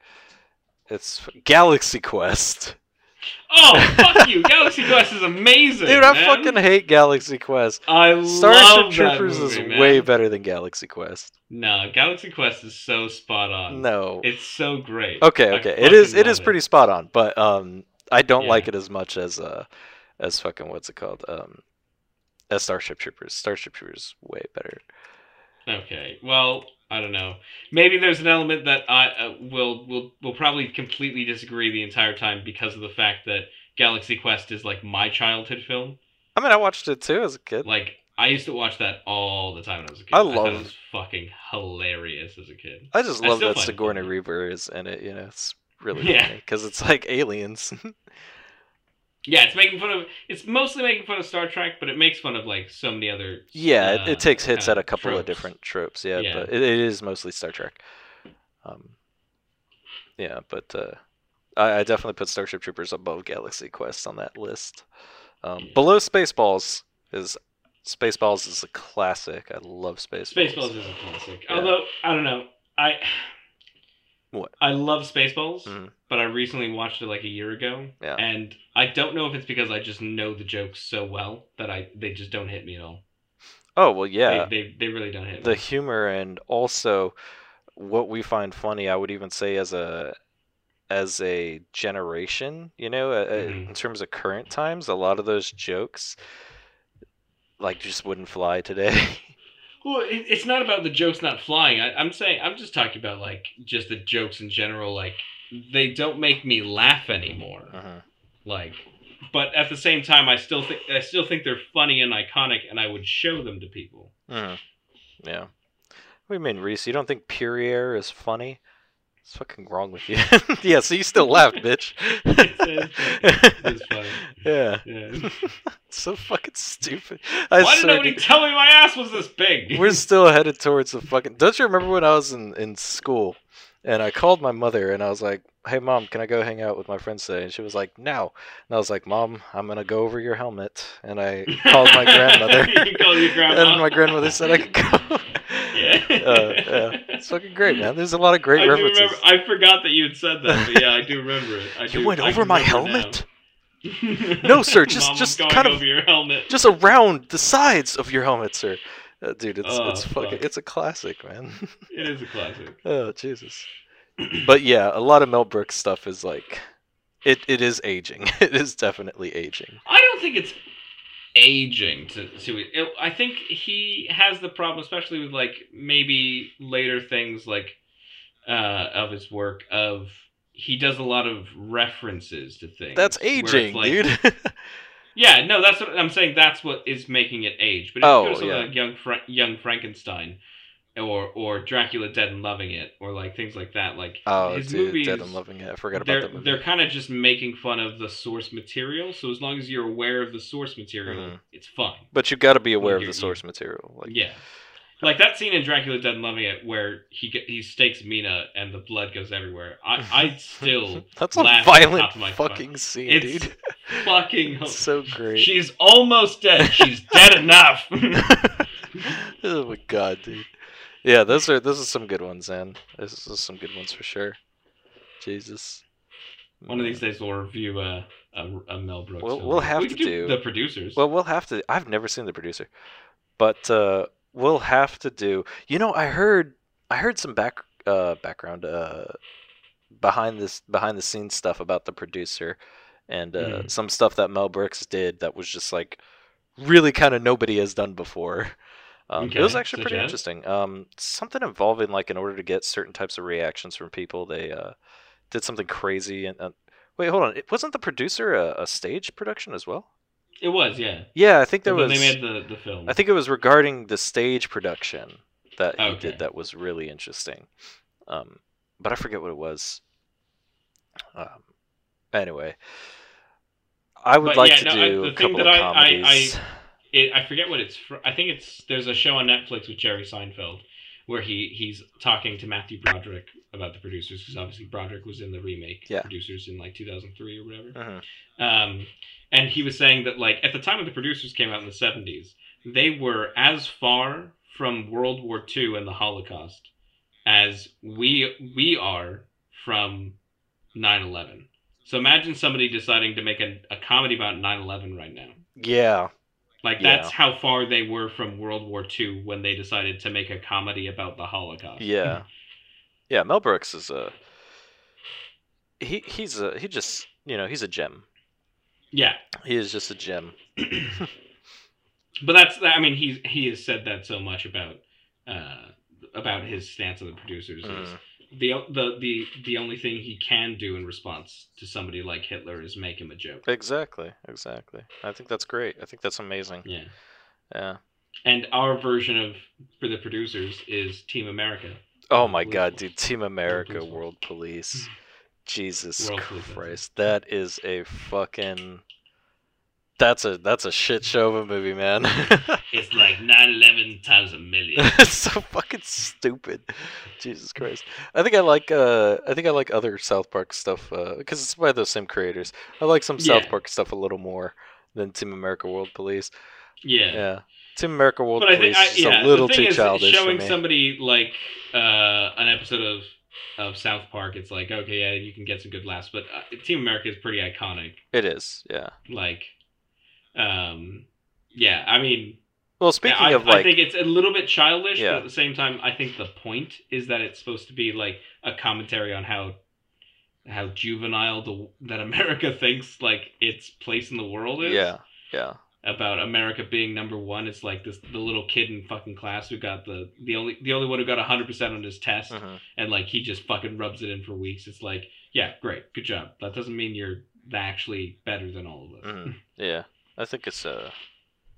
It's Galaxy Quest. Oh fuck you! [LAUGHS] Galaxy Quest is amazing. Dude, I man. fucking hate Galaxy Quest. I Starship love that Troopers movie, is man. way better than Galaxy Quest. No, Galaxy Quest is so spot on. No. It's so great. Okay, I okay. it is it is pretty spot on, but um I don't Yeah. like it as much as uh as fucking what's it called? Um as Starship Troopers. Starship Troopers is way better. Okay. Well, I don't know. Maybe there's an element that I uh, will will will probably completely disagree the entire time because of the fact that Galaxy Quest is like my childhood film. I mean, I watched it too as a kid. Like I used to watch that all the time when I was a kid. I love- it was fucking hilarious as a kid. I just love still that Sigourney. Weaver is in it. You know, it's really Yeah. funny because it's like aliens. [LAUGHS] Yeah, it's making fun of. It's mostly making fun of Star Trek, but it makes fun of like so many other. yeah, it, uh, it takes hits at a couple of different tropes. Yeah, Yeah. but it, it is mostly Star Trek. Um, yeah, but uh, I, I definitely put Starship Troopers above Galaxy Quest on that list. Um, Yeah. Below Spaceballs is Spaceballs is a classic. I love Spaceballs. Spaceballs is a classic. Yeah. Although I don't know, I. What? I love Spaceballs, Mhm. but I recently watched it like a year ago, Yeah. and I don't know if it's because I just know the jokes so well that I they just don't hit me at all. Oh well, yeah. They they, they really don't hit the me. humor and also what we find funny i would even say as a as a generation you know uh, uh, Mhm. in terms of current times a lot of those jokes like just wouldn't fly today [LAUGHS] Well, it, it's not about the jokes not flying. I, I'm saying I'm just talking about like just the jokes in general. Like they don't make me laugh anymore. Mhm. Like, but at the same time, I still think I still think they're funny and iconic, and I would show them to people. Mhm. yeah what do you mean reese you don't think air is funny What's fucking wrong with you? [LAUGHS] yeah, so you still laughed, bitch. It's funny. [LAUGHS] yeah. Yeah. [LAUGHS] so fucking stupid. I Why did nobody to- tell me my ass was this big? We're still headed towards the fucking. Don't you remember when I was in, in school and I called my mother and I was like, "Hey mom, can I go hang out with my friends today?" And she was like, "No." And I was like, "Mom, I'm gonna go over your helmet." And I called my grandmother. you called your grandma. and my grandmother said I could go. Yeah. Uh. [LAUGHS] It's fucking great, man. There's a lot of great I references. remember. I forgot that you had said that, but yeah, I do remember it. I you do, went I over my helmet? No, sir, just- Mom, just kind of- your helmet. Just around the sides of your helmet, sir. Uh, dude, it's Oh, it's fucking fuck. it's a classic, man. [LAUGHS] It is a classic. oh Jesus. But yeah, a lot of Mel Brooks stuff is like, it it is aging. [LAUGHS] It is definitely aging. I don't think it's aging to see. it. I think he has the problem, especially with like maybe later things like uh, of his work of he does a lot of references to things. That's aging, like- dude. [LAUGHS] Yeah, no, that's what I'm saying. That's what is making it age. But if Oh, you go to something yeah. like Young Fra- Young Frankenstein, or or Dracula Dead and Loving It, or like things like that, like oh, his dude, movies, Dead and Loving It. I forgot about they're that movie. they're kind of just making fun of the source material. So as long as you're aware of the source material, Mhm. it's fine. But you've got to be aware of the source material. Like, yeah. Like that scene in Dracula Dead and Loving It where he he stakes Mina and the blood goes everywhere. I I [LAUGHS] still that's a violent top of my fucking scene, It's dude. fucking. [LAUGHS] It's so great. She's almost dead. She's dead enough. [LAUGHS] oh my god, dude. Yeah, those are those are some good ones, man. This is some good ones for sure. Jesus. One of these days we'll review uh, a, a Mel Brooks. We'll- we'll have we to could do- the producers. Well, we'll have to. I've never seen the producer, but uh, we'll have to do. You know, I heard I heard some back uh, background uh, behind this behind the scenes stuff about the producer and uh, Mhm. some stuff that Mel Brooks did that was just like really kind of nobody has done before. Um, It was actually pretty interesting. Um, something involving like in order to get certain types of reactions from people, they uh, did something crazy. And uh, wait, hold on, it wasn't the producer a, a stage production as well? it was, yeah. Yeah, I think there was. they made the, the film. I think it was regarding the stage production that he Okay. did that was really interesting. Um, but I forget what it was. Um, anyway, I would But like yeah, to no, do a couple that of I- I- I- comedies. It, I forget what it's. Fr- I think it's there's a show on Netflix with Jerry Seinfeld where he he's talking to Matthew Broderick about the producers because obviously Broderick was in the remake Yeah. producers in like 2003 or whatever. Mhm. Um, and he was saying that like at the time when the producers came out in the 70s, they were as far from World War II and the Holocaust as we we are from 9/11. So imagine somebody deciding to make a, a comedy about 9/11 right now. Yeah, Like Yeah. that's how far they were from World War II when they decided to make a comedy about the Holocaust. yeah, yeah. Mel Brooks is a he. He's a he. Just you know, he's a gem. yeah. He is just a gem. [CLEARS THROAT] But that's I mean he's he has said that so much about uh about his stance on the producers is Mm. The the the the only thing he can do in response to somebody like Hitler is make him a joke. Exactly, exactly. I think that's great. I think that's amazing. Yeah. Yeah. And our version of for the producers is Team America. Oh my Police god, dude, Team America, Police World Police. Jesus World Police Christ. That is a fucking That's a that's a shit show of a movie, man. [LAUGHS] It's like 9/11 times a million. [LAUGHS] it's so fucking stupid. Jesus Christ. I think I like uh I think I like other South Park stuff uh because it's by those same creators. I like some South Park stuff a little more than Team America World Police. Yeah. Yeah. Team America World But I think Police I, is yeah, a little the thing too is, childish for showing me. somebody like uh, an episode of of South Park, it's like okay, yeah, you can get some good laughs, but uh, Team America is pretty iconic. It is, yeah. Like, um, yeah, I mean, Well, speaking I, of I think it's a little bit childish, Yeah. but at the same time, I think the point is that it's supposed to be like a commentary on how how juvenile the that America [LAUGHS] thinks like its place in the world is. yeah, yeah. about America being number one. It's like this the little kid in fucking class who got the the only the only one who got hundred percent on his test, mhm. and like he just fucking rubs it in for weeks. It's like, yeah, great, good job. That doesn't mean you're actually better than all of us. Mhm. [LAUGHS] Yeah, I think it's a,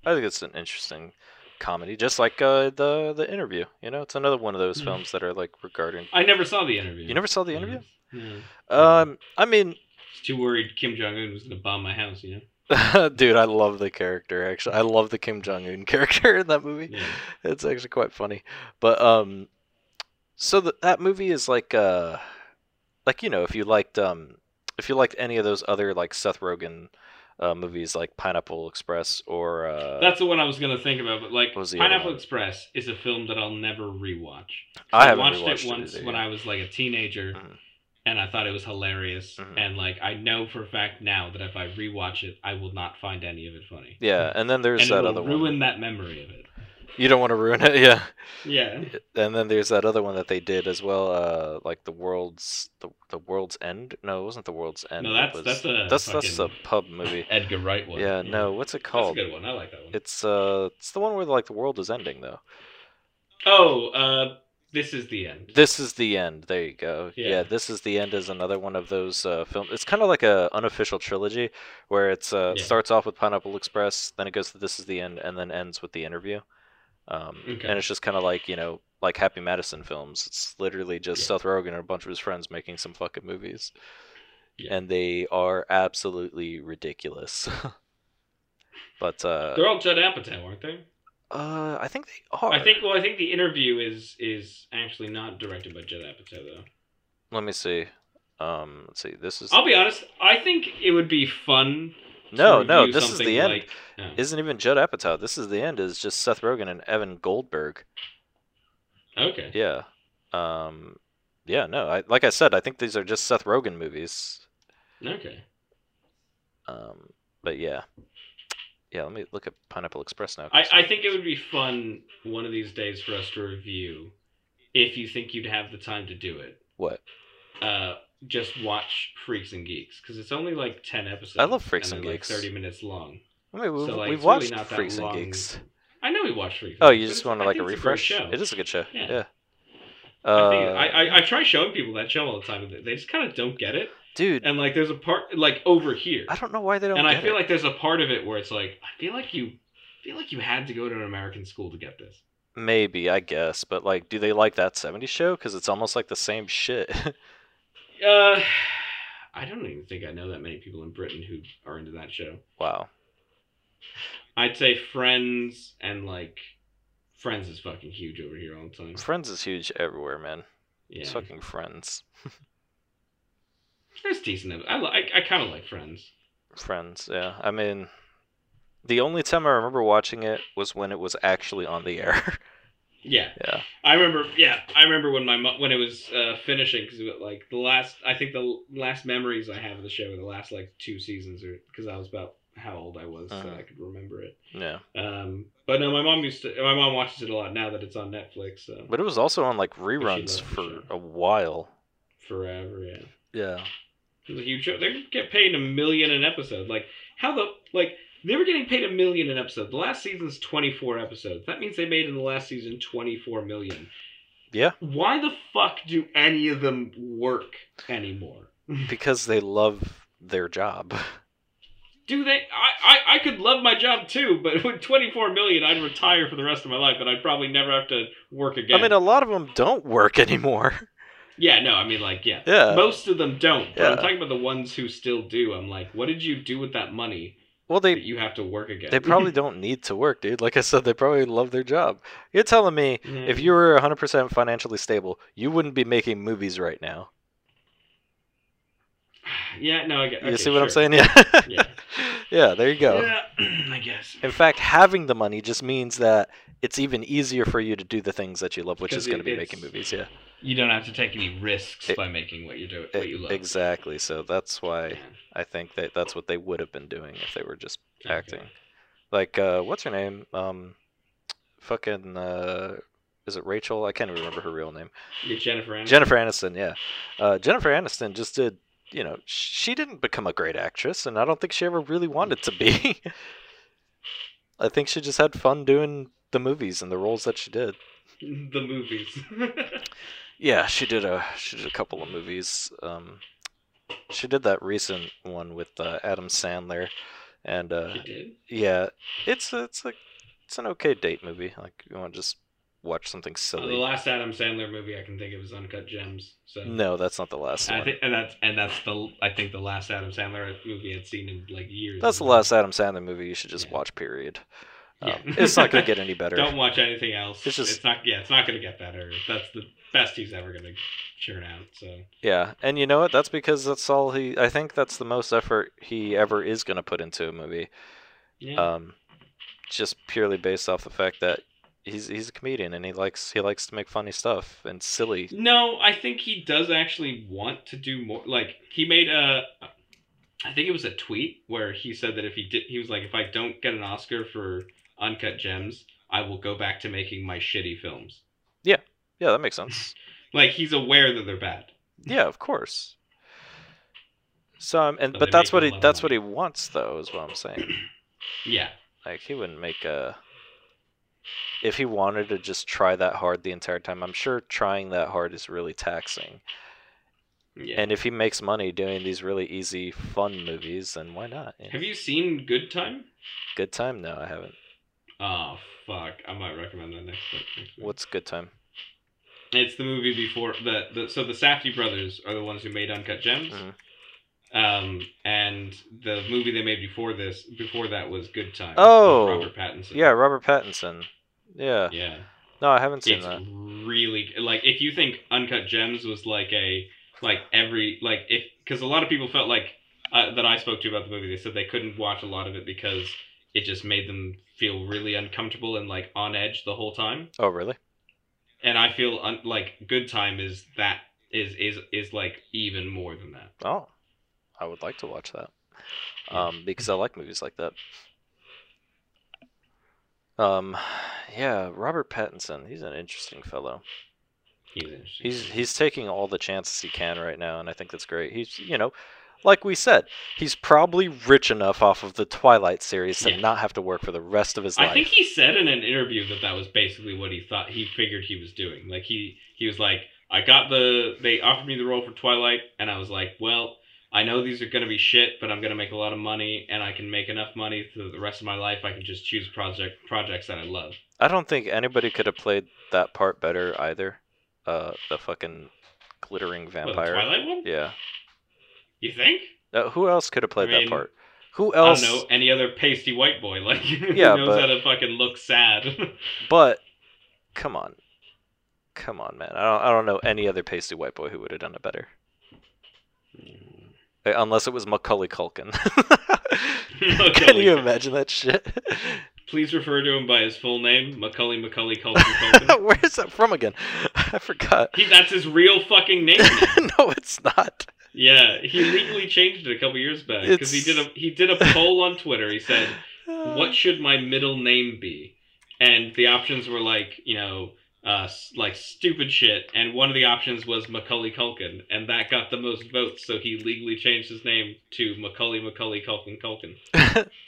I think it's an interesting comedy, just like uh, the the interview. You know, it's another one of those Mhm. films that are like regarding. I never saw the interview. You never saw the interview? No. Um, I mean, I too worried Kim Jong Un was gonna bomb my house. You know. [LAUGHS] dude, I love the character. Actually, I love the Kim Jong Un [LAUGHS] character in that movie. Yeah. It's actually quite funny. But um, so the, that movie is like uh, like you know, if you liked um, if you liked any of those other like Seth Rogen. Uh, movies like Pineapple Express or uh, That's the one I was gonna think about, but like What was the other Pineapple one? Express is a film that I'll never rewatch. I haven't watched it once either, when. I was like a teenager, Mhm. and I thought it was hilarious. Mhm. And like I know for a fact now that if I rewatch it, I will not find any of it funny. Yeah, and then there's and that other ruin one. that memory of it. You don't want to ruin it, [LAUGHS] yeah. Yeah. And then there's that other one that they did as well, uh, like the world's the the world's end. No, it wasn't the world's end. No, that's was- that's a that's that's a pub movie. Edgar Wright one. Yeah, no, what's it called? That's a good one. I like that one. It's uh, it's the one where like the world is ending though. Oh, uh, this is the end. This is the end. There you go. Yeah, Yeah. this is the end is another one of those uh, films. It's kind of like a unofficial trilogy where it's uh, Yeah. starts off with Pineapple Express, then it goes to This is the end, and then ends with the interview. Um, Okay. And it's just kind of like you know, like Happy Madison films. It's literally just Yeah. Seth Rogen and a bunch of his friends making some fucking movies, Yeah. and they are absolutely ridiculous. [LAUGHS] but uh, They're all Judd Apatow, aren't they? uh, I think they are. I think. Well, I think the interview is is actually not directed by Judd Apatow though. Let me see. Um, let's see. This is I'll be honest. I think it would be fun. No, no. This is the end. like- oh. Isn't even Judd Apatow. This is the end. Is just Seth Rogen and Evan Goldberg. okay. Yeah. Um. Yeah. No. I like I said. I think these are just Seth Rogen movies. Okay. Um. But yeah. Yeah. Let me look at Pineapple Express now. I, I think it would be fun one of these days for us to review, if you think you'd have the time to do it. What? Uh, just watch Freaks and Geeks because it's only like ten episodes. I love Freaks and they're, Geeks. Like Thirty minutes long. I mean, we've, So, like, we've it's really watched Freaks and. Geeks. I know we watched Freaks. Oh, you just want I like a refresh? show. It is a good show. Yeah. Yeah. I, Uh, think, I, I I try showing people that show all the time. and They just kind of don't get it. dude, And like, there's a part like over here, I don't know why they don't and I feel it. like there's a part of it where it's like I feel like you feel like you had to go to an American school to get this. Maybe, I guess, but like, do they like that '70s show? Because it's almost like the same shit. [LAUGHS] Uh, I don't even think I know that many people in Britain who are into that show. wow. I'd say Friends and like Friends is fucking huge over here all the time. Friends is huge everywhere, man. Yeah, It's fucking Friends. it's decent. I I, I kind of like Friends. Friends, yeah. I mean, the only time I remember watching it was when it was actually on the air. [LAUGHS] Yeah, yeah. I remember. Yeah, I remember when my mo- when it was uh, finishing because like the last I think the last memories I have of the show were the last like two seasons or because I was about how old I was so Uh-huh. I could remember it. Yeah. Um, but no, my mom used to. My mom watches it a lot now that it's on Netflix. So But it was also on like reruns for a while. forever, yeah. Yeah. It was a huge show. They get paid a million an episode. Like how the like they were getting paid a million an episode. The last season's twenty four episodes. That means they made in the last season twenty four million. Yeah. Why the fuck do any of them work anymore? [LAUGHS] Because they love their job. Do they? I, I, I could love my job too, but with twenty four million, I'd retire for the rest of my life, and I'd probably never have to work again. I mean, a lot of them don't work anymore. [LAUGHS] yeah, no, I mean like yeah, Yeah. most of them don't. But I'm talking about the ones who still do. I'm like, what did you do with that money Well, they you have to work again? they probably [LAUGHS] don't need to work, dude. Like I said, they probably love their job. You're telling me Yeah. if mm. you were 100% financially stable, you wouldn't be making movies right now. [SIGHS] Yeah, no, I get. You okay, see what I'm saying? [LAUGHS] Yeah. Yeah. Yeah, there you go. Yeah, [CLEARS THROAT] I guess. In fact, having the money just means that it's even easier for you to do the things that you love, which is going to be making movies. Yeah, You don't have to take any risks It- by making what you do, what you love. exactly. So that's why Yeah. I think that that's what they would have been doing if they were just Okay. acting. Like, uh, what's her name? Um, fucking, uh, is it Rachel? I can't even remember her real name. Yeah, Jennifer Aniston. Jennifer Aniston. Yeah, uh, Jennifer Aniston just did. You know, she didn't become a great actress, and I don't think she ever really wanted to be. [LAUGHS] I think she just had fun doing the movies and the roles that she did. the movies. [LAUGHS] Yeah, she did a she did a couple of movies. Um, she did that recent one with uh, Adam Sandler, and uh, she did. yeah, it's it's a it's an okay date movie. Like you want to just watch something Uh, silly. the last Adam Sandler movie I can think of is Uncut Gems. So no, that's not the last I one. think, and that's and that's the I think the last Adam Sandler movie I'd seen in like years. That's the last Adam Sandler movie you should just Yeah. watch. Period. Um, Yeah. it's not gonna get any [LAUGHS] better. Don't watch anything else. It's just- it's not. Yeah, it's not going to get better. That's the best he's ever going to churn out. So Yeah, and you know what? That's because that's all he. I think that's the most effort he ever is gonna put into a movie. yeah, Um, just purely based off the fact that he's he's a comedian and he likes he likes to make funny stuff and silly. no, I think he does actually want to do more. Like he made a, I think it was a tweet where he said that if he did, he was like, if I don't get an Oscar for Uncut Gems, I will go back to making my shitty films. Yeah, yeah, that makes sense. [LAUGHS] Like he's aware that they're bad. Yeah, of course. So, um, and So but that's what he that's what he wants, though, is what I'm saying. [CLEARS THROAT] Yeah, Like he wouldn't make a. If he wanted to just try that hard the entire time, I'm sure trying that hard is really taxing. yeah. And if he makes money doing these really easy, fun movies, then why not? Yeah. Have you seen Good Time? Good time? No, I haven't. Oh fuck! I might recommend that next week. Next week. What's good time? It's the movie before the, the so the Safdie brothers are the ones who made Uncut Gems. Mhm. Um, and the movie they made before this, before that was Good Time. Oh, Robert Pattinson. Yeah, Robert Pattinson. Yeah. Yeah. No, I haven't seen It's that. really like if you think Uncut Gems was like a like every like if because a lot of people felt like uh, that I spoke to about the movie, they said they couldn't watch a lot of it because it just made them feel really uncomfortable and like on edge the whole time. Oh, really? and I feel un- like Good Time is that is is is like even more than that. Oh, I would like to watch that. Um, because I like movies like that. Um, yeah, Robert Pattinson. He's an interesting fellow. He's interesting. He's he's taking all the chances he can right now, and I think that's great. He's you know, like we said, he's probably rich enough off of the Twilight series to Yeah. not have to work for the rest of his I life. I think he said in an interview that that was basically what he thought he figured he was doing. Like he he was like, I got the they offered me the role for Twilight, and I was like, well, I know these are gonna be shit, but I'm gonna make a lot of money, and I can make enough money for the rest of my life. I can just choose project projects that I love. I don't think anybody could have played that part better either. Uh, the fucking glittering What, the vampire. Twilight one? Yeah. You think? Uh, who else could have played I mean, that part? Who else? I don't know any other pasty white boy [LAUGHS] like who Yeah, knows but- how to fucking look sad. [LAUGHS] But come on, come on, man. I don't. I don't know any other pasty white boy who would have done it better. Uh, Unless it was Macaulay Culkin. [LAUGHS] [LAUGHS] Can you imagine that shit? Please refer to him by his full name, Macaulay Macaulay Culkin Culkin. [LAUGHS] Where is that from again? I forgot. he, that's his real fucking name. no, it's not. yeah, he legally changed it a couple years back because he did a he did a poll on Twitter. He said, "What should my middle name be?" And the options were like, you know, uh, like stupid shit. And one of the options was Macaulay Culkin, and that got the most votes. So he legally changed his name to Macaulay Macaulay Culkin Culkin.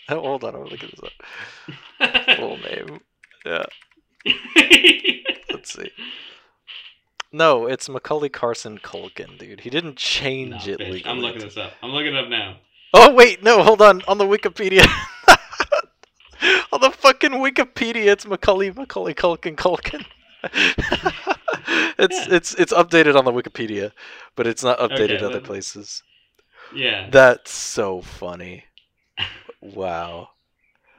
Hold on, I'm looking this up. Full name. Yeah, [LAUGHS] let's see. No, it's Macaulay Carson Culkin, dude. He didn't Nah, change it bitch, legally. I'm looking this up. I'm looking it up now. Oh wait, no, hold on. On the Wikipedia. [LAUGHS] on the fucking Wikipedia, it's Macaulay Macaulay Culkin Culkin. [LAUGHS] it's Yeah. it's it's updated on the Wikipedia, but it's not updated Okay, other places. Yeah, That's so funny. Wow.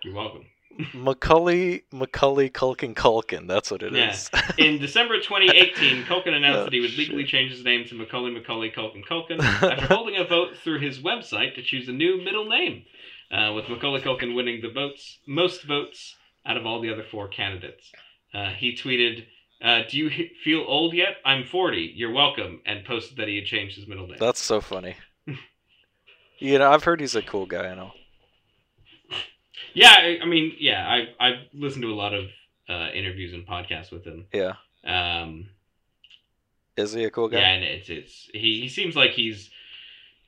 you're welcome. Macaulay Macaulay Culkin Culkin. That's what it Yeah. is. [LAUGHS] In December 2018, Culkin announced Oh, that he would legally shit. change his name to Macaulay Macaulay Culkin Culkin after [LAUGHS] holding a vote through his website to choose a new middle name, uh, with Macaulay Culkin winning the votes most votes out of all the other four candidates. Uh, he tweeted, uh, "Do you h- feel old yet? I'm 40. You're welcome," and posted that he had changed his middle name. That's so funny. you know, I've heard he's a cool guy. I know. [LAUGHS] yeah, I, I mean, yeah, I I've listened to a lot of uh, interviews and podcasts with him. Yeah. Um, Is he a cool guy? Yeah, and it's it's he, he seems like he's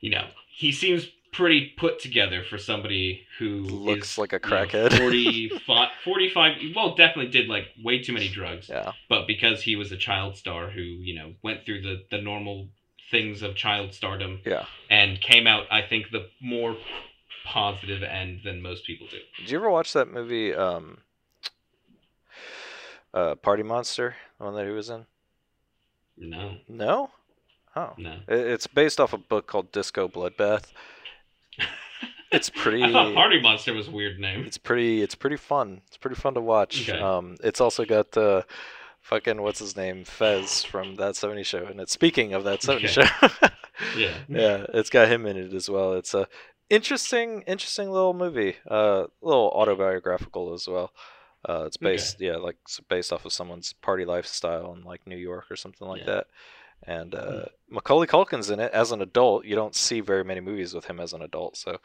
you know, he seems pretty put together for somebody who Looks is, like a you know, crackhead. [LAUGHS] 45, 45 well definitely did like way too many drugs yeah. but because he was a child star who you know went through the the normal things of child stardom Yeah. and came out i think the more positive end than most people do Did you ever watch that movie, um, Uh, Party Monster, the one that he was in. No, No. Oh. no. It's based off a book called Disco Bloodbath. It's pretty. I thought Party Monster was a weird name. It's pretty. It's pretty fun. It's pretty fun to watch. Okay. Um, it's also got uh, fucking what's his name, Fez from that '70s show. And it's speaking of that '70s Okay. show. [LAUGHS] Yeah. [LAUGHS] yeah, it's got him in it as well. It's a interesting, interesting little movie. Uh, a little autobiographical as well. Uh, it's Okay. based, yeah, like based off of someone's party lifestyle in like New York or something like Yeah. that. And uh, Macaulay Culkin's in it as an adult. You don't see very many movies with him as an adult, so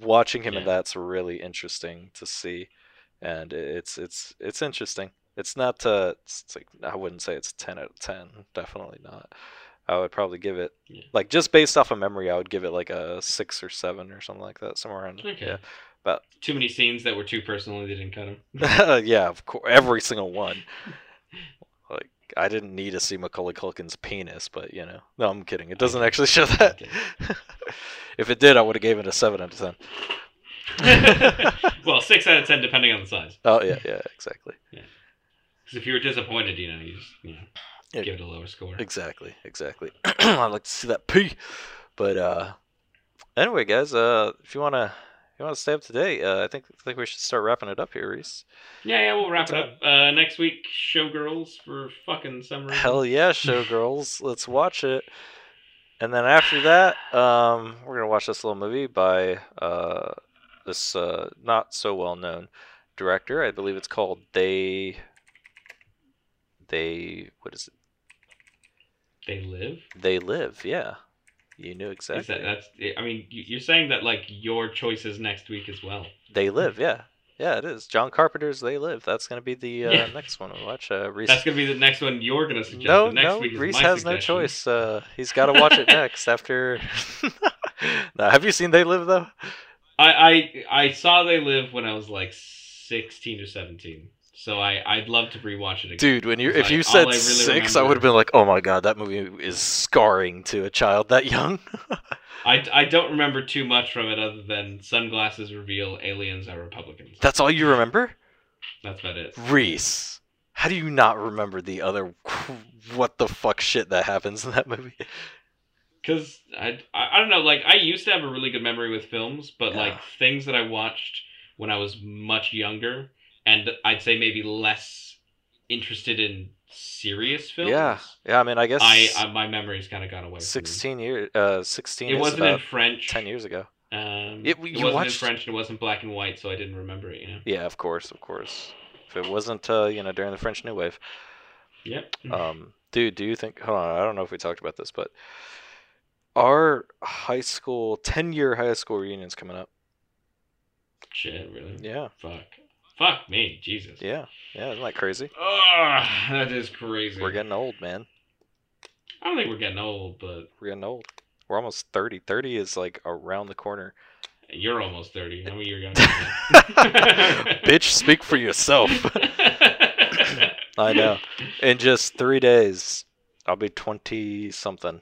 watching him in that's really interesting to see. And it's it's it's interesting. It's not uh, it's, like I wouldn't say it's ten out of ten. Definitely not. I would probably give it Yeah. like just based off of memory, I would give it like a six or seven or something like that, somewhere around. Okay. Yeah, about Too many scenes that were too personal they didn't cut them. [LAUGHS] yeah, of course, every single one. [LAUGHS] Like I didn't need to see Macaulay Culkin's penis, but you know, no, I'm kidding. It doesn't actually show that. [LAUGHS] If it did, I would have gave it a seven out of ten. [LAUGHS] well, [LAUGHS] six out of ten, depending on the size. Oh yeah, yeah, exactly, Yeah, Because if you were disappointed, you know, you just you know, Yeah. give it a lower score. exactly, exactly. [CLEARS THROAT] I'd like to see that pee, but uh, anyway, guys, uh, if you wanna. if You want to stay up to date? Uh, I think I think we should start wrapping it up here, Reese. Yeah, yeah, we'll wrap What's it up. Uh, next week, Showgirls for fucking some reason. Hell yeah, [LAUGHS] Showgirls. Let's watch it. And then after that, um, we're gonna watch this little movie by uh, this uh, not so well known director. I believe it's called They. They what is it? They live. They live. Yeah, you knew exactly. that that's? I mean, you- you're saying that like your choices next week as well. They live. Yeah, yeah, it is. John Carpenter's They Live. That's gonna be the uh, Yeah. next one we watch. Uh, Reese. That's gonna be the next one you're gonna suggest. No, next no, week Reese has no choice. Uh, he's got to watch it next after. [LAUGHS] now, have you seen They Live though? I, I I saw They Live when I was like 16 or 17. So I I'd love to rewatch it again. Dude, when you if you all said I really six, I would have been like, "Oh my god, that movie is scarring to a child that young." [LAUGHS] I, I don't remember too much from it other than sunglasses reveal aliens are Republicans. That's all you remember, That's about it. Reese. How do you not remember the other what the fuck shit that happens in that movie? [LAUGHS] Cause I, I I don't know like I used to have a really good memory with films, but Yeah. like things that I watched when I was much younger, and I'd say maybe less interested in serious films. Yeah, yeah. I mean, I guess I, I my memory's kind of gone away. sixteen years. Uh, sixteen. It wasn't in French. ten years ago. Um, It- it, wasn't watched- in French and it wasn't black and white, so I didn't remember it. You know. Yeah, of course, of course. If it wasn't, uh, you know, during the French New Wave. Yep. Um, dude, do you think? Hold on, I don't know if we talked about this, but our high school, ten-year high school reunion's coming up. Shit, really? Yeah, Fuck. Fuck me, Jesus. yeah, yeah. Isn't that crazy? Ugh, that is crazy. We're getting old, man. I don't think we're getting old, but We're getting old. We're almost thirty. Thirty is like around the corner. you're almost thirty. How many years [LAUGHS] younger? Bitch, speak for yourself. [LAUGHS] I know. In just three days, I'll be twenty something.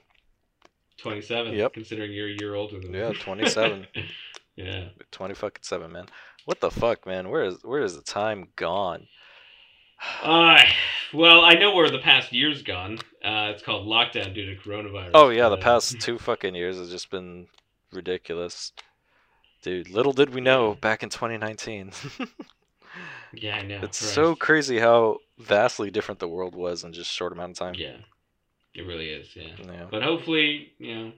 Twenty-seven. Yep. Considering you're a year older than me. Yeah, 27. [LAUGHS] yeah. Twenty fucking seven, man. What the fuck, man? Where is where is the time gone? Uh, well, I know where the past year's gone. Uh, it's called lockdown due to coronavirus. Oh yeah, the Uh, past [LAUGHS] two fucking years has just been ridiculous. Dude, little did we know back in 2019. [LAUGHS] Yeah, I know. it's Christ. so crazy how vastly different the world was in just a short amount of time. Yeah, it really is. Yeah, Yeah. but hopefully, you know,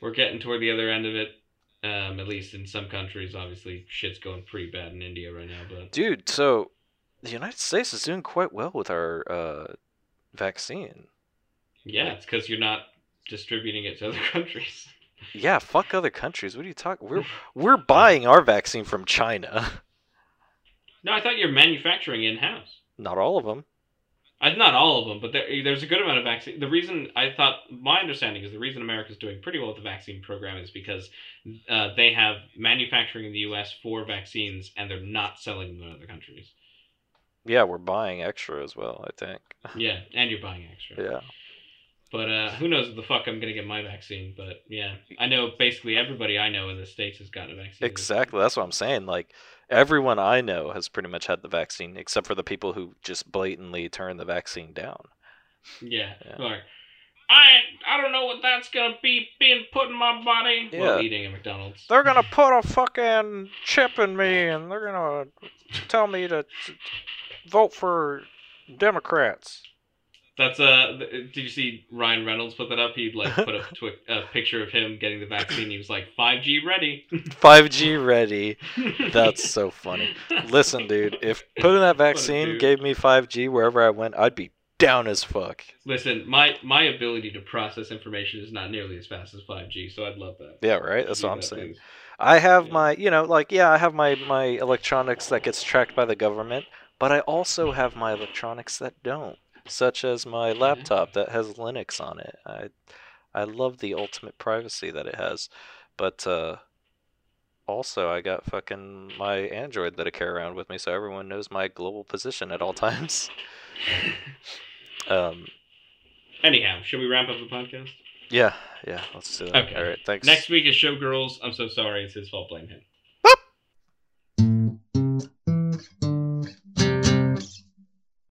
we're getting toward the other end of it. Um, at least in some countries, obviously, shit's going pretty bad in India right now. But Dude, so the United States is doing quite well with our uh, vaccine. yeah, it's because you're not distributing it to other [LAUGHS] countries. Yeah, fuck other countries. What are you talking? We're [LAUGHS] we're buying our vaccine from China. No, I thought you're manufacturing in house. Not all of them. Uh, not all of them, but there, there's a good amount of vaccine. The reason I thought, my understanding is the reason America's doing pretty well with the vaccine program is because uh, they have manufacturing in the U.S. for vaccines, and they're not selling them in other countries. Yeah, we're buying extra as well. I think. Yeah, and you're buying extra. Yeah. But uh, who knows what the fuck I'm gonna get my vaccine? But yeah, I know basically everybody I know in the states has gotten a vaccine. Exactly. That's what I'm saying. Like everyone I know has pretty much had the vaccine, except for the people who just blatantly turn the vaccine down. Yeah. Yeah. Like, I I don't know what that's gonna be being put in my body. Yeah. While eating at McDonald's. They're gonna put a fucking chip in me, and they're gonna tell me to t- vote for Democrats. That's uh. Did you see Ryan Reynolds put that up? He like put a, [LAUGHS] twi- a picture of him getting the vaccine. He was like 5G ready. [LAUGHS] 5G ready. That's so funny. Listen, dude, if putting that vaccine gave me 5G wherever I went, I'd be down as fuck. Listen, my my ability to process information is not nearly as fast as 5G, so I'd love that. Yeah, right. That's what I'm that, saying. please. I have Yeah. my, you know, like yeah, I have my my electronics that gets tracked by the government, but I also have my electronics that don't, such as my laptop that has Linux on it. I I love the ultimate privacy that it has, but uh also I got fucking my Android that I carry around with me so everyone knows my global position at all [LAUGHS] times. Um Anyhow, should we wrap up the podcast? yeah, yeah, let's do that. Okay. All right, thanks. Next week is Showgirls. I'm so sorry. It's his fault. Blame him.